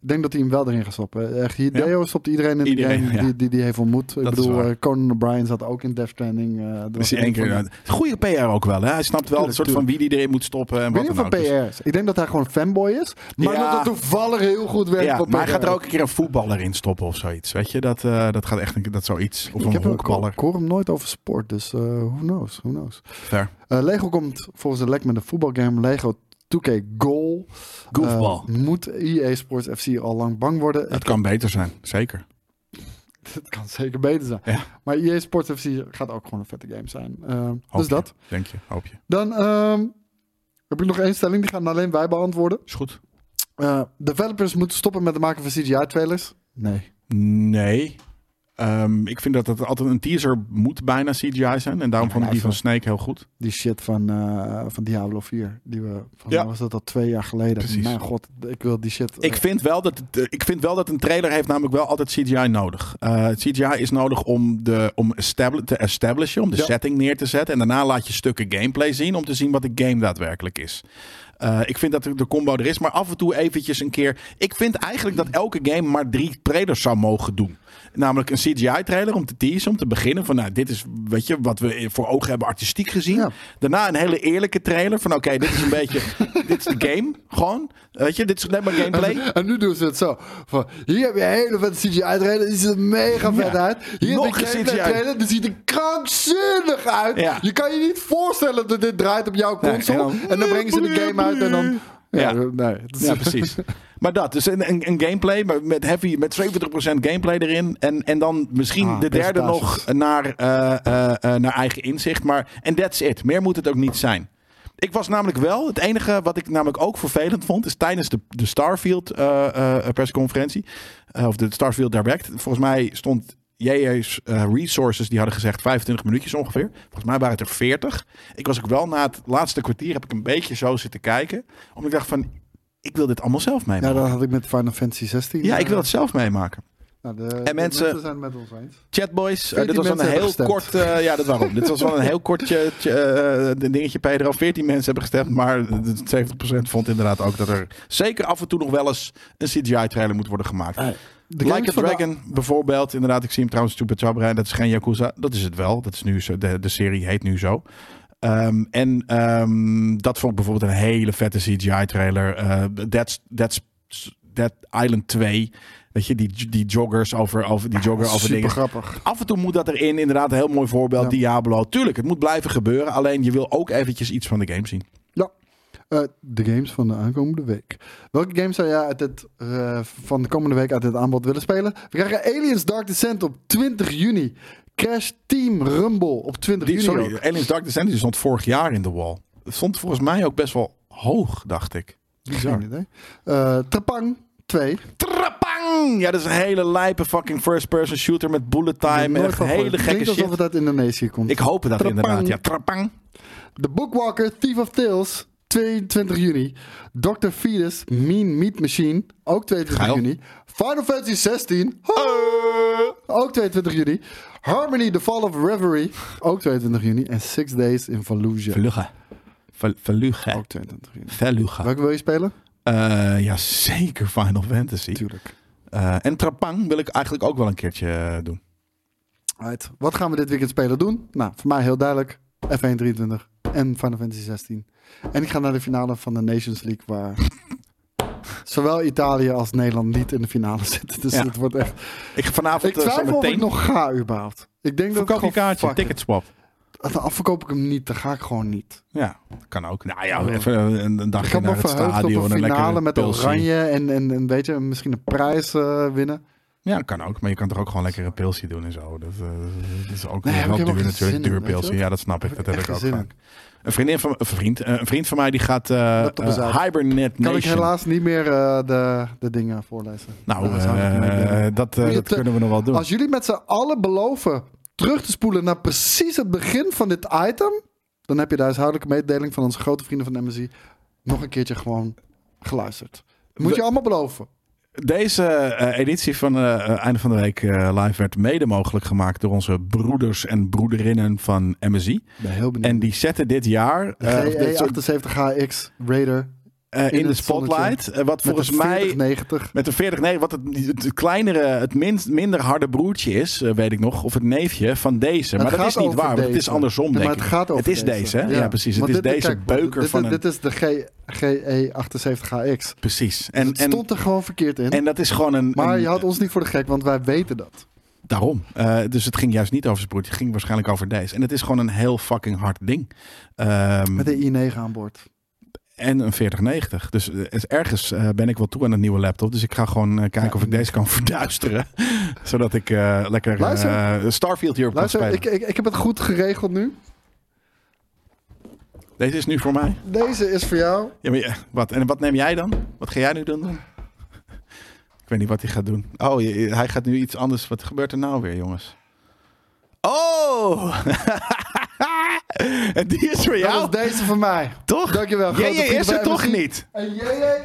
Ik denk dat hij hem wel erin gaat stoppen. Echt, Hideo stopt iedereen in Iedereen, ja. die, die die heeft ontmoet. Ik Dat bedoel, eh, Conan O'Brien zat ook in Death Stranding. dat Dus één keer. van Goede PR ook wel. Hè? Hij snapt wel een soort van wie die erin moet stoppen en Ik wat dan ook. van PR. Ik denk dat hij gewoon fanboy is. Maar Ja. dat het toevallig heel goed werkt Ja, maar hij gaat er ook een keer een voetballer in stoppen of zoiets. Weet je, dat, eh, dat gaat echt een, dat zoiets. Of ik, een honkballer. ik hoor hem nooit over sport, dus eh who knows, who knows. Ver. Eh, Lego komt volgens de lek met een voetbalgame Lego 2K Goal. Goofball. Eh, moet EA Sports FC al lang bang worden? Het kan beter zijn, zeker. Het kan zeker beter zijn. Ja. Maar EA Sports FC gaat ook gewoon een vette game zijn. Dus je, dat. Denk je, hoop je. Dan ehm, heb ik nog één stelling, die gaan alleen wij beantwoorden. Is goed. Eh, developers moeten stoppen met het maken van CGI-trailers? Nee. Nee. Ehm, ik vind dat het altijd een teaser moet bijna CGI zijn. En daarom Ja, vond ik die van Snake heel goed. Die shit van, eh, van Diablo 4, die we, van Ja. was dat al twee jaar geleden. Precies. Mijn god, ik wil die shit. Ik vind, wel dat, het, eh, ik vind wel dat een trailer heeft namelijk wel altijd CGI nodig. Eh CGI is nodig om, de, om establi- te establishen, om de Ja. setting neer te zetten. En daarna laat je stukken gameplay zien om te zien wat de game daadwerkelijk is. Eh, ik vind dat de combo er is, maar af en toe eventjes een keer... Ik vind eigenlijk dat elke game maar drie trailers zou mogen doen. Namelijk een CGI-trailer om te teasen, om te beginnen. Van nou, dit is weet je, wat we voor ogen hebben artistiek gezien. Ja. Daarna een hele eerlijke trailer van oké, dit is een beetje... dit is de game, gewoon. Weet je, dit is alleen maar gameplay. En nu doen ze het zo. Van, hier heb je een hele vette CGI-trailer. Die ziet er mega vet Ja. uit. Hier Nog heb je een een CGI. gameplay-trailer. Die ziet er krankzinnig uit. Ja. Je kan je niet voorstellen dat dit draait op jouw console. en en, dan- dan, brengen ze de game uit en dan... Ja, Ja. nee. precies. Maar dat, dus een, een, een gameplay maar met heavy, met 70% gameplay erin. En, en dan misschien Ah, de derde nog naar, eh, eh, eh, naar eigen inzicht. Maar en that's it. Meer moet het ook niet zijn. Ik was namelijk wel, het enige wat ik namelijk ook vervelend vond, is tijdens de, de Starfield eh, persconferentie, of de Starfield Direct, volgens mij stond JJ's eh, resources, die hadden gezegd 25 minuutjes ongeveer. Volgens mij waren het er 40. Ik was ook wel na het laatste kwartier, heb ik een beetje zo zitten kijken, omdat ik dacht van, ik wil dit allemaal zelf Ja, meemaken. dat had ik met Final Fantasy 16. Ja, ik wil eh, het zelf meemaken. Nou, de, En mensen- zijn met ons eens. Chatboys, eh, 14 dit was een heel kort. ja, dat waarom. dit was wel een heel kort eh, dingetje, Pedro. 14 mensen hebben gestemd, maar de 70% vond inderdaad ook dat er zeker af en toe nog wel eens een CGI-trailer moet worden gemaakt. De like a de- Dragon, bijvoorbeeld. Inderdaad, ik zie hem trouwens Super Chabra. Dat is geen Yakuza. Dat is het wel. Dat is nu zo, de, de serie heet nu zo. Ehm, en ehm, dat vond ik bijvoorbeeld een hele vette CGI-trailer. Eh That's, That's, Dead Island 2. Weet je, die, die joggers over, over, die jogger over Super dingen. grappig. Af en toe moet dat erin. Inderdaad, een heel mooi voorbeeld. Ja. Diablo. Tuurlijk, het moet blijven gebeuren. Alleen je wil ook eventjes iets van de game zien. Eh, de games van de aankomende week. Welke games zou jij uit het, eh, van de komende week uit dit aanbod willen spelen? We krijgen Aliens Dark Descent op 20 juni. Crash Team Rumble op 20 Die, juni. sorry, ook. Aliens Dark Descent die stond vorig jaar in de wall. Het stond volgens mij ook best wel hoog, dacht ik. Bizar. Idee. Eh, Trapang 2. Trapang! Ja, dat is een hele lijpe fucking first-person shooter met bullet time en echt gehoord. hele gekke Klinkt alsof shit. het uit Indonesië komt. Ik hoop dat Trapang. inderdaad. Ja, Trapang. The Bookwalker Thief of Tales 22 juni. Dr. Fetus Mean Meat Machine ook 22 Geil. juni. Final Fantasy 16 ook 22 juni. Harmony The Fall of Reverie ook 22 juni. En Six Days in Fallujah Verluga. Verluga. ook 22 juni. Welke wil je spelen? Eh, ja, zeker Final Fantasy. Tuurlijk. Eh, en Trapang wil ik eigenlijk ook wel een keertje eh, doen. Right. Wat gaan we dit weekend spelen doen? Nou, voor mij heel duidelijk. F1 23 en Final Fantasy 16. En ik ga naar de finale van de Nations League waar zowel Italië als Nederland niet in de finale zitten. Dus Ja. het wordt echt... Ik ga vanavond Ik eh, twijfel of ik nog ga überhaupt. Ik denk dat Verkoop ik gewoon kaartje, ticketswap. Dan verkoop ik hem niet, dan ga ik gewoon niet. Ja, dat kan ook. Nou ja, even een, een Ik dagje heb me naar het verheugd op stadion. een en finale met pilsie. oranje en, en, en weet je, misschien een prijs eh, winnen. Ja, kan ook. Maar je kan toch ook gewoon lekker een pilsje doen en zo. Dat, eh, dat is ook Nee, wel duur natuurlijk. Duur pilsje. Ja, dat snap ik. Heb Dat heb ik ook vaak. Een vriendin van, een vriend, eh, een vriend van mij die gaat eh, uit. Hibernate Kan Nation. ik helaas niet meer eh, de, de dingen voorlezen. Nou, Dat dat, kunnen we nog wel doen. Als jullie met z'n allen beloven terug te spoelen naar precies het begin van dit item, dan heb je de huishoudelijke mededeling van onze grote vrienden van MSI nog een keertje gewoon geluisterd. Moet je allemaal beloven. Deze eh, editie van eh, eh, Einde van de Week live werd mede mogelijk gemaakt door onze broeders en broederinnen van MSI. Ben heel benieuwd. En die zetten dit jaar de eh, of dit soort- GE78HX Raider eh, in, in de spotlight. eh, wat met volgens een mij 4090. Met een 40, nee, wat het, het kleinere, het minst, minder harde broertje is, eh, weet ik nog, of het neefje van deze. Maar Het dat is niet waar, want het is andersom, Nee, maar het gaat over Het is deze, hè? Ja, precies. Het is dit- deze kijk, beuker dit, van dit, een... dit is de G, GE78HX. Precies. En, het stond er gewoon verkeerd in. en dat is gewoon een... maar een- je had ons niet voor de gek, want wij weten dat. Daarom. Dus het ging juist niet over zijn broertje, het ging waarschijnlijk over deze. En het is gewoon een heel fucking hard ding. Ehm, Met de i9 aan boord. En een 4090. Dus eh, ergens eh, ben ik wel toe aan een nieuwe laptop. Dus ik ga gewoon eh, kijken Ja. of ik deze kan verduisteren. Zodat ik lekker Luister. Starfield hierop kan Luister, spelen. ik, ik, ik heb het goed geregeld nu. Deze is nu voor mij. Deze is voor jou. Ja, maar, ja, wat? En wat neem jij dan? Wat ga jij nu doen? dan? Ik weet niet wat hij gaat doen. Oh, je- hij gaat nu iets anders. Wat gebeurt er nou weer, jongens? Oh! en die is voor jou. Dat is deze voor mij. Toch? Dankjewel. Grote Jij is er toch niet? En jij.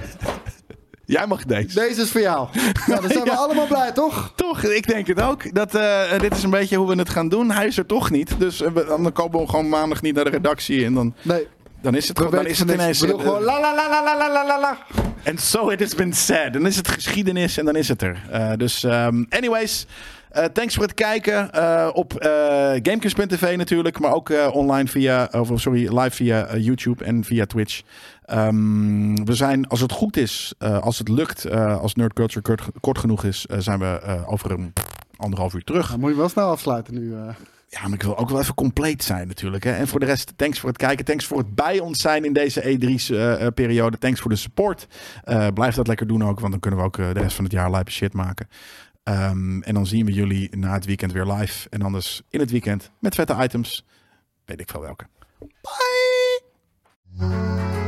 Jij mag deze. Deze is voor jou. Nou, dan zijn we allemaal blij, toch? Toch, ik denk het ook. Dat, eh, dit is een beetje hoe we het gaan doen. Hij is er toch niet. Dus uh, dan komen we gewoon maandag niet naar de redactie. En dan, nee. dan is het, gewoon, dan is het ineens... We eh, gewoon la la la la la la la En so it has been said. Dan is het geschiedenis en dan is het er. Dus ehm, anyways eh, thanks voor het kijken eh, op Gamekings.tv natuurlijk, maar ook online via, of sorry, live via YouTube en via Twitch. Ehm, we zijn, als het goed is, als het lukt, als Nerd Culture kort, kort genoeg is, zijn we over een anderhalf uur terug. Moet je wel snel afsluiten nu. Ja, maar ik wil ook wel even compleet zijn natuurlijk. Hè. En voor de rest, thanks voor het kijken. Thanks voor het bij ons zijn in deze E3-periode. thanks voor de support. Blijf dat lekker doen ook, want dan kunnen we ook de rest van het jaar lijpe shit maken. Ehm, en dan zien we jullie na het weekend weer live. En anders in het weekend met vette items. Weet ik veel welke. Bye!